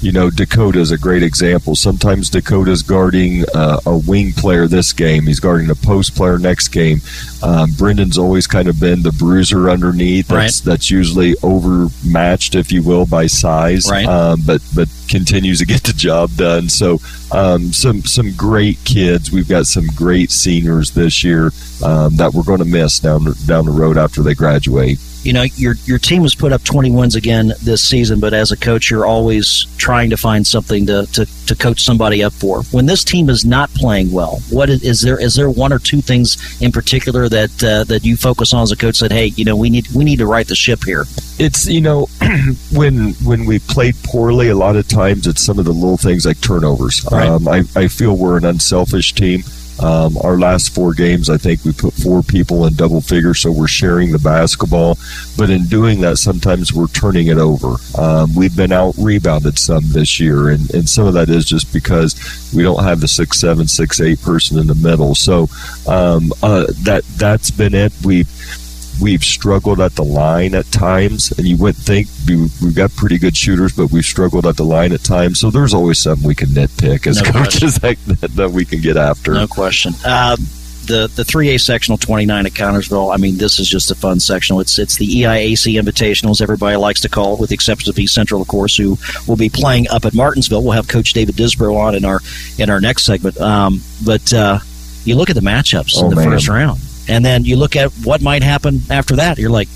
you know, Dakota is a great example. Sometimes Dakota's guarding uh, a wing player this game. He's guarding a post player next game. Um, Brendan's always kind of been the bruiser underneath. That's, right. that's usually overmatched, if you will, by size. Right. Um, but but continues to get the job done. So um, some some great kids. We've got some great seniors this year um, that we're going to miss down down the road after they graduate you know your your team has put up 20 wins again this season but as a coach you're always trying to find something to, to, to coach somebody up for. When this team is not playing well what is, is there is there one or two things in particular that uh, that you focus on as a coach that hey you know we need we need to right the ship here? It's you know when when we played poorly a lot of times it's some of the little things like turnovers. Right. um, I, I feel we're an unselfish team um, our last four games, I think we put four people in double figures, so we're sharing the basketball. But in doing that, sometimes we're turning it over. Um, we've been out rebounded some this year, and, and some of that is just because we don't have the six seven, six eight person in the middle. So um, uh, that that's been it. We've we've struggled at the line at times, and you wouldn't think we've got pretty good shooters, but we've struggled at the line at times. So there's always something we can nitpick as no coaches that, that, we can get after. No question. Uh, the the three A sectional twenty nine at Connersville. I mean, this is just a fun sectional. It's it's the EIAC Invitationals. Everybody likes to call it, with the exception of East Central, of course, who will be playing up at Martinsville. We'll have Coach David Disbro on in our in our next segment. Um, but uh, you look at the matchups oh, in the man. first round and then you look at what might happen after that. You're like,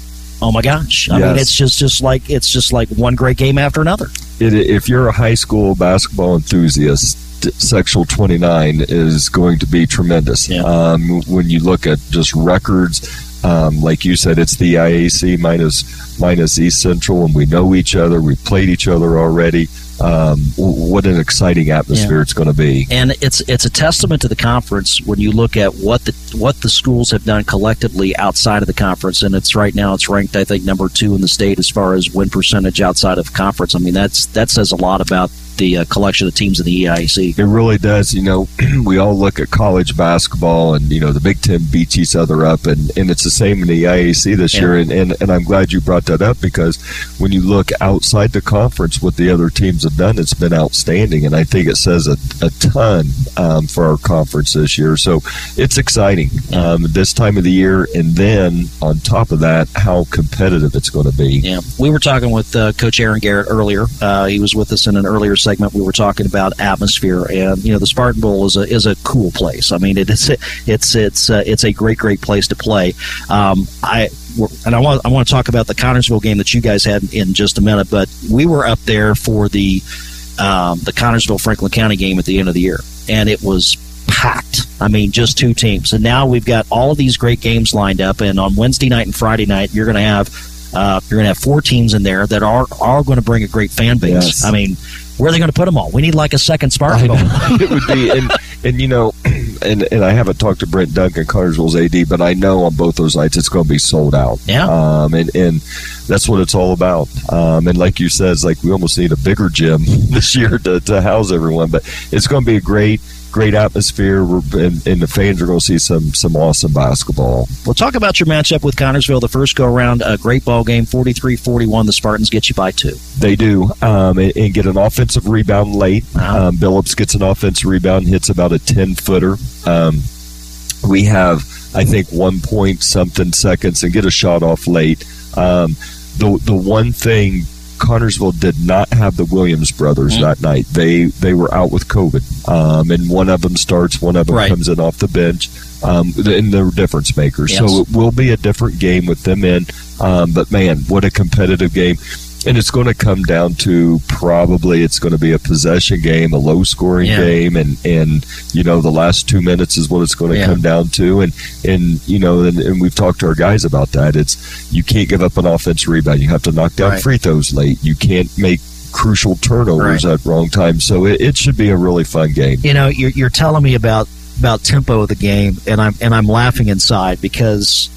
oh my gosh! I yes. mean, it's just just like it's just like one great game after another. It, if you're a high school basketball enthusiast, Sectional 29 is going to be tremendous. Yeah. Um, when you look at just records, um, like you said, it's the IAC minus minus East Central, and we know each other. We've played each other already um, what an exciting atmosphere yeah. it's going to be. And it's it's a testament to the conference when you look at what the what the schools have done collectively outside of the conference. And it's right now it's ranked I think number two in the state as far as win percentage outside of conference. I mean that's that says a lot about the uh, collection of teams in the EIC. It really does. You know, we all look at college basketball, and you know the Big Ten beats each other up, and, and it's the same in the EIAC this yeah. year. And, and and I'm glad you brought that up because when you look outside the conference, what the other teams have done, it's been outstanding, and I think it says a, a ton um, for our conference this year. So it's exciting um, this time of the year, and then on top of that, how competitive it's going to be. Yeah, we were talking with uh, Coach Aaron Garrett earlier. Uh, he was with us in an earlier segment. We were talking about atmosphere, and you know the Spartan Bowl is a is a cool place. I mean, it's it's it's uh, it's a great great place to play. Um, I and I want I want to talk about the Connersville game that you guys had in just a minute, but we were up there for the um, the Connersville Franklin County game at the end of the year, and it was packed I mean, just two teams. And now we've got all of these great games lined up. And on Wednesday night and Friday night, you're going to have uh, you're going to have four teams in there that are are going to bring a great fan base. Yes. I mean, where are they going to put them all? We need like a second spark. it would be, and, and you know, and, and I haven't talked to Brent Duncan, Connersville's AD, but I know on both those nights it's going to be sold out. Yeah. Um, and, and that's what it's all about. Um, and like you said, it's like we almost need a bigger gym this year to, to house everyone, but it's going to be a great, great atmosphere, and, and the fans are going to see some some awesome basketball. We'll talk about your matchup with Connersville. The first go around, a great ball game, 43-41. The Spartans get you by two. They do, um, and, and get an offensive rebound late. Um, Billups gets an offensive rebound, hits about a ten footer. Um, we have, I think, one point something seconds and get a shot off late. Um, the the one thing Connersville did not have the Williams brothers Mm. that night. They they were out with COVID, um, and one of them starts, one of them Right. comes in off the bench, um, and they're difference makers. Yes. So it will be a different game with them in. Um, but man, what a competitive game! And it's going to come down to probably it's going to be a possession game, a low scoring Yeah. game, and and you know the last two minutes is what it's going to Yeah. come down to. And and you know and, and we've talked to our guys about that. It's you can't give up an offense rebound. You have to knock down Right. free throws late. You can't make crucial turnovers Right. at wrong time. So it, it should be a really fun game. You know, you're, you're telling me about about tempo of the game, and I'm and I'm laughing inside because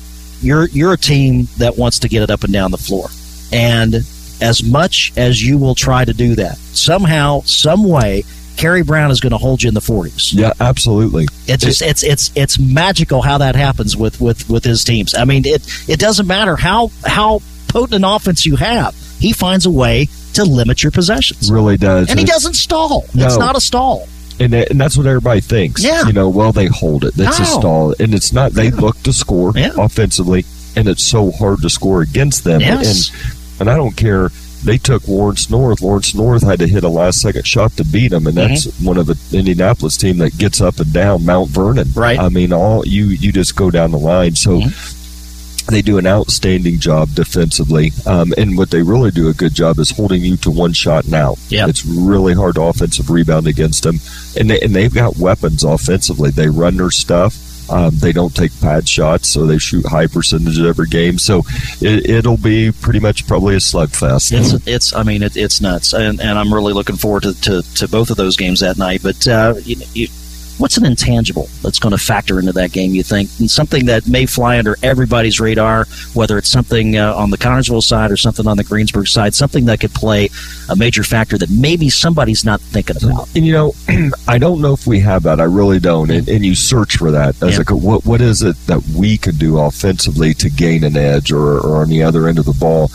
you're you're a team that wants to get it up and down the floor, and as much as you will try to do that, somehow, some way, Kerry Brown is going to hold you in the 40s. Yeah, absolutely. It's just it's it's it's magical how that happens with with with his teams. I mean, it it doesn't matter how how potent an offense you have, he finds a way to limit your possessions, really does. and he doesn't stall. It's not a stall. and, that- and that's what everybody thinks. Yeah. You know, well, they hold it. That's a stall. And it's not, they look to score Yeah. offensively, and it's so hard to score against them. Yes. And, and I don't care. They took Lawrence North. Lawrence North had to hit a last second shot to beat them, and that's one of the Indianapolis team that gets up and down Mount Vernon. Mm-hmm. Right. Mm-hmm. I mean, all you you just go down the line. So they do an outstanding job defensively, um, and what they really do a good job is holding you to one shot now. Yep. it's really hard to offensive rebound against them, and they, and they've got weapons offensively. They run their stuff. Um, they don't take pad shots, so they shoot high percentage every game. So it, it'll be pretty much probably a slugfest. It's it's. I mean, it, it's nuts, and, and I'm really looking forward to, to, to both of those games that night. But uh, you, you, what's an intangible that's going to factor into that game? You think and something that may fly under everybody's radar, whether it's something uh, on the Connersville side or something on the Greensburg side, something that could play a major factor that maybe somebody's not thinking about. And you know, I don't know if we have that. I really don't. And, and you search for that as Yeah. a, what what is it that we could do offensively to gain an edge, or, or on the other end of the ball?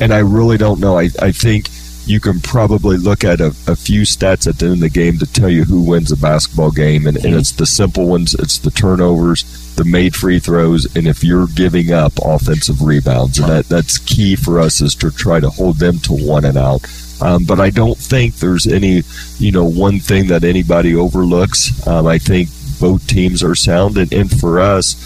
And I really don't know. I I think you can probably look at a, a few stats at the end of the game to tell you who wins a basketball game, and, and it's the simple ones. It's the turnovers, the made free throws, and if you're giving up offensive rebounds, and that that's key for us is to try to hold them to one and out. Um, but I don't think there's any, you know, one thing that anybody overlooks. Um, I think both teams are sound, and, and for us,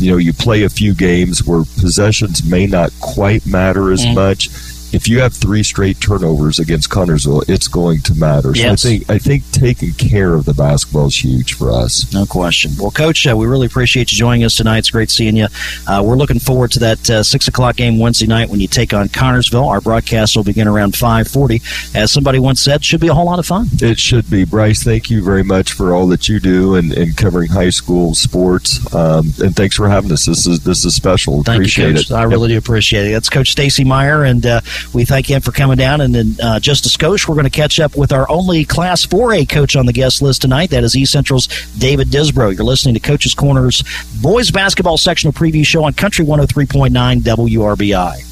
you know, you play a few games where possessions may not quite matter as Mm. much. If you have three straight turnovers against Connersville, it's going to matter. So Yes. I think I think taking care of the basketball is huge for us. No question. Well, Coach, uh, we really appreciate you joining us tonight. It's great seeing you. Uh, we're looking forward to that uh, six o'clock game Wednesday night when you take on Connersville. Our broadcast will begin around five forty. As somebody once said, should be a whole lot of fun. It should be. Bryce, thank you very much for all that you do and, and covering high school sports. Um, and thanks for having us. This is this is special. Thank appreciate you, Coach. it. I really do appreciate it. That's Coach Stacy Meyer, and uh, we thank him for coming down. And in uh, just a skosh, we're going to catch up with our only Class 4A coach on the guest list tonight. That is East Central's David Disbro. You're listening to Coach's Corner's boys basketball sectional preview show on Country 103.9 WRBI.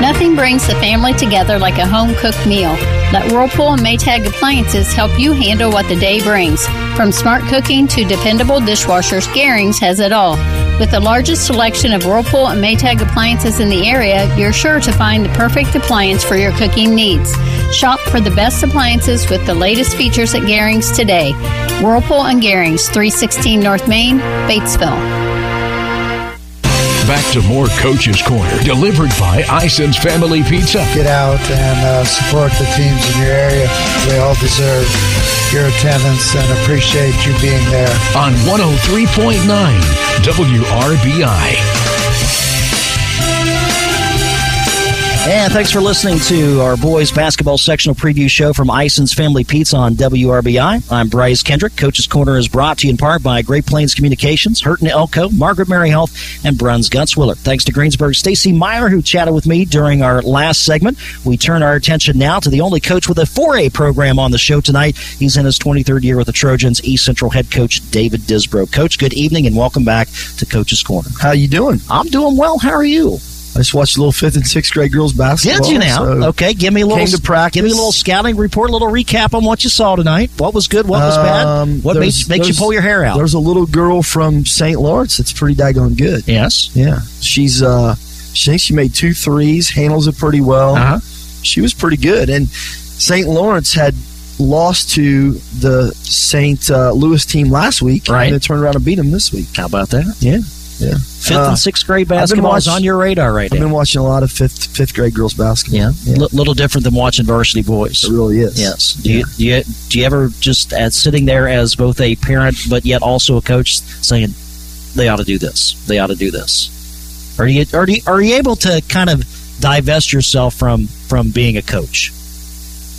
Nothing brings the family together like a home cooked meal. Let Whirlpool and Maytag appliances help you handle what the day brings. From smart cooking to dependable dishwashers, Garings has it all. With the largest selection of Whirlpool and Maytag appliances in the area, you're sure to find the perfect appliance for your cooking needs. Shop for the best appliances with the latest features at Garings today. Whirlpool and Garings, 316 North Main, Batesville. Back to more Coach's Corner, delivered by Ison's Family Pizza. Get out and uh, support the teams in your area. They all deserve your attendance and appreciate you being there. On 103.9 WRBI. And thanks for listening to our boys basketball sectional preview show from Ison's Family Pizza on WRBI. I'm Bryce Kendrick. Coach's Corner is brought to you in part by Great Plains Communications, Hurton Elko, Margaret Mary Health, and Bruns Gutzwiller. Thanks to Greensburg Stacy Meyer, who chatted with me during our last segment. We turn our attention now to the only coach with a 4A program on the show tonight. He's in his 23rd year with the Trojans, East Central head coach David Disbro. Coach, good evening and welcome back to Coach's Corner. How you doing? I'm doing well. How are you? I just watched a little fifth and sixth grade girls basketball. Did you now? so okay, give me a little came to practice. Give me a little scouting report, a little recap on what you saw tonight. What was good? What was bad? Um, What makes, makes you pull your hair out? There's a little girl from St. Lawrence that's pretty daggone good. Yes. Yeah. She's uh she thinks she made two threes, handles it pretty well. Uh-huh. She was pretty good. And St. Lawrence had lost to the St. Uh, Louis team last week. Right. And they turned around and beat them this week. How about that? Yeah. Yeah. Fifth Uh, and sixth grade basketball is on your radar right now. I've been watching a lot of fifth fifth grade girls basketball. Yeah, L- little different than watching varsity boys. It really is. Yes. Do you, do you do you ever just as sitting there as both a parent but yet also a coach saying they ought to do this, they ought to do this, are you are you, are you able to kind of divest yourself from from being a coach?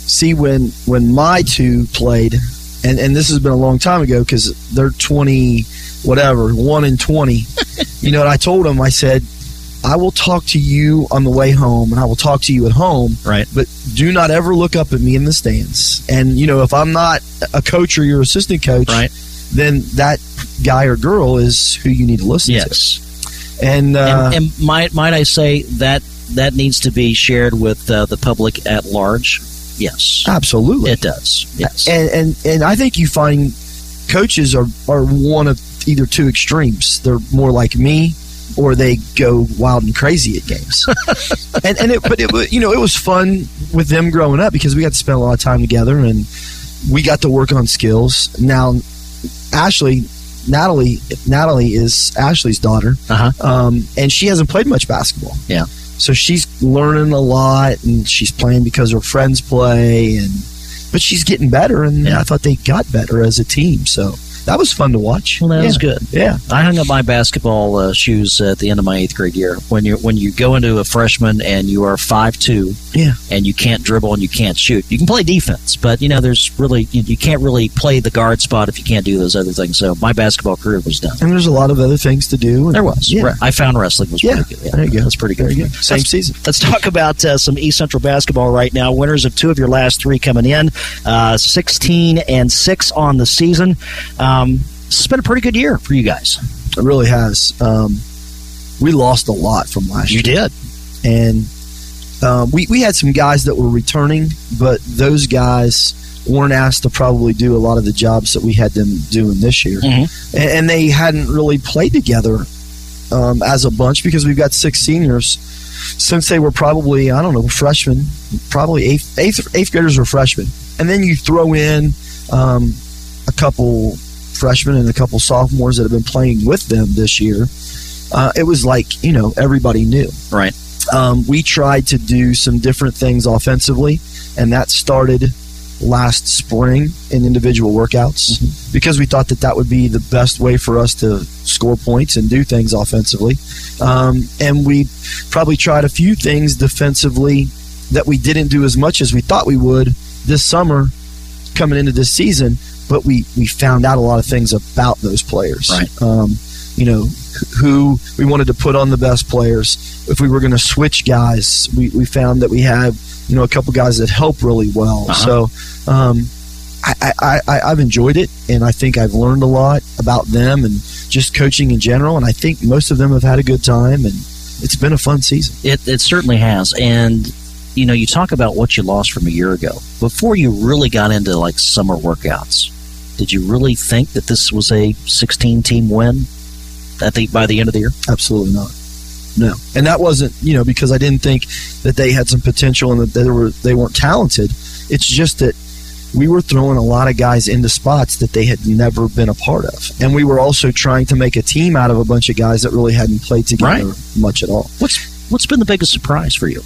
see when when my two played and and this has been a long time ago because they're 20 whatever 1 in 20 you know i told them i said i will talk to you on the way home and i will talk to you at home right. but do not ever look up at me in the stands. And you know if i'm not a coach or your assistant coach right. then that guy or girl is who you need to listen Yes. to and uh, and, and might might I say that that needs to be shared with uh, the public at large? Yes, absolutely. It does. Yes, and and and I think you find coaches are are one of either two extremes. They're more like me, or they go wild and crazy at games. and and it, but it you know it was fun with them growing up because we got to spend a lot of time together and we got to work on skills. Now, Ashley. Natalie, Natalie is Ashley's daughter, uh-huh. um, and she hasn't played much basketball. Yeah, so she's learning a lot, and she's playing because her friends play, and but she's getting better. And I thought they got better as a team, so that was fun to watch. Well, that yeah. was good. Yeah, I hung up my basketball uh, shoes at the end of my eighth grade year. When you when you go into a freshman and you are five two, yeah, and you can't dribble and you can't shoot, you can play defense, but you know there's really you, you can't really play the guard spot if you can't do those other things. So my basketball career was done. and there's a lot of other things to do. and- There was. yeah. I found wrestling was Yeah, pretty good. there you go. That's pretty good. Same Let's- season. Let's talk about uh, some East Central basketball right now. Winners of two of your last three coming in, uh, 16 and 6 on the season. Um, this has been a pretty good year for you guys. It really has. Um, we lost a lot from last You year. You did. and um, we we had some guys that were returning, but those guys weren't asked to probably do a lot of the jobs that we had them doing this year, Mhm. and, and they hadn't really played together um, as a bunch because we've got six seniors. Since they were probably I don't know freshmen, probably eighth eighth, eighth graders or freshmen, and then you throw in um, a couple freshmen and a couple sophomores that have been playing with them this year. Uh, it was like you know everybody knew. Right. Um, we tried to do some different things offensively, and that started last spring in individual workouts because we thought that that would be the best way for us to score points and do things offensively. Um, and we probably tried a few things defensively that we didn't do as much as we thought we would this summer coming into this season, but we, we found out a lot of things about those players. Right. Um, you know, who we wanted to put on the best players. If we were going to switch guys, we, we found that we had, you know, a couple guys that help really well. Uh-huh. So, um, I, I, I, I've enjoyed it, and I think I've learned a lot about them and just coaching in general. And I think most of them have had a good time, and it's been a fun season. It, it certainly has. And, you know, you talk about what you lost from a year ago. Before you really got into like summer workouts, did you really think that this was a 16 team win at the, by the end of the year? Absolutely not. No, and that wasn't you know because I didn't think that they had some potential and that they were they weren't talented. It's just that we were throwing a lot of guys into spots that they had never been a part of. And we were also trying to make a team out of a bunch of guys that really hadn't played together Right. much at all. What's what's been the biggest surprise for you?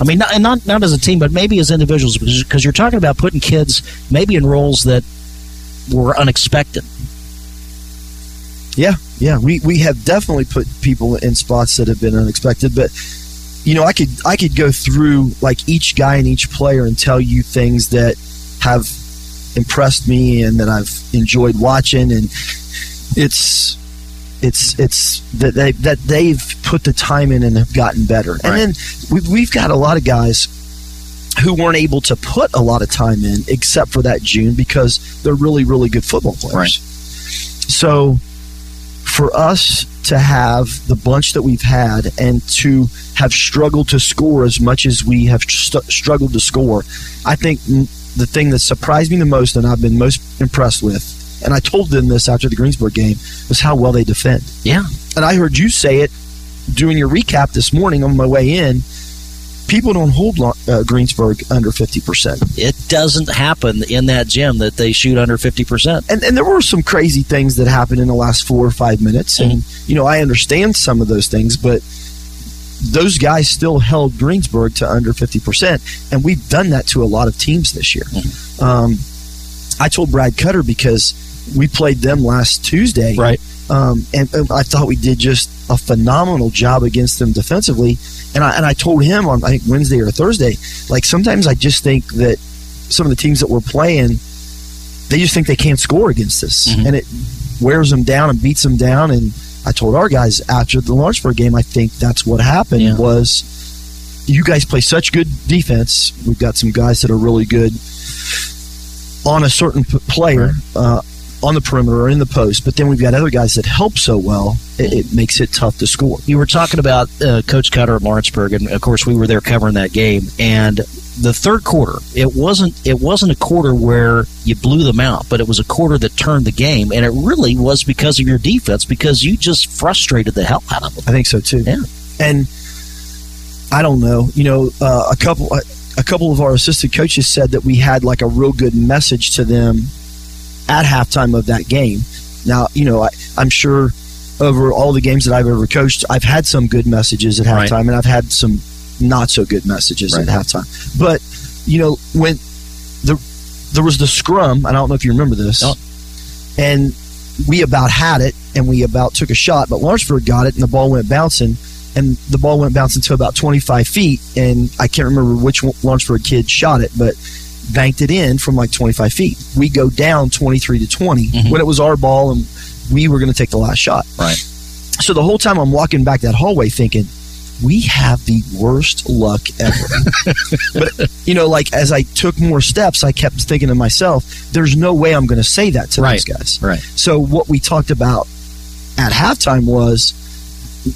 I mean, not not not as a team, but maybe as individuals, because you're talking about putting kids maybe in roles that were unexpected. Yeah, yeah, we we have definitely put people in spots that have been unexpected, but you know, I could I could go through like each guy and each player and tell you things that have impressed me and that I've enjoyed watching, and it's it's it's that they that they've put the time in and have gotten better, and then we've we've got a lot of guys who weren't able to put a lot of time in except for that June because they're really really good football players. So for us to have the bunch that we've had and to have struggled to score as much as we have st- struggled to score, I think the thing that surprised me the most and I've been most impressed with, and I told them this after the Greensburg game, was how well they defend. Yeah. And I heard you say it doing your recap this morning on my way in. People don't hold uh, Greensburg under 50%. It doesn't happen in that gym that they shoot under fifty percent. and and there were some crazy things that happened in the last four or five minutes, and you know I understand some of those things, but those guys still held Greensburg to under fifty percent, and we've done that to a lot of teams this year. Um, I told Brad Cutter because we played them last Tuesday, right? Um, and, and I thought we did just a phenomenal job against them defensively. And I and I told him on I think Wednesday or Thursday, like sometimes I just think that some of the teams that we're playing, they just think they can't score against us, and it wears them down and beats them down. And I told our guys after the Lawrenceburg game, I think that's what happened was you guys play such good defense. We've got some guys that are really good on a certain p- player uh, on the perimeter or in the post, but then we've got other guys that help so well, it, it makes it tough to score. You were talking about uh, Coach Cutter at Lawrenceburg, and of course we were there covering that game. And the third quarter, it wasn't it wasn't a quarter where you blew them out, but it was a quarter that turned the game, and it really was because of your defense because you just frustrated the hell out of them. I think so too. Yeah, and I don't know. You know, uh, a couple a couple of our assistant coaches said that we had like a real good message to them at halftime of that game. Now, you know, I, I'm sure over all the games that I've ever coached, I've had some good messages at Right. halftime, and I've had some not so good messages Right. at halftime. But you know, when the there was the scrum, I don't know if you remember this, and we about had it, and we about took a shot, but Lawrenceburg got it, and the ball went bouncing, and the ball went bouncing to about 25 feet, and I can't remember which Lawrenceburg kid shot it, but banked it in from like 25 feet. We go down 23 to 20 mm-hmm. when it was our ball, and we were going to take the last shot. Right. So the whole time I'm walking back that hallway thinking, we have the worst luck ever. but, you know, like as I took more steps, I kept thinking to myself, there's no way I'm going to say that to those guys. Right. So what we talked about at halftime was,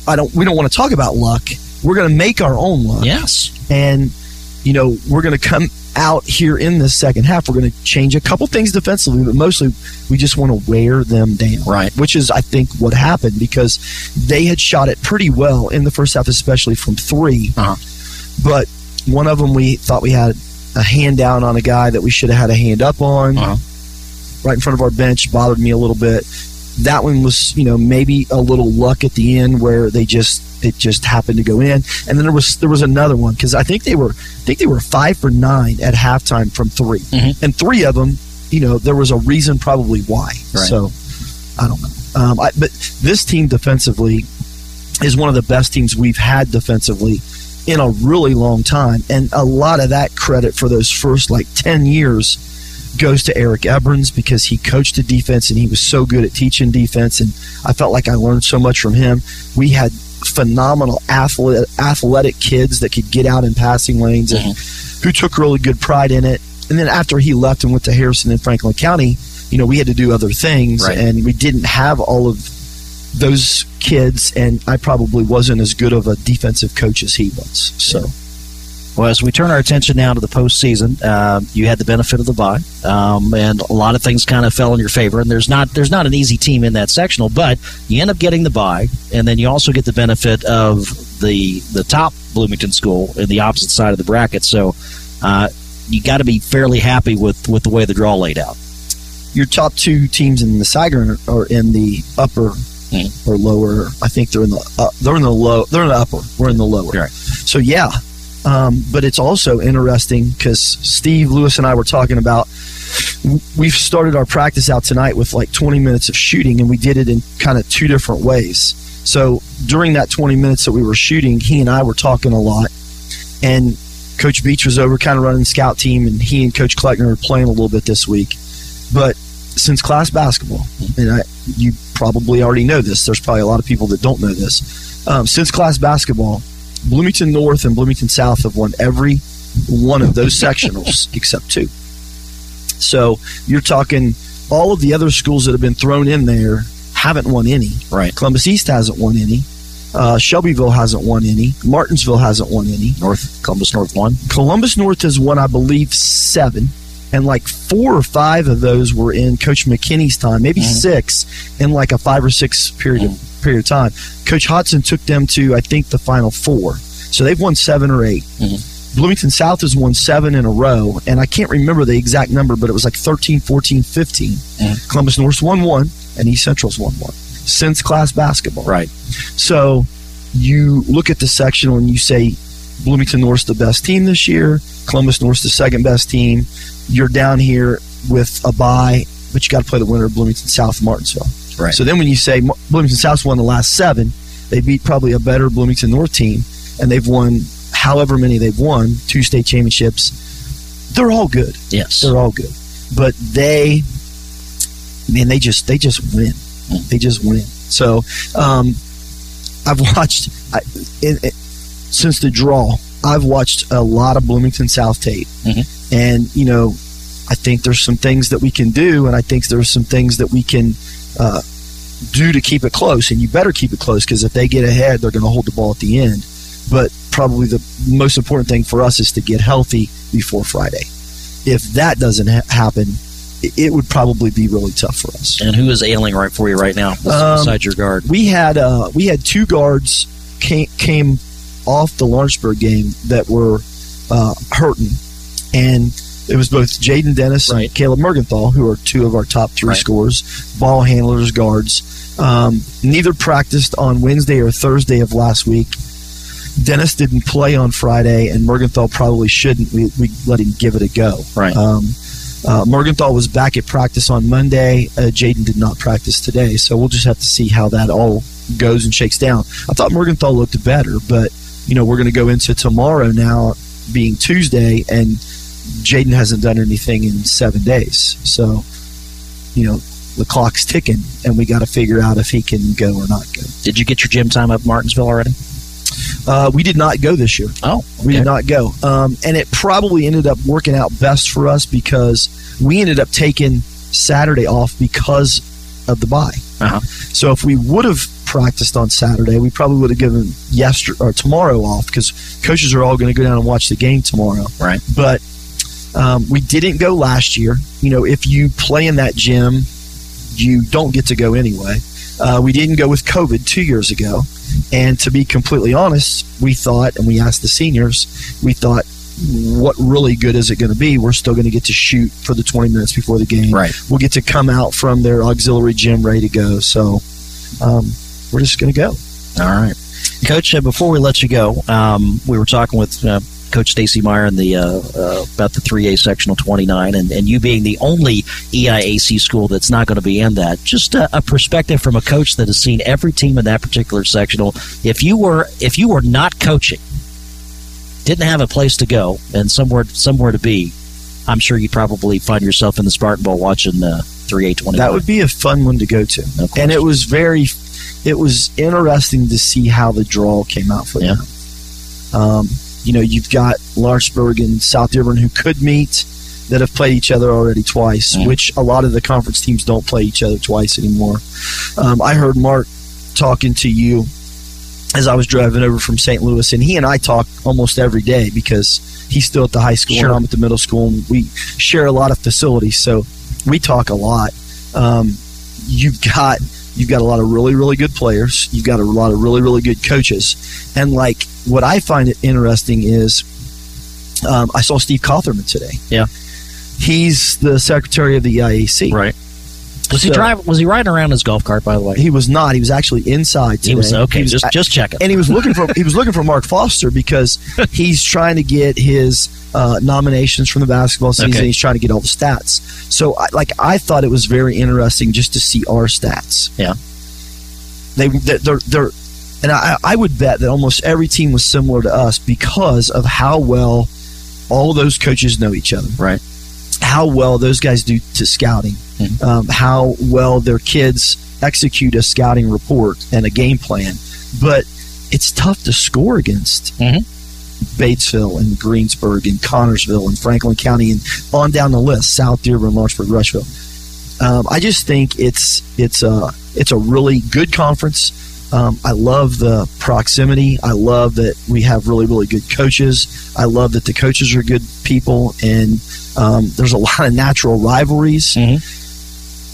I don't, we don't want to talk about luck. We're going to make our own luck. Yes. And, you know, we're going to come out here in this second half. We're going to change a couple things defensively, but mostly we just want to wear them down. Right. Which is, I think, what happened because they had shot it pretty well in the first half, especially from 3 Uh-huh. But one of them we thought we had a hand down on a guy that we should have had a hand up on. Uh-huh. Right in front of our bench bothered me a little bit. That one was, you know, maybe a little luck at the end where they just it just happened to go in. And then there was there was another one because I think they were I think they were five for nine at halftime from 3 and three of them, you know, there was a reason probably why. Right. So I don't know. Um, I, but this team defensively is one of the best teams we've had defensively in a really long time, and a lot of that credit for those first like ten years goes to Eric Ebrins because he coached the defense and he was so good at teaching defense, and I felt like I learned so much from him. We had phenomenal athletic kids that could get out in passing lanes and mm-hmm. who took really good pride in it. And then after he left and went to Harrison and Franklin County, you know, we had to do other things, Right. and we didn't have all of those kids. And I probably wasn't as good of a defensive coach as he was. So. Well, as we turn our attention now to the postseason, uh, you had the benefit of the bye, um, and a lot of things kind of fell in your favor. And there's not there's not an easy team in that sectional, but you end up getting the bye, and then you also get the benefit of the the top Bloomington school in the opposite side of the bracket. So uh, you got to be fairly happy with with the way the draw laid out. Your top two teams in the Saigon are in the upper or lower. I think they're in the uh, they're in the low. They're in the upper. We're in the lower. Right. So yeah, um, but it's also interesting because Steve Lewis and I were talking about. We've started our practice out tonight with like 20 minutes of shooting, and we did it in kind of two different ways. So during that 20 minutes that we were shooting, he and I were talking a lot, and Coach Beach was over kind of running the scout team, and he and Coach Kleckner are playing a little bit this week. But since class basketball, and I, you probably already know this, there's probably a lot of people that don't know this. Um, since class basketball, Bloomington North and Bloomington South have won every one of those sectionals except two. So you're talking all of the other schools that have been thrown in there haven't won any. Right. Columbus East hasn't won any. Uh, Shelbyville hasn't won any. Martinsville hasn't won any. North Columbus North won. Columbus North has won, I believe, seven, and like four or five of those were in Coach McKinney's time, maybe Mm-hmm. six in like a five or six period of, period of time. Coach Hodson took them to I think the final four, so they've won seven or 8 Mm-hmm. Bloomington South has won seven in a row, and I can't remember the exact number, but it was like 13, 14, 15. Mm-hmm. Columbus North's won one, and East Central's won one since class basketball. Right. So you look at the sectional and you say Bloomington North's the best team this year, Columbus North's the second best team. You're down here with a bye, but you got to play the winner of Bloomington South and Martinsville. Right. So then when you say Bloomington South's won the last seven, they beat probably a better Bloomington North team, and they've won however many they've won, two state championships. They're all good. Yes. They're all good. But they, man, they just they just win. They just win. So um, I've watched I, it, it, since the draw. I've watched a lot of Bloomington South tape, Mm-hmm. and you know, I think there's some things that we can do, and I think there's some things that we can uh, do to keep it close. And you better keep it close because if they get ahead, they're going to hold the ball at the end. But probably the most important thing for us is to get healthy before Friday. If that doesn't ha- happen, it, would probably be really tough for us. And who is ailing right for you right now Um, beside your guard? We had uh, we had two guards came, came off the Lawrenceburg game that were uh, hurting, and it was both Jaden Dennis and Caleb Mergenthal, who are two of our top three Right. scorers, ball handlers, guards. Um, neither practiced on Wednesday or Thursday of last week. Dennis didn't play on Friday, and Morgenthal probably shouldn't. We, we let him give it a go. Right. Um, uh, Morgenthal was back at practice on Monday. Uh, Jaden did not practice today, so we'll just have to see how that all goes and shakes down. I thought Morgenthal looked better, but you know we're going to go into tomorrow now, being Tuesday, and Jaden hasn't done anything in seven days. So, you know, the clock's ticking, and we got to figure out if he can go or not go. Did you get your gym time up Martinsville already? Uh, we did not go this year. Oh, we did not go, um, and it probably ended up working out best for us because we ended up taking Saturday off because of the bye. Uh-huh. So if we would have practiced on Saturday, we probably would have given yesterday or tomorrow off because coaches are all going to go down and watch the game tomorrow. Right. But um, we didn't go last year. You know, if you play in that gym, you don't get to go anyway. Uh, we didn't go with COVID two years ago. And to be completely honest, we thought, and we asked the seniors, we thought, what really good is it going to be? We're still going to get to shoot for the 20 minutes before the game. Right. We'll get to come out from their auxiliary gym ready to go. So um, we're just going to go. All right, Coach. Uh, before we let you go, um, we were talking with uh, Coach Stacy Meyer in the uh, uh, about the 3A sectional 29, and, and you being the only EIAC school that's not going to be in that. Just a, a perspective from a coach that has seen every team in that particular sectional. If you were if you were not coaching, didn't have a place to go and somewhere somewhere to be, I'm sure you probably find yourself in the Spartan Bowl watching uh, 3A 29. That would be a fun one to go to. and it was very, it was interesting to see how the draw came out for them. Um, you know, you've got Lawrenceburg and South Dearborn who could meet that have played each other already twice, Mm-hmm. which a lot of the conference teams don't play each other twice anymore. Um, I heard Mark talking to you as I was driving over from St. Louis, and he and I talk almost every day because he's still at the high school Sure. and I'm at the middle school, and we share a lot of facilities, so we talk a lot. Um, you've got you've got a lot of really really good players. You've got a lot of really really good coaches, and like what I find it interesting is Um, I saw Steve Cawthorman today. Yeah. He's the secretary of the IAC. Right. Was he driving? Was he riding around his golf cart? By the way, He was not. He was actually inside. Today. He was- okay, was- just- just checking. And he was looking for he was looking for Mark Foster because he's trying to get his uh, nominations from the basketball season. Okay. He's trying to get all the stats. So, I, like, I thought it was very interesting just to see our stats. Yeah. They they're, they're and I, I would bet that almost every team was similar to us because of how well all those coaches know each other. Right. How well those guys do to scouting. Um, how well their kids execute a scouting report and a game plan. But it's tough to score against Batesville and Greensburg and Connersville and Franklin County and on down the list, South Dearborn, Lawrenceburg, Rushville. Um, I just think it's it's a it's a really good conference. Um, I love the proximity. I love that we have really really good coaches. I love that the coaches are good people, and um, there's a lot of natural rivalries.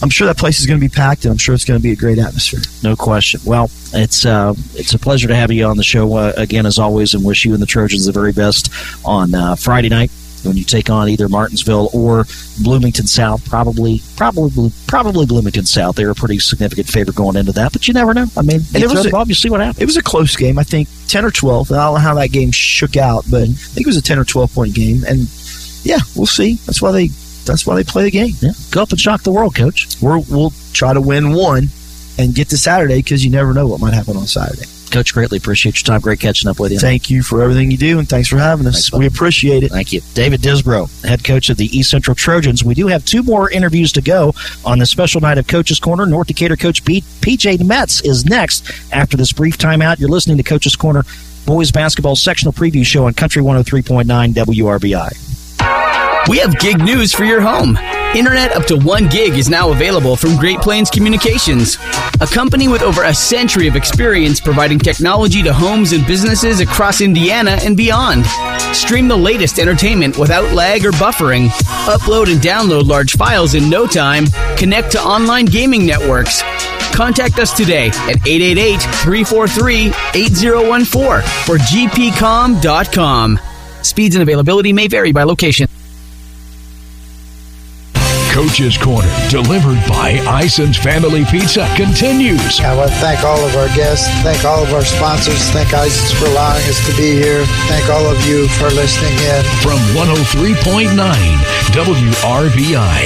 I'm sure that place is going to be packed, and I'm sure it's going to be a great atmosphere. No question. Well, it's uh, it's a pleasure to have you on the show uh, again as always, and wish you and the Trojans the very best on uh, Friday night when you take on either Martinsville or Bloomington South. Probably, probably, probably Bloomington South. They're a pretty significant favorite going into that, but you never know. I mean, it was throw the a- ball, you see what happens. It was a close game. I think ten or twelve. I don't know how that game shook out, but I think it was a ten or twelve point game. And yeah, we'll see. That's why they that's why they play the game. Yeah, go up and shock the world, coach. We're, we'll try to win one and get to Saturday because you never know what might happen on Saturday. Coach, greatly appreciate your time. Great catching up with you. Thank you for everything you do, and thanks for having us. we appreciate it. Thank you. David Disbro, head coach of the East Central Trojans. We do have two more interviews to go on the special night of Coach's Corner. North Decatur coach B- PJ Metz is next after this brief timeout. You're listening to Coach's Corner boys basketball sectional preview show on Country 103.9 WRBI. We have gig news for your home. Internet up to one gig is now available from Great Plains Communications, a company with over a century of experience providing technology to homes and businesses across Indiana and beyond. Stream the latest entertainment without lag or buffering. Upload and download large files in no time. Connect to online gaming networks. Contact us today at 888 343 8014 or gpcom.com. Speeds and availability may vary by location. Coach's Corner, delivered by Ison's Family Pizza, continues. I want to thank all of our guests, thank all of our sponsors, thank Ison's for allowing us to be here, thank all of you for listening in. From 103.9 WRBI.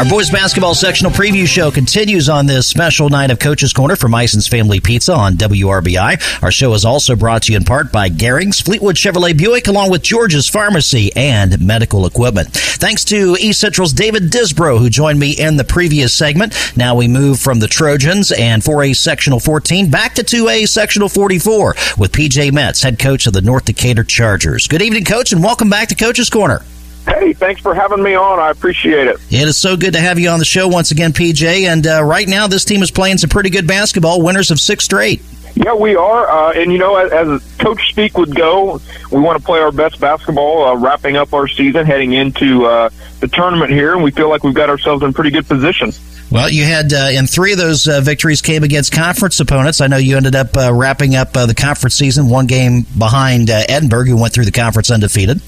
Our boys basketball sectional preview show continues on this special night of Coach's Corner from Ison's Family Pizza on WRBI. Our show is also brought to you in part by Garings, Fleetwood Chevrolet Buick, along with George's Pharmacy and Medical Equipment. Thanks to East Central's David Disbro, who joined me in the previous segment. Now we move from the Trojans and 4A Sectional 14 back to 2A Sectional 44 with PJ Metz, head coach of the North Decatur Chargers. Good evening, Coach, and welcome back to Coach's Corner. Hey, thanks for having me on. I appreciate it. It is so good to have you on the show once again, PJ. And uh, right now, this team is playing some pretty good basketball, winners of six straight. Yeah, we are. Uh, and, you know, as, as Coach Speak would go, we want to play our best basketball, uh, wrapping up our season, heading into uh, the tournament here, and we feel like we've got ourselves in pretty good position. Well, you had, uh, and three of those uh, victories came against conference opponents. I know you ended up uh, wrapping up uh, the conference season one game behind uh, Edinburgh, who went through the conference undefeated.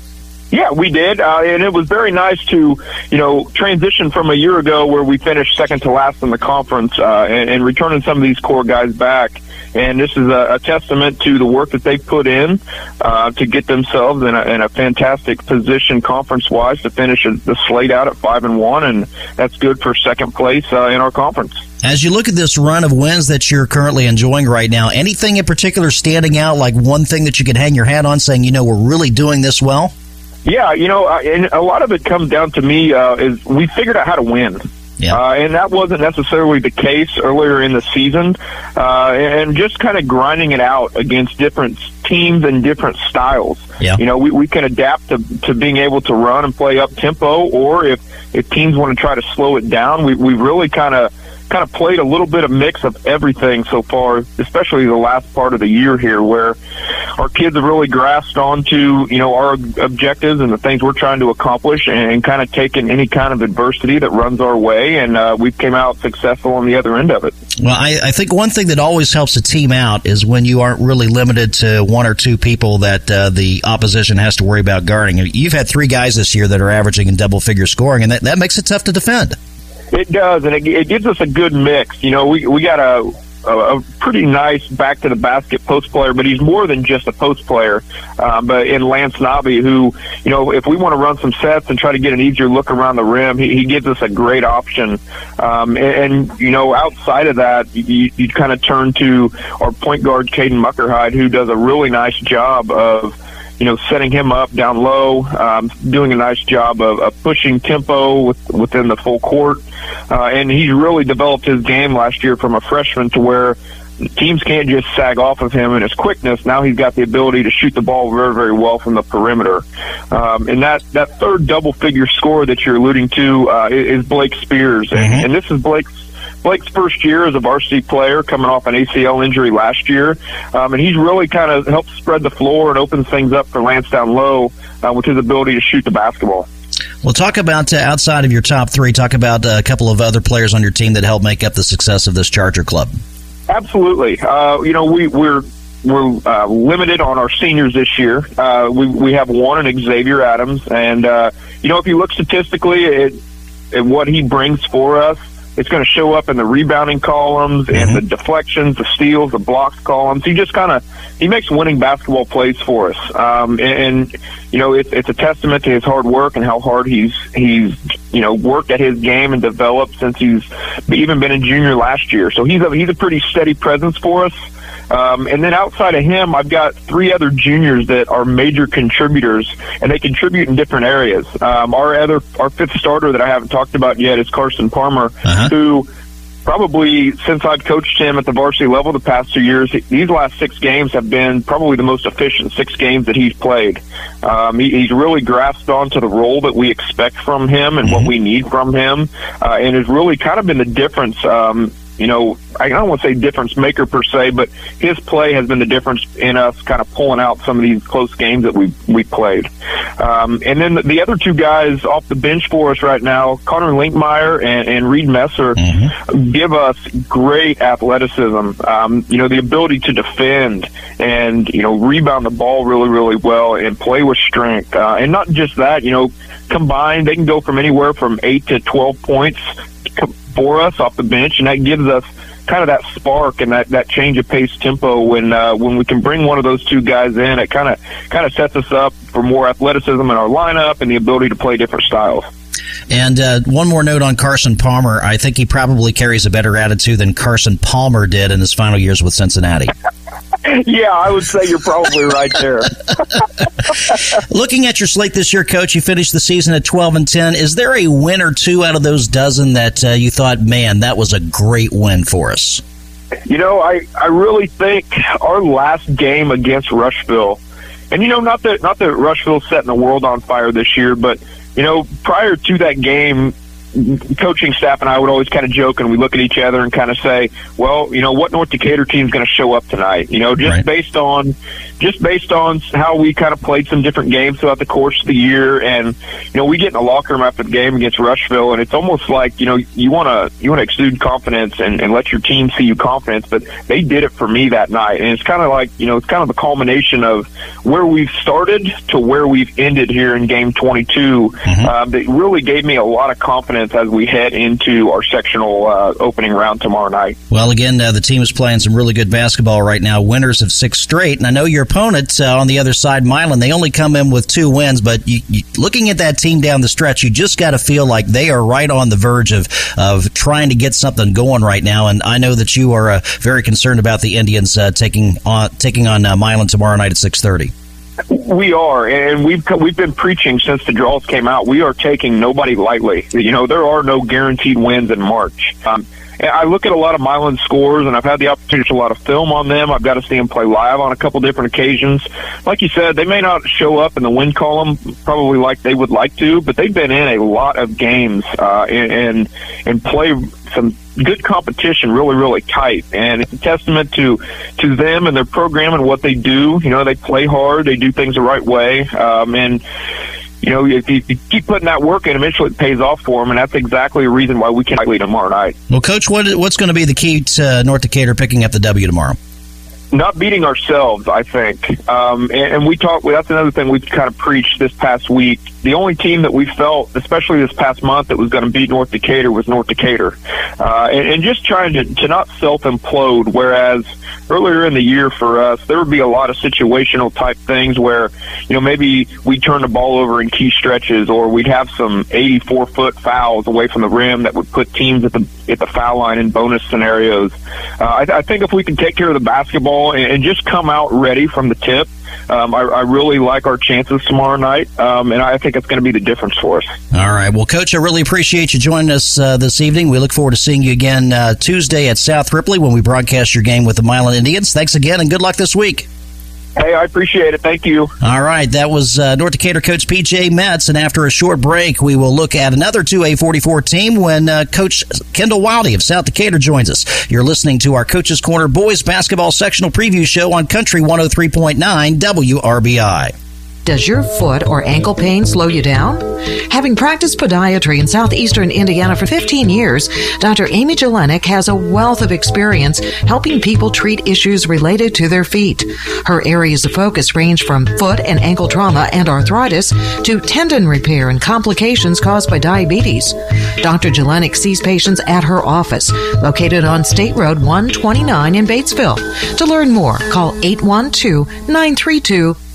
Yeah, we did, uh, and it was very nice to, you know, transition from a year ago where we finished second to last in the conference uh, and, and returning some of these core guys back. And this is a, a testament to the work that they've put in uh, to get themselves in a, in a fantastic position conference-wise to finish the slate out at five and one, and that's good for second place uh, in our conference. As you look at this run of wins that you're currently enjoying right now, anything in particular standing out, like one thing that you could hang your hat on, saying, you know, we're really doing this well? Yeah, you know, uh, and a lot of it comes down to me uh, is we figured out how to win. Yeah. Uh, and that wasn't necessarily the case earlier in the season. Uh, and just kind of grinding it out against different teams and different styles. Yeah. You know, we, we can adapt to, to being able to run and play up tempo, or if, if teams want to try to slow it down, we, we really kind of kind of played a little bit of mix of everything so far, especially the last part of the year here, where our kids have really grasped onto you know our objectives and the things we're trying to accomplish, and kind of taken any kind of adversity that runs our way, and uh, we came out successful on the other end of it. Well, I, I think one thing that always helps a team out is when you aren't really limited to one or two people that uh, the opposition has to worry about guarding. You've had three guys this year that are averaging in double figure scoring, and that, that makes it tough to defend. It does, and it, it gives us a good mix. You know, we we got a a, pretty nice back to the basket post player, but he's more than just a post player. Um, but in Lance Nobby, who, you know, if we want to run some sets and try to get an easier look around the rim, he, he gives us a great option. Um, and, and, you know, outside of that, you, you kind of turn to our point guard, Caden Muckerhide, who does a really nice job of, you know, setting him up down low, um, doing a nice job of, of pushing tempo with, within the full court. Uh, and he's really developed his game last year from a freshman to where teams can't just sag off of him and his quickness. Now he's got the ability to shoot the ball very, very well from the perimeter. Um, and that, that third double figure score that you're alluding to uh, is Blake Spears. Mm-hmm. And, and this is Blake's Blake's first year as a varsity player, coming off an ACL injury last year, um, and he's really kind of helped spread the floor and opens things up for Lance down low uh, with his ability to shoot the basketball. Well, talk about uh, outside of your top three. Talk about uh, a couple of other players on your team that help make up the success of this Charger club. Absolutely. Uh, you know, we, we're we're uh, limited on our seniors this year. Uh, we we have one in Xavier Adams, and uh, you know, if you look statistically at, at what he brings for us, it's going to show up in the rebounding columns and mm-hmm. the deflections, the steals, the blocks columns. He just kind of he makes winning basketball plays for us, um, and, and you know it's it's a testament to his hard work and how hard he's he's you know worked at his game and developed since he's even been a junior last year. So he's a he's a pretty steady presence for us. Um, and then outside of him, I've got three other juniors that are major contributors, and they contribute in different areas. Um, our other, our fifth starter that I haven't talked about yet is Carson Palmer, uh-huh. who probably since I've coached him at the varsity level the past two years, these last six games have been probably the most efficient six games that he's played. Um, he, he's really grasped onto the role that we expect from him and mm-hmm. what we need from him, uh, and has really kind of been the difference. Um, you know, I don't want to say difference maker per se, but his play has been the difference in us kind of pulling out some of these close games that we we played. Um, and then the, the other two guys off the bench for us right now, Connor Linkmeyer and, and Reed Messer, mm-hmm. give us great athleticism. Um, you know, the ability to defend and you know rebound the ball really really well and play with strength. Uh, and not just that, you know, combined they can go from anywhere from eight to twelve points for us off the bench, and that gives us kind of that spark and that, that change of pace tempo when uh, when we can bring one of those two guys in. It kind of kind of sets us up for more athleticism in our lineup and the ability to play different styles. And uh, one more note on Carson Palmer. I think he probably carries a better attitude than Carson Palmer did in his final years with Cincinnati. yeah, I would say you're probably right there. Looking at your slate this year, Coach, you finished the season at 12 and 10. Is there a win or two out of those dozen that uh, you thought, man, that was a great win for us? You know, I, I really think our last game against Rushville, and you know, not that not that Rushville's setting the world on fire this year, but you know, prior to that game, coaching staff and I would always kind of joke and we look at each other and kind of say, well, you know, what North Decatur team's going to show up tonight? You know, just right. based on just based on how we kind of played some different games throughout the course of the year, and you know, we get in the locker room after the game against Rushville, and it's almost like you know you want to you want to exude confidence and, and let your team see you confidence, but they did it for me that night, and it's kind of like you know it's kind of the culmination of where we've started to where we've ended here in game 22. Mm-hmm. Uh, that really gave me a lot of confidence as we head into our sectional uh, opening round tomorrow night. Well, again, uh, the team is playing some really good basketball right now, winners of six straight. And I know your opponent uh, on the other side, Milan, they only come in with two wins, but you, you, looking at that team down the stretch, you just got to feel like they are right on the verge of, of trying to get something going right now. And I know that you are uh, very concerned about the Indians uh, taking on taking on uh, Milan tomorrow night at six thirty. We are, and we've we've been preaching since the draws came out. We are taking nobody lightly. You know, there are no guaranteed wins in March. Um, I look at a lot of Milan scores, and I've had the opportunity to a lot of film on them. I've got to see them play live on a couple different occasions. Like you said, they may not show up in the win column probably like they would like to, but they've been in a lot of games uh, and, and and play some good competition really really tight and it's a testament to to them and their program and what they do you know they play hard they do things the right way um, and you know, if you, keep putting that work in, eventually it pays off for them, and that's exactly the reason why we can't lead tomorrow night. Well, Coach, what, what's going to be the key to uh, North Decatur picking up the W tomorrow? Not beating ourselves, I think. Um, and, and we talked. That's another thing we've kind of preached this past week. The only team that we felt, especially this past month, that was going to beat North Decatur was North Decatur, uh, and, and just trying to, to not self implode. Whereas earlier in the year for us, there would be a lot of situational type things where, you know, maybe we turn the ball over in key stretches, or we'd have some 84 foot fouls away from the rim that would put teams at the at the foul line in bonus scenarios. Uh, I, I think if we can take care of the basketball and, and just come out ready from the tip, um, I, I, really like our chances tomorrow night, um, and I think it's going to be the difference for us. All right. Well, Coach, I really appreciate you joining us uh, this evening. We look forward to seeing you again uh, Tuesday at South Ripley when we broadcast your game with the Milan Indians. Thanks again, and good luck this week. Hey, I appreciate it. Thank you. All right. That was uh, North Decatur coach PJ Metz. And after a short break, we will look at another 2A44 team when uh, Coach Kendall Wildy of South Decatur joins us. You're listening to our Coach's Corner Boys Basketball Sectional Preview Show on Country 103.9 WRBI. Does your foot or ankle pain slow you down? Having practiced podiatry in southeastern Indiana for 15 years, Dr. Amy Jelenic has a wealth of experience helping people treat issues related to their feet. Her areas of focus range from foot and ankle trauma and arthritis to tendon repair and complications caused by diabetes. Dr. Jelenic sees patients at her office, located on State Road 129 in Batesville. To learn more, call 812 932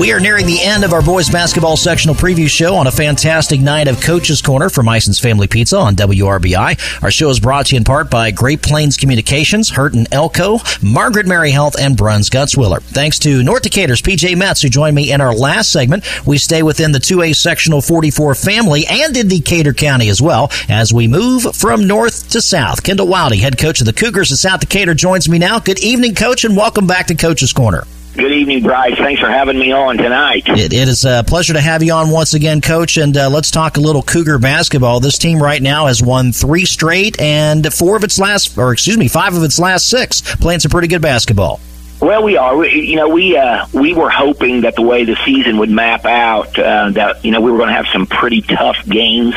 We are nearing the end of our boys basketball sectional preview show on a fantastic night of Coach's Corner from Ison's Family Pizza on WRBI. Our show is brought to you in part by Great Plains Communications, Hurton Elko, Margaret Mary Health, and Bruns Gutzwiller. Thanks to North Decatur's PJ Metz, who joined me in our last segment. We stay within the 2A sectional 44 family and in Decatur County as well as we move from north to south. Kendall Wildy, head coach of the Cougars of South Decatur, joins me now. Good evening, coach, and welcome back to Coach's Corner. Good evening, Bryce. Thanks for having me on tonight. It, it is a pleasure to have you on once again, Coach. And uh, let's talk a little Cougar basketball. This team right now has won three straight and four of its last, or excuse me, five of its last six, playing some pretty good basketball. Well, we are. We, you know, we uh, we were hoping that the way the season would map out, uh, that you know we were going to have some pretty tough games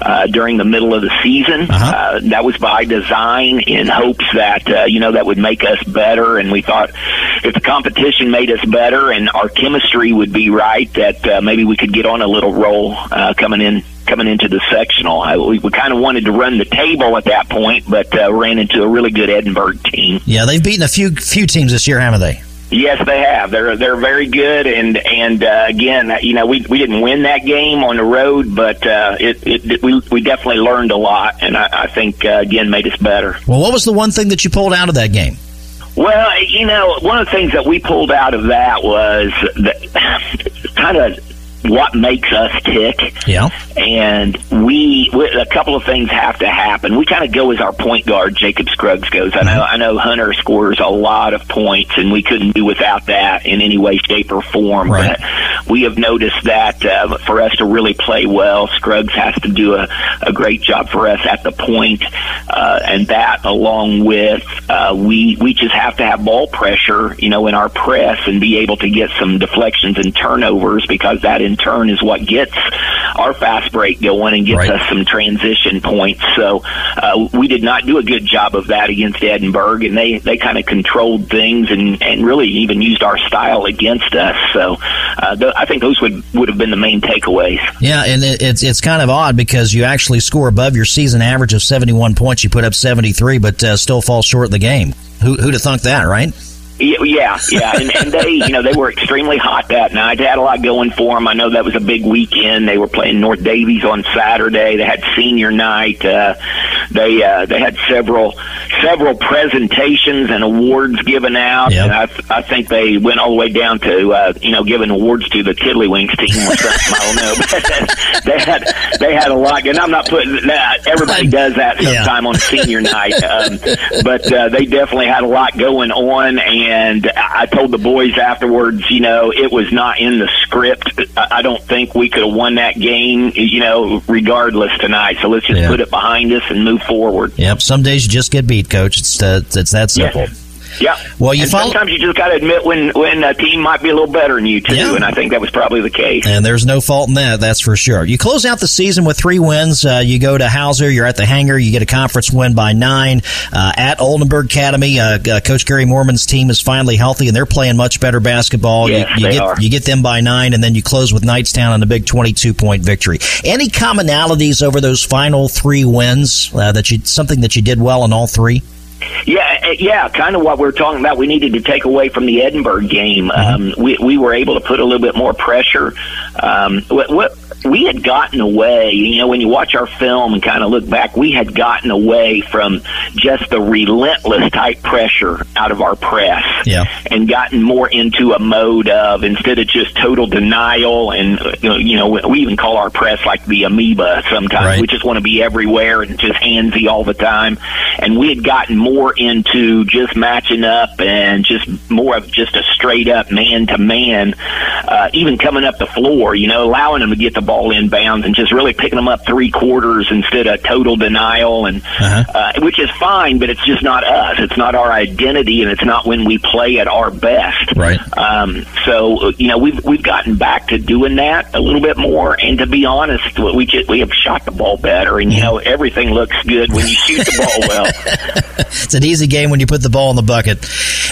uh, during the middle of the season. Uh-huh. Uh, that was by design, in hopes that uh, you know that would make us better. And we thought if the competition made us better and our chemistry would be right, that uh, maybe we could get on a little roll uh, coming in coming into the sectional. I, we, we kind of wanted to run the table at that point, but uh, ran into a really good Edinburgh team. Yeah, they've beaten a few few teams this year, haven't they? Yes, they have. They're they're very good, and and uh, again, you know, we we didn't win that game on the road, but uh, it, it we we definitely learned a lot, and I, I think uh, again made us better. Well, what was the one thing that you pulled out of that game? Well, you know, one of the things that we pulled out of that was that kind of what makes us tick. Yeah. And we, a couple of things have to happen. We kind of go as our point guard Jacob Scruggs goes. I know I know Hunter scores a lot of points, and we couldn't do without that in any way, shape, or form. Right. But we have noticed that uh, for us to really play well, Scruggs has to do a, a great job for us at the point, uh, and that along with uh, we we just have to have ball pressure, you know, in our press and be able to get some deflections and turnovers because that in turn is what gets our fast break going and gets Right. us some transition points. So uh, we did not do a good job of that against Edinburgh, and they they kind of controlled things and and really even used our style against us. So uh, th- I think those would would have been the main takeaways. Yeah, and it, it's it's kind of odd because you actually score above your season average of 71 points. You put up 73, but uh, still fall short of the game. Who, who'd have thunk that, right? Yeah, yeah, and, and they, you know, they were extremely hot that night. They had a lot going for them. I know that was a big weekend. They were playing North Daviess on Saturday. They had senior night. Uh, they uh, they had several several presentations and awards given out. Yep. And I, th- I think they went all the way down to uh, you know giving awards to the Tiddlywinks team or something. I don't know, but they had they had a lot. And I'm not putting that. Everybody does that sometime on senior night, um, but uh, they definitely had a lot going on. And I told the boys afterwards, you know, it was not in the script. I I don't think we could have won that game, you know, regardless tonight. So let's just Yeah. put it behind us and move forward. Yep. Some days you just get beat, coach. It's uh, it's that simple. Yeah. Well, you follow- sometimes you just got to admit when when a team might be a little better than you too, and I think that was probably the case. And there's no fault in that, that's for sure. You close out the season with three wins. Uh, you go to Hauser, you're at the hangar, you get a conference win by nine. Uh, at Oldenburg Academy, uh, uh, Coach Gary Moorman's team is finally healthy and they're playing much better basketball. Yes, you, you they get are. you get them by nine, and then you close with Knightstown on a big 22 point victory. Any commonalities over those final three wins uh, that you something that you did well in all three? Yeah, uh, yeah, kind of what we are talking about. We needed to take away from the Edinburgh game. Um, we we were able to put a little bit more pressure. Um, what, what we had gotten away, you know, when you watch our film and kind of look back, we had gotten away from just the relentless type pressure out of our press. Yeah. and gotten more into a mode of instead of just total denial and uh, you know, we even call our press like the amoeba sometimes Right. we just want to be everywhere and just handsy all the time and we had gotten more into just matching up and just more of just a straight up man to man uh even coming up the floor you know allowing them to get the ball inbounds and just really picking them up three quarters instead of total denial and uh, which is fine, but it's just not us. It's not our identity, and it's not when we play at our best. Right. Um, so uh, you know we've we've gotten back to doing that a little bit more, and to be honest, we just we have shot the ball better, and you know everything looks good when you shoot the ball well. It's an easy game when you put the ball in the bucket.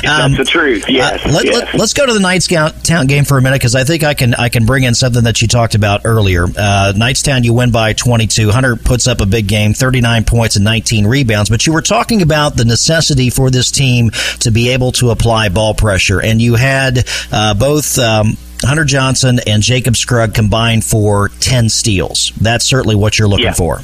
Um, That's the truth. Yes. Uh, let, yes. us go to the Knightstown game for a minute because I think I can I can bring in something that you talked about earlier. Uh, Knightstown, you win by 22. Hunter puts up a big game, 39 points and 19 rebounds. But you were talking about the necessity for this team to be able to apply ball pressure, and you had uh, both. Um, Hunter Johnson and Jacob Scrugg combined for 10 steals. That's certainly what you're looking Yeah. for.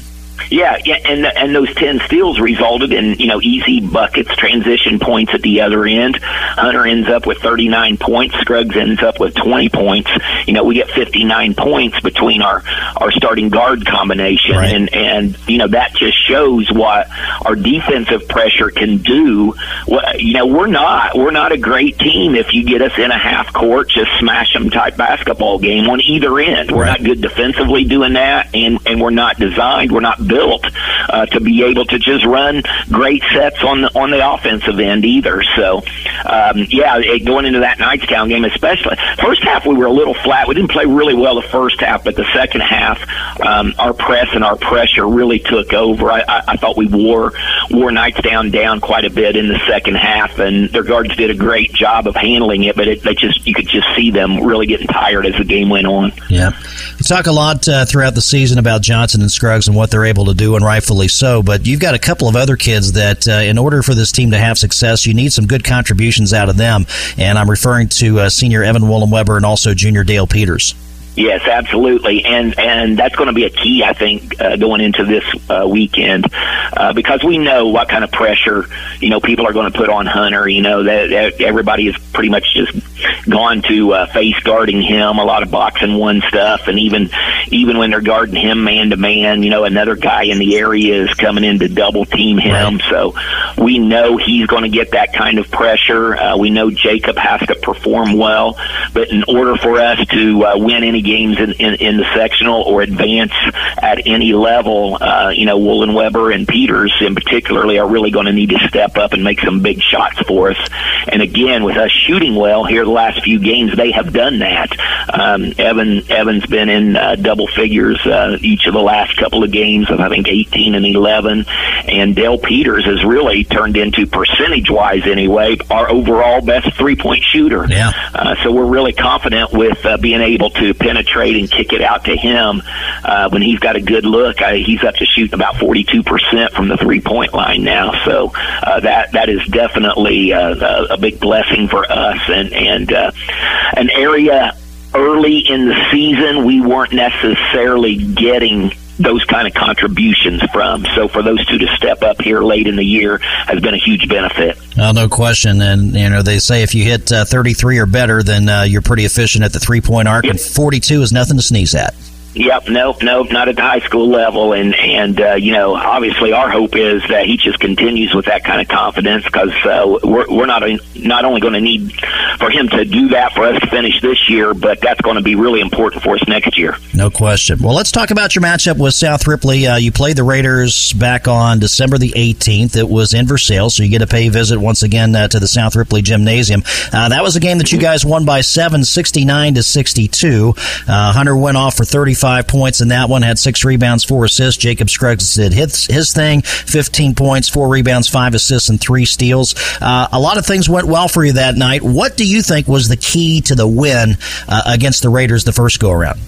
Yeah, yeah, and and those ten steals resulted in you know easy buckets, transition points at the other end. Hunter ends up with thirty nine points. Scruggs ends up with twenty points. You know, we get fifty nine points between our our starting guard combination, and and you know that just shows what our defensive pressure can do. What you know, we're not we're not a great team if you get us in a half court, just smash them type basketball game on either end. We're not good defensively doing that, and and we're not designed. We're not built uh, to be able to just run great sets on the on the offensive end either. So, um, yeah, it, going into that Knightstown game, especially first half, we were a little flat. We didn't play really well the first half, but the second half, um, our press and our pressure really took over. I, I, I thought we wore wore Knightstown down down quite a bit in the second half, and their guards did a great job of handling it. But it, they just you could just see them really getting tired as the game went on. Yeah. we talk a lot uh, throughout the season about Johnson and Scruggs and what they're able to do, and rightfully so. But you've got a couple of other kids that, uh, in order for this team to have success, you need some good contributions out of them. And I'm referring to uh, senior Evan Willem Weber and also junior Dale Peters. Yes, absolutely, and and that's going to be a key, I think, uh, going into this uh, weekend, uh, because we know what kind of pressure you know people are going to put on Hunter. You know that, that everybody is pretty much just gone to uh, face guarding him, a lot of boxing one stuff, and even even when they're guarding him man to man, you know another guy in the area is coming in to double team him. So we know he's going to get that kind of pressure. Uh, we know Jacob has to perform well, but in order for us to uh, win any games in, in, in the sectional or advance at any level, uh, you know, Woolen Weber and Peters in particularly are really going to need to step up and make some big shots for us. And again, with us shooting well here the last few games, they have done that. Um, Evan Evan's been in uh, double figures uh, each of the last couple of games of I think 18 and 11, and Dale Peters has really turned into percentage wise anyway our overall best three point shooter. Yeah. Uh, so we're really confident with uh, being able to penetrate and kick it out to him. uh, when he's got a good look, uh, he's up to shooting about 42% from the three point line now. So uh, that that is definitely uh, a, a big blessing for us and and uh, an area early in the season we weren't necessarily getting those kind of contributions from. So for those two to step up here late in the year has been a huge benefit. Uh, no question. And, you know, they say if you hit uh, 33 or better, then uh, you're pretty efficient at the three point arc, and 42 is nothing to sneeze at. Yep, nope, nope, not at the high school level, and and uh, you know, obviously, our hope is that he just continues with that kind of confidence because uh, we're we're not a, not only going to need for him to do that for us to finish this year, but that's going to be really important for us next year. No question. Well, let's talk about your matchup with South Ripley. Uh, you played the Raiders back on December the 18th. It was in Versailles, so you get a pay visit once again uh, to the South Ripley Gymnasium. Uh, that was a game that you guys won by seven, 69 to 62. Uh, Hunter went off for 35 points in that one, had six rebounds, four assists. Jacob Scruggs did his, his thing, 15 points, four rebounds, five assists, and three steals. Uh, a lot of things went well for you that night. What do you think was the key to the win uh, against the Raiders the first go around?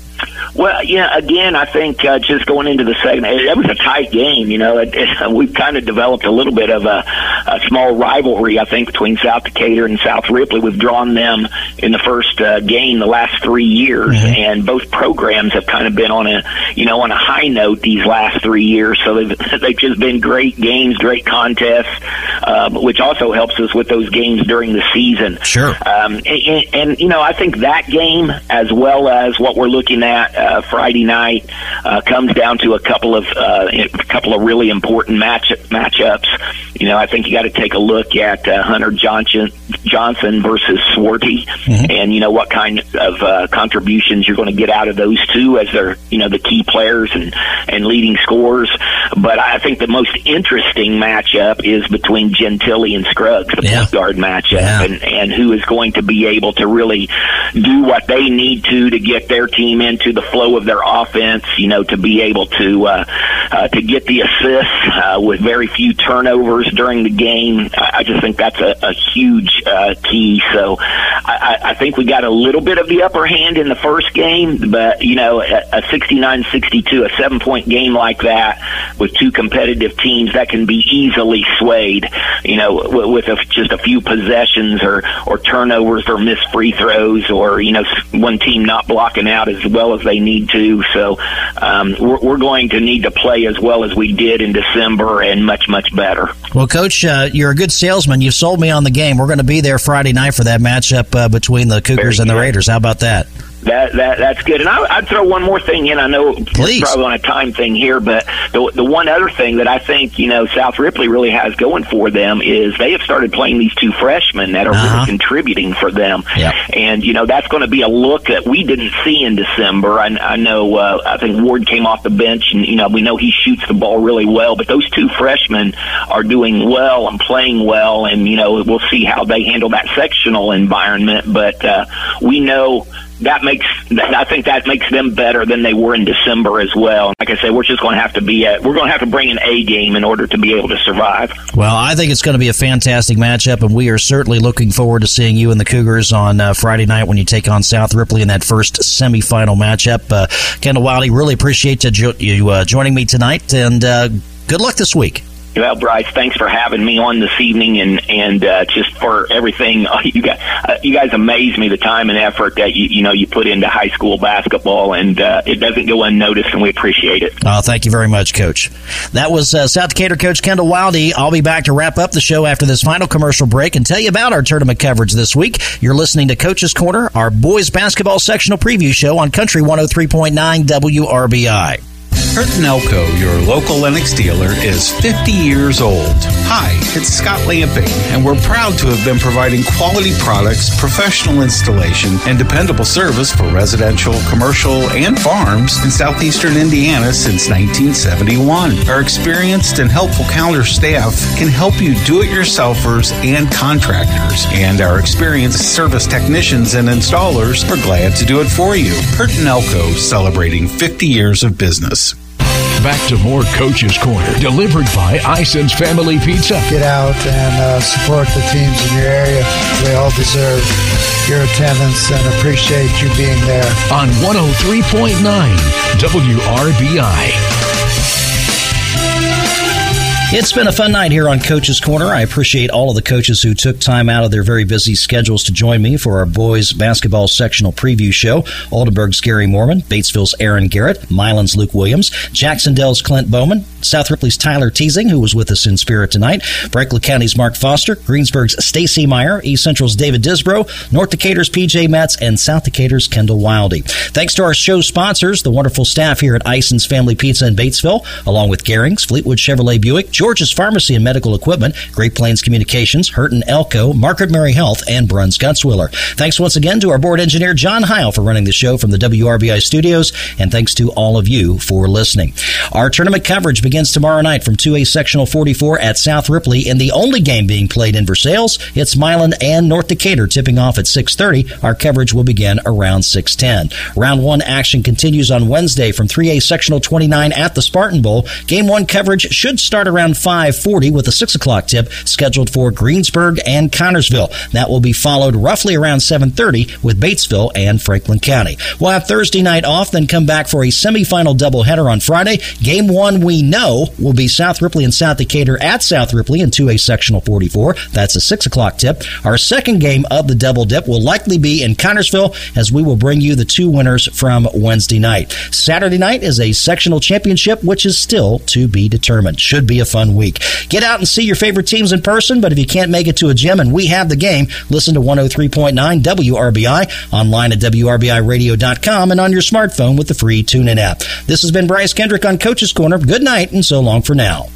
Well, yeah. Again, I think uh, just going into the second, it, it was a tight game. You know, it, it, we've kind of developed a little bit of a, a small rivalry. I think between South Decatur and South Ripley. We've drawn them in the first uh, game the last three years, mm-hmm. and both programs have kind of been on a you know on a high note these last three years. So they've they've just been great games, great contests, um, which also helps us with those games during the season. Sure. Um, and, and you know, I think that game as well as what we're looking at uh, Friday night uh, comes down to a couple of uh, a couple of really important match matchups. You know, I think you got to take a look at uh, Hunter Johnson Johnson versus Swarty, mm-hmm. and you know what kind of uh, contributions you're going to get out of those two as they're you know the key players and and leading scorers. But I think the most interesting matchup is between Gentili and Scruggs, the yeah. point guard matchup, yeah. and and who is going to be able to really do what they need to to get their team into the flow of their offense. You know, to be able to uh, uh, to get the assists uh, with very few turnovers during the game. I, just think that's a, a huge uh, key. So I, I think we got a little bit of the upper hand in the first game, but you know, a, a 69-62, a seven-point game like that with two competitive teams that can be easily swayed. You know, with a, just a few possessions or or turnovers or missed free throws or you know one team not blocking out as well as they need to. So um, we're, we're going to need to play as well as we did in December and much much better. Well, coach, uh, you're a good salesman. You've sold me on the game. We're going to be there Friday night for that matchup uh, between the Cougars and the Raiders. How about that? That that that's good. And I, would throw one more thing in. I know Please. probably on a time thing here, but the the one other thing that I think you know South Ripley really has going for them is they have started playing these two freshmen that are uh-huh. really contributing for them. Yep. And you know that's going to be a look that we didn't see in December. I, I know uh, I think Ward came off the bench, and you know we know he shoots the ball really well, but those two freshmen are doing well and playing well, and you know we'll see how they handle that sectional environment. But uh, we know that makes I think that makes them better than they were in December as well. Like I said, we're just going to have to be at, we're going to have to bring an A game in order to be able to survive. Well, I think it's going to be a fantastic matchup, and we are certainly looking forward to seeing you and the Cougars on uh, Friday night when you take on South Ripley in that first semifinal matchup. Uh, Kendall Wildy, really appreciate you uh, joining me tonight, and uh, good luck this week. Well, Bryce, thanks for having me on this evening, and and uh, just for everything you guys uh, you guys amaze me the time and effort that you you know you put into high school basketball, and uh, it doesn't go unnoticed, and we appreciate it. Oh, thank you very much, Coach. That was uh, South Decatur coach Kendall Wildy. I'll be back to wrap up the show after this final commercial break and tell you about our tournament coverage this week. You're listening to Coach's Corner, our boys basketball sectional preview show on Country 103.9 WRBI. Curtin Elko, your local Lennox dealer, is 50 years old. Hi, it's Scott Lamping, and we're proud to have been providing quality products, professional installation, and dependable service for residential, commercial, and farms in southeastern Indiana since 1971. Our experienced and helpful counter staff can help you do it yourselfers and contractors, and our experienced service technicians and installers are glad to do it for you. Curtin Elko celebrating 50 years of business. Back to more Coach's Corner, delivered by Ison's Family Pizza. Get out and uh, support the teams in your area. They all deserve your attendance and appreciate you being there. On 103.9 WRBI. It's been a fun night here on Coach's Corner. I appreciate all of the coaches who took time out of their very busy schedules to join me for our boys basketball sectional preview show. Oldenburg's Gary Moorman, Batesville's Aaron Garrett, Milan's Luke Williams, Jacksonville's Clint Bowman, South Ripley's Tyler Teasing, who was with us in spirit tonight, Franklin County's Mark Foster, Greensburg's Stacy Meyer, East Central's David Disbro, North Decatur's PJ Metz, and South Decatur's Kendall Wildy. Thanks to our show sponsors, the wonderful staff here at Ison's Family Pizza in Batesville, along with Garings, Fleetwood Chevrolet Buick, George's Pharmacy and Medical Equipment, Great Plains Communications, Hurton Elko, Margaret Mary Health, and Bruns Gutzwiller. Thanks once again to our board engineer, John Heil, for running the show from the WRBI studios, and thanks to all of you for listening. Our tournament coverage begins tomorrow night from 2A Sectional 44 at South Ripley, in the only game being played in Versailles, it's Milan and North Decatur tipping off at 6.30. Our coverage will begin around 6.10. Round one action continues on Wednesday from 3A Sectional 29 at the Spartan Bowl. Game one coverage should start around 5 540 with a 6 o'clock tip scheduled for Greensburg and Connersville. That will be followed roughly around 730 with Batesville and Franklin County. We'll have Thursday night off, then come back for a semifinal doubleheader on Friday. Game one, we know, will be South Ripley and South Decatur at South Ripley in 2A Sectional 44. That's a 6 o'clock tip. Our second game of the double dip will likely be in Connersville as we will bring you the two winners from Wednesday night. Saturday night is a sectional championship, which is still to be determined. Should be a fun week. Get out and see your favorite teams in person, but if you can't make it to a gym and we have the game, listen to 103.9 WRBI online at WRBIRadio.com and on your smartphone with the free TuneIn app. This has been Bryce Kendrick on Coach's Corner. Good night and so long for now.